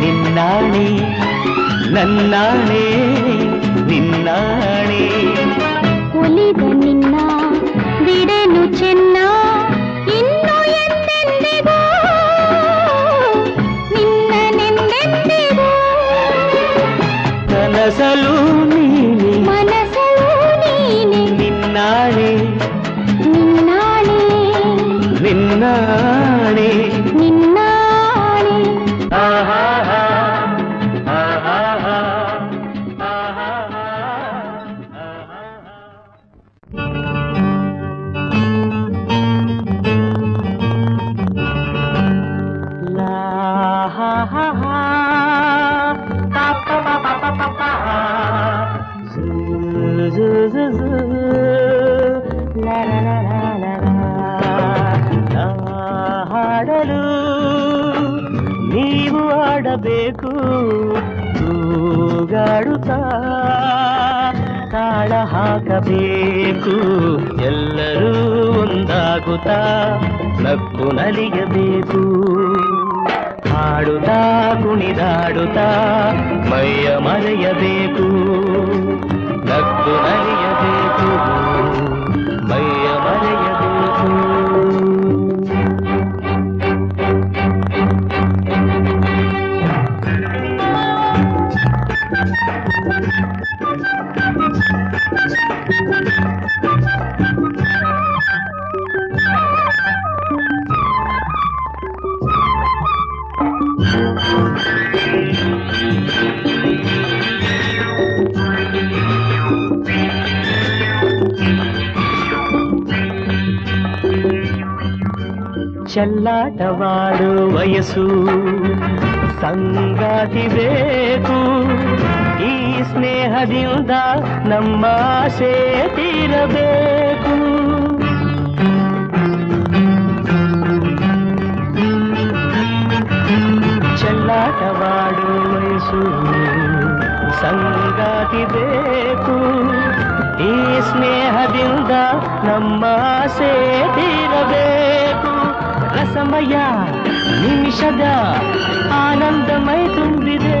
ನಿನ್ನಾಣೆ ನನ್ನಾಣೆ ನಿನ್ನಾಣೆ ಒಲಿದ ನಿನ್ನ ಬಿಡೆನು ಚೆನ್ನ ಇನ್ನು ಎಂದೆಂದಿಗೂ ನಿನ್ನನೆಂದೆಂದಿಗೂ ಕನಸಲು ನೀನೆ ಮನಸಲು ನೀನೆ ನಿನ್ನಾಣೆ ನಿನ್ನಾಣೆ ನಿನ್ನಾಣೆ மகளே ತಾಳ ಹಾಕಬೇಕು. ಎಲ್ಲರೂ ಒಂದಾಗುತ್ತಾ ನಕ್ಕು ನಲಿಯಬೇಕು ಹಾಡುತ್ತಾ ಕುಣಿದಾಡುತ್ತಾ ಮೈಯ ಮರೆಯಬೇಕು. ಚೆಲ್ಲಾಟವಾಡು ವಯಸ್ಸು. ಸಂಗಾತಿ ಬೇಕು. ಈ ಸ್ನೇಹದಿಂದ ನಮ್ಮ ಆಸೆ ತೀರಬೇಕು. ಚೆಲ್ಲಾಟವಾಡು ವಯಸ್ಸು. ಸಂಗಾತಿ ಬೇಕು. ಈ ಸ್ನೇಹದಿಂದ ನಮ್ಮ ಆಸೆ ರಸಮಯ ನಿಮಿಷದ ಆನಂದಮಯ ತುಂಬಿದೆ.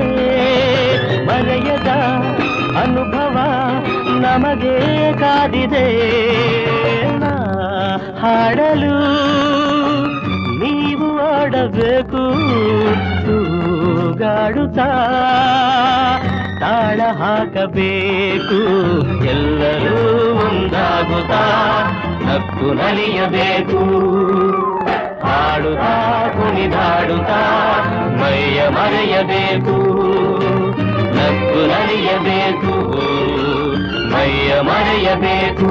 ಮರೆಯದ ಅನುಭವ ನಮಗೆ ಕಾದಿದೆ. ಹಾಡಲು ನೀವು ಆಡಬೇಕು ತೂಗಾಡುತ್ತಾ ತಾಳ ಹಾಕಬೇಕು. ಎಲ್ಲರೂ ಒಂದಾಗುತ್ತಾ, ನಕ್ಕು ನಲಿಯಬೇಕು. ಹಾಡುತ್ತಾ ಕುಣಿದಾಡುತ್ತಾ ಮೈಯ ಮರೆಯಬೇಕು ನಕ್ಕು ನಲಿಯಬೇಕು ಮೈಯ ಮರೆಯಬೇಕು.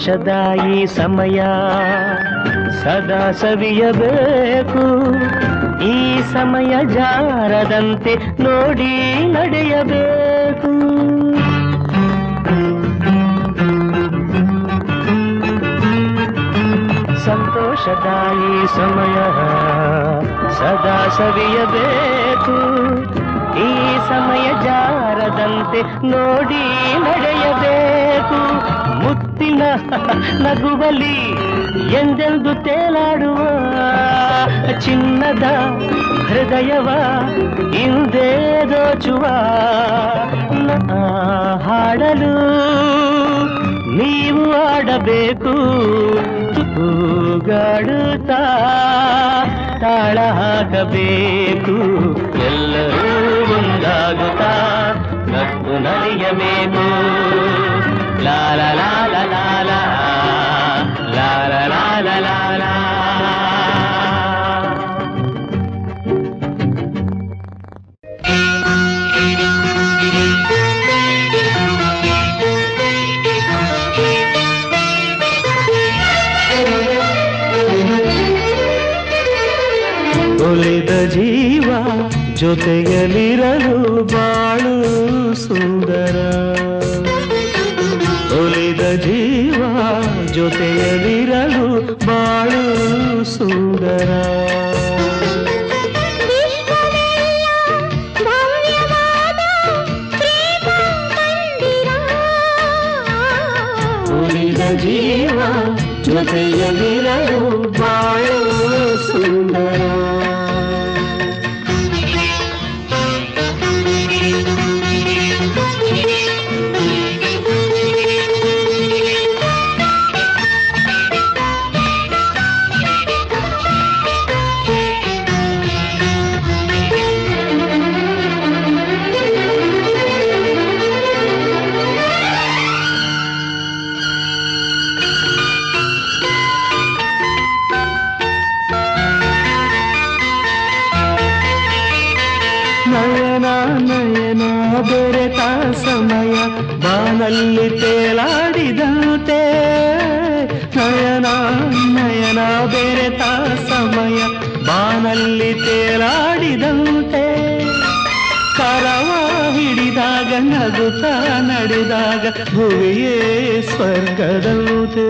ಸಂತೋಷದ ಈ ಸಮಯ ಸದಾ ಸವಿಯಬೇಕು. ಈ ಸಮಯ ಜಾರದಂತೆ ನೋಡಿ ನಡೆಯಬೇಕು. ಸಂತೋಷದ ಈ ಸಮಯ ಸದಾ ಸವಿಯಬೇಕು. ಈ ಸಮಯ ಜಾರದಂತೆ ನೋಡಿ ನಡೆಯಬೇಕು. ಮುತ್ತಿನ ನಗುವಲಿ ಎಂದೆಂದು ತೇಲಾಡುವ ಚಿನ್ನದ ಹೃದಯವ ಹಿಂದೆ ದೋಚುವ. ಹಾಡಲು ನೀವು ಆಡಬೇಕು ತೂಗಾಡುತ್ತಾ ತಾಳ ಹಾಕಬೇಕು. ಎಲ್ಲರೂ ಒಂದಾಗುತ್ತಾ ನಕ್ಕು ನಲಿಯಬೇಕು ಲಾಲ ಲಾಲ ಲಾಲ ಲಾಲ ಲಾಲ ಲಾಲ ಒಲಿದ ಜೀವ ಜೊತೆಯಲಿರಲು ಬಾಳು ಸುಂದರ ಒಲಿದ ಜೀವ ಜೊತೆಯಲಿರಲು ಬಾಳು ಸುಂದರ ಉಳಿದ ಜೀವ ಜೊತೆಯಲಿರಲು ಭುವಿಯೇ ಸ್ವರ್ಗದಂತೆ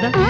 ಹೌದಾ